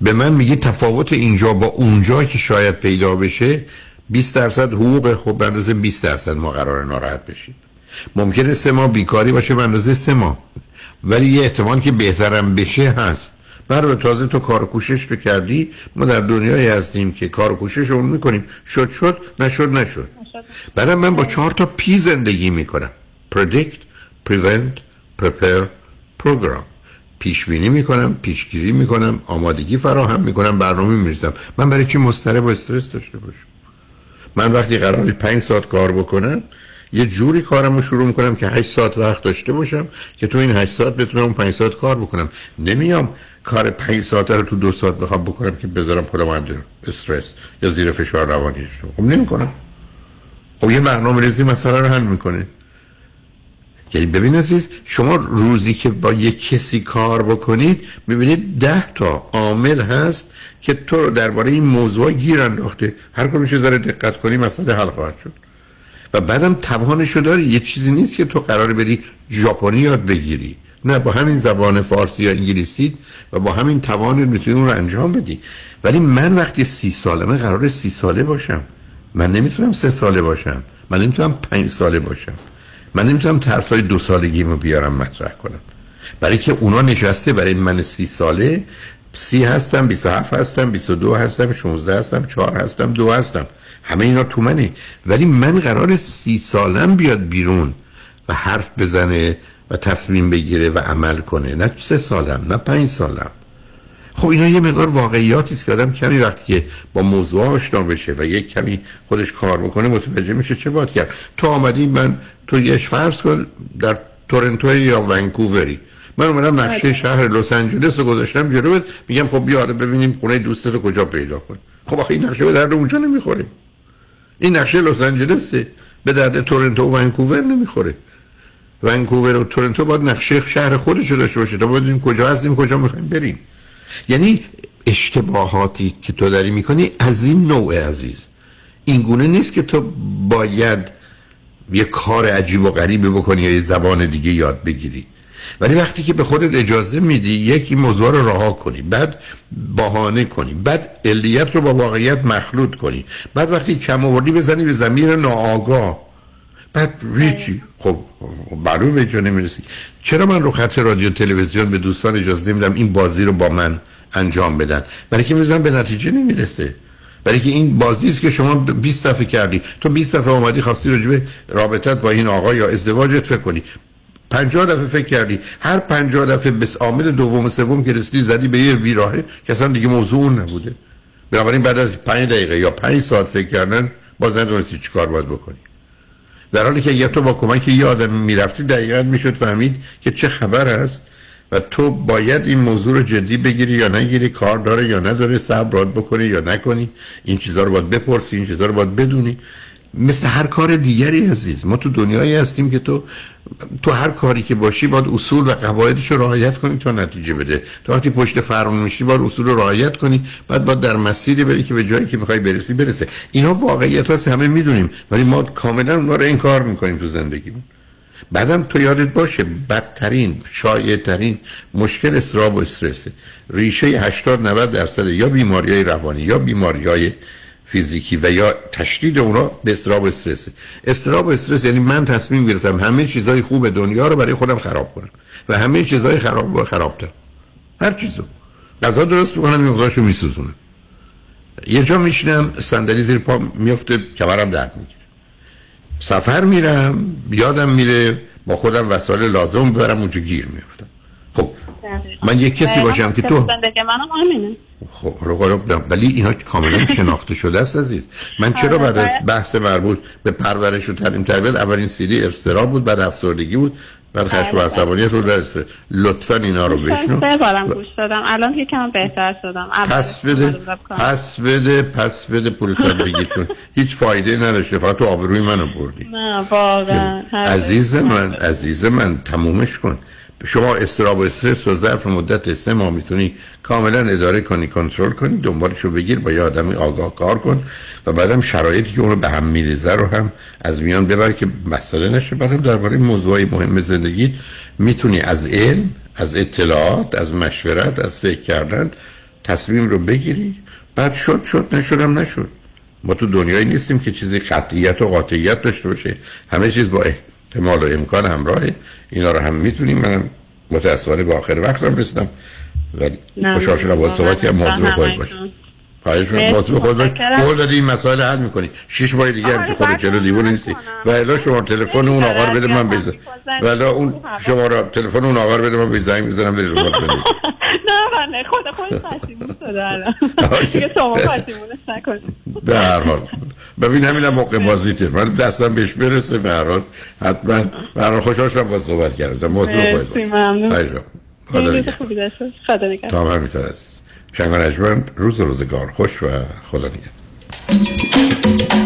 به من میگی تفاوت اینجا با اونجا که شاید پیدا بشه 20 درصد حقوق خب به اندازه 20 درصد ما قرار ناراحت بشیم. ممکنه سه ماه بیکاری باشه به اندازه سه ماه. ولی یه احتمال که بهترم بشه هست. برای تازه تو کار کوشش رو کردی ما در دنیایی هستیم که کار کوشش رو می‌کنیم. شد شد نشد نشد. بعد من با چهار تا پی زندگی می‌کنم. Predict prevent prepare program. پیش بینی می‌کنم پیشگیری می‌کنم آمادگی فراهم می‌کنم برنامه میریزم. من برای چی مضطرب و استرس داشته باشم؟ من وقتی قرار پنج ساعت کار بکنم یه جوری کارم رو شروع می‌کنم که 8 ساعت وقت داشته باشم که تو این 8 ساعت بتونم اون 5 ساعت کار بکنم. نمیام کار 5 ساعت رو تو دو ساعت بخوام بکنم که بذارم خودم اندر استرس یا زیر فشار روانی شو خب نمی‌کنم. خب یه برنامه ریزی مسئله رو حل می‌کنه. یعنی ببین عزیز شما روزی که با یه کسی کار بکنید می‌بینید ده تا عامل هست که تو رو درباره این موضوع گیر انداخته. هر کدومش ذره دقت کنی مسئله حل خواهد شد. و بعدم توانشو داری. یه چیزی نیست که تو قرار بری ژاپنی یاد بگیری. نه با همین زبان فارسی یا انگلیسی و با همین توان می‌تونی اون رو انجام بدی. ولی من وقتی سی سالمه قرار سی ساله باشم. من نمی‌تونم سه ساله باشم. من نمی‌تونم پنج ساله باشم. من نمی‌تونم ترس های دو سالگیمو بیارم مطرح کنم. برای که اونا نشسته برای من سی ساله سی هستم 27 هستم 22 هستم 16 هستم 4 هستم دو هستم. همه اینا تو منه. ولی من قرار سی سالم بیاد بیرون و حرف بزنه و تصمیم بگیره و عمل کنه. نه سه سالم نه پنج سالم. خب اینا یه مقدار واقعیاتی است که آدم کمی وقتی که با موضوع آشنا بشه و یک کمی خودش کار بکنه متوجه میشه چه باید کرد. تو آمدی من تو یه فرض کن در تورنتو یا ونکووری. من اومدم نقشه شهر لس آنجلس رو گذاشتم جلو میگم خب بیا ببینیم خونه دوستت رو کجا پیدا کن خب آخه این نقشه به درد اونجا نمی‌خوره. این نقشه لس آنجلسه. به درد تورنتو و ونکوور نمی‌خوره. ونکوور و تورنتو باید نقشه شهر خودش رو داشته باشه. تا ببینیم کجا هستیم کجا می‌خوایم بریم. یعنی اشتباهاتی که تو داری می‌کنی از این نوع عزیز. این گونه نیست که تو باید یه کار عجیب و غریبی بکنی یا یه زبان دیگه یاد بگیری. ولی وقتی که به خودت اجازه میدی یکی موضوع رو رها کنی بعد بهانه کنی بعد علیت رو با واقعیت مخلوط کنی بعد وقتی کم آوردی بزنی به زمیر ناآگاه. بعد ریچی خب معلومه به جا نمی‌رسی. چرا من رو خط رادیو تلویزیون به دوستان اجازه نمیدم این بازی رو با من انجام بدن؟ برای که می‌دونم به نتیجه نمی‌رسه. برای که این بازی است که شما 20 دفعه کردی. تو 20 دفعه اومدی خواستی راجبه رابطت با این آقا یا ازدواجت فکر کنی. 50 دفعه فکر کردی. هر 50 دفعه بس عامل دوم سوم که رسیدی زدی به یه ویراهه که اصلا دیگه موضوع نبوده. بنابراین بعد از 5 دقیقه یا 5 ساعت فکر کردن باز ندونستی چیکار باید بکنی. در حالی که اگر تو با کمک یه آدم می‌رفتی دقیقا می‌شد فهمید که چه خبر است و تو باید این موضوع رو جدی بگیری یا نگیری کار داره یا نداره صبر بکنی یا نکنی. این چیزها رو باید بپرسی این چیزها رو باید بدونی. مثل هر کار دیگری عزیز ما تو دنیایی هستیم که تو تو هر کاری که باشی باید اصول و قواعدش رو رعایت کنی تا نتیجه بده. تو وقتی پشت فرمون میشی باید اصول رو رعایت کنی بعد باید در مسیری بری که به جایی که می‌خوای برسی برسه اینا واقعیت هست همه می‌دونیم ولی ما کاملا اونا رو این کار می‌کنیم تو زندگیمون. بعدم تو یادت باشه بدترین شایع ترین مشکل استراب و استرسه ریشه 80 90 درصد یا بیماری های روانی یا بیماری های فیزیکی و یا تشدید اونا به استراب و استرس. استراب و استرس یعنی من تصمیم گرفتم همه چیزهای خوب دنیا رو برای خودم خراب کنم و همه چیزهای خراب رو خراب کنم هر چیزو. غذا درست می‌کنم مقدارشو میسوزونم. یه جا میشینم صندلی زیر پا میفته کمرم درد می‌گیره سفر میرم یادم میره با خودم وسایل لازم ببرم اونجا گیر میفتم خب من یک کسی باشم که تو خب حالا ولی اینا کاملا شناخته شده است عزیز. من چرا بعد از بحث مربوط به پرورش و تعلیم تربیت اولین سیدی ارسترا بود بعد افسردگی بود. بعد خشم و عصبانیت بعد استرس. لطفا اینا رو بشنو. سه بارم گوش دادم. الان یکم بهتر شدم. پس بده پس بده پس بده پولتر بگی چون هیچ فایده نداشته. فقط تو آبروی منو بردی. نه واقعا. عزیز من عزیز من تمومش کن. شما استراب و استرس رو ظرف مدت سه ماه می‌تونی کاملا اداره کنی کنترل کنی دنبالش رو بگیر با یه آدمی آگاه کار کن و بعدم شرایطی که اون رو به هم میریزه رو هم از میان ببر که مسئله نشه. بعدم درباره موضوعی مهم زندگی می‌تونی از علم از اطلاعات از مشورت از فکر کردن تصمیم رو بگیری. بعد شد شد نشدم نشد. ما تو دنیایی نیستیم که چیزی قطعیت و قاطعیت داشته باشه. همه چیز با احتمال و امکان همراهه اینا رو هم می‌تونیم. منم متاسفانه به آخر وقتم رسیدم. و خوشحال شدم با صحبت که موضوع خود باشه خواهش می‌کنم. موضوع خود باش. قول دادی این مسائل حل می‌کنی. شش ماه دیگه هم خود چلو دیوونه نیستی. و الا شما تلفن اون آقا رو بده من بزن و الا اون شما تلفن اون آقا رو بده من بزنگ می‌زنم بری رو نه خدا خود پشیمون شده الان. دیگه شما پشیمونش نکنید. به هر حال. ببین همینم موقع بازیته. من دستم بهش برسه به هر حال. حتما. به هر حال خوشحال شدم با صحبت کردم موضوع خود باش ممنون. خدا خوبی نگهدار. تا هم همینطور عزیز. شنگان روز روزگار. خوش و خدا نگهدار.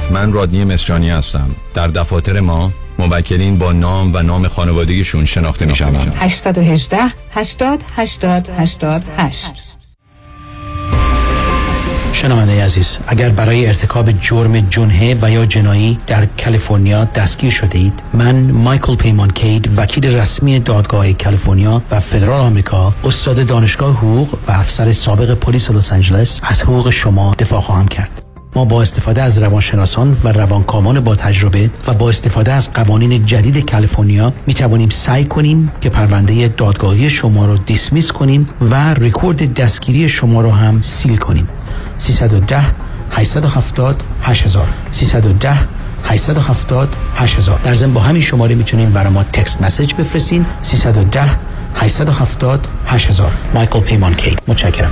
من رادنی مصریانی هستم. در دفاتر ما موکلین با نام و نام خانوادگیشون شناخته می شوند 818 80 80 88 شنونده عزیز اگر برای ارتکاب جرم جنحه و یا جنایی در کالیفرنیا دستگیر شده اید من مایکل پیمان کید وکیل رسمی دادگاه کالیفرنیا و فدرال آمریکا استاد دانشگاه حقوق و افسر سابق پلیس لس آنجلس از حقوق شما دفاع خواهم کرد. ما با استفاده از روانشناسان و روانکاوان با تجربه و با استفاده از قوانین جدید کالیفرنیا می توانیم سعی کنیم که پرونده دادگاهی شما را dismiss کنیم و رکورد دستگیری شما را هم seal کنیم. 310 870 8000 310 870 8000 در ضمن با همین شماره می‌تونین برای ما text message بفرستین. 310 870 8000 مایکل پیمان کی. متشکرم.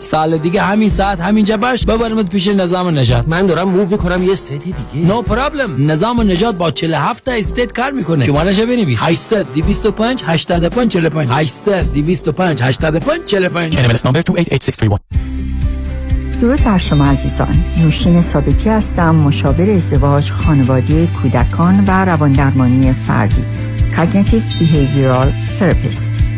سال دیگه همین ساعت همینجا باش. ببرمت پیش نظام نجات من دارم move می‌کنم یه state دیگه. no no problem نظام نجات با 47 تا state کار می‌کنه. شمارش بنویس. 800 225 85 45 800 225 85 45 NMLS number 288631 درود بر شما عزیزان. نوشین ثابتی هستم مشاور ازدواج خانواده کودکان و رواندرمانی فردی. Cognitive Behavioral Therapist.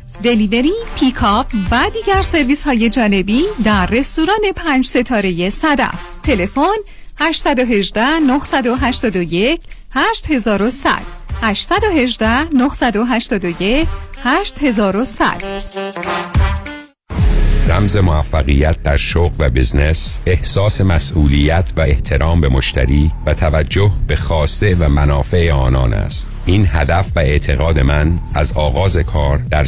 delivery، pickup و دیگر سرویس های جانبی در رستوران پنج ستاره صدف. تلفن 818 981 8100 818 981 8100 رمز موفقیت در شغل و business احساس مسئولیت و احترام به مشتری و توجه به خواسته و منافع آنان است. این هدف و اعتقاد من از آغاز کار در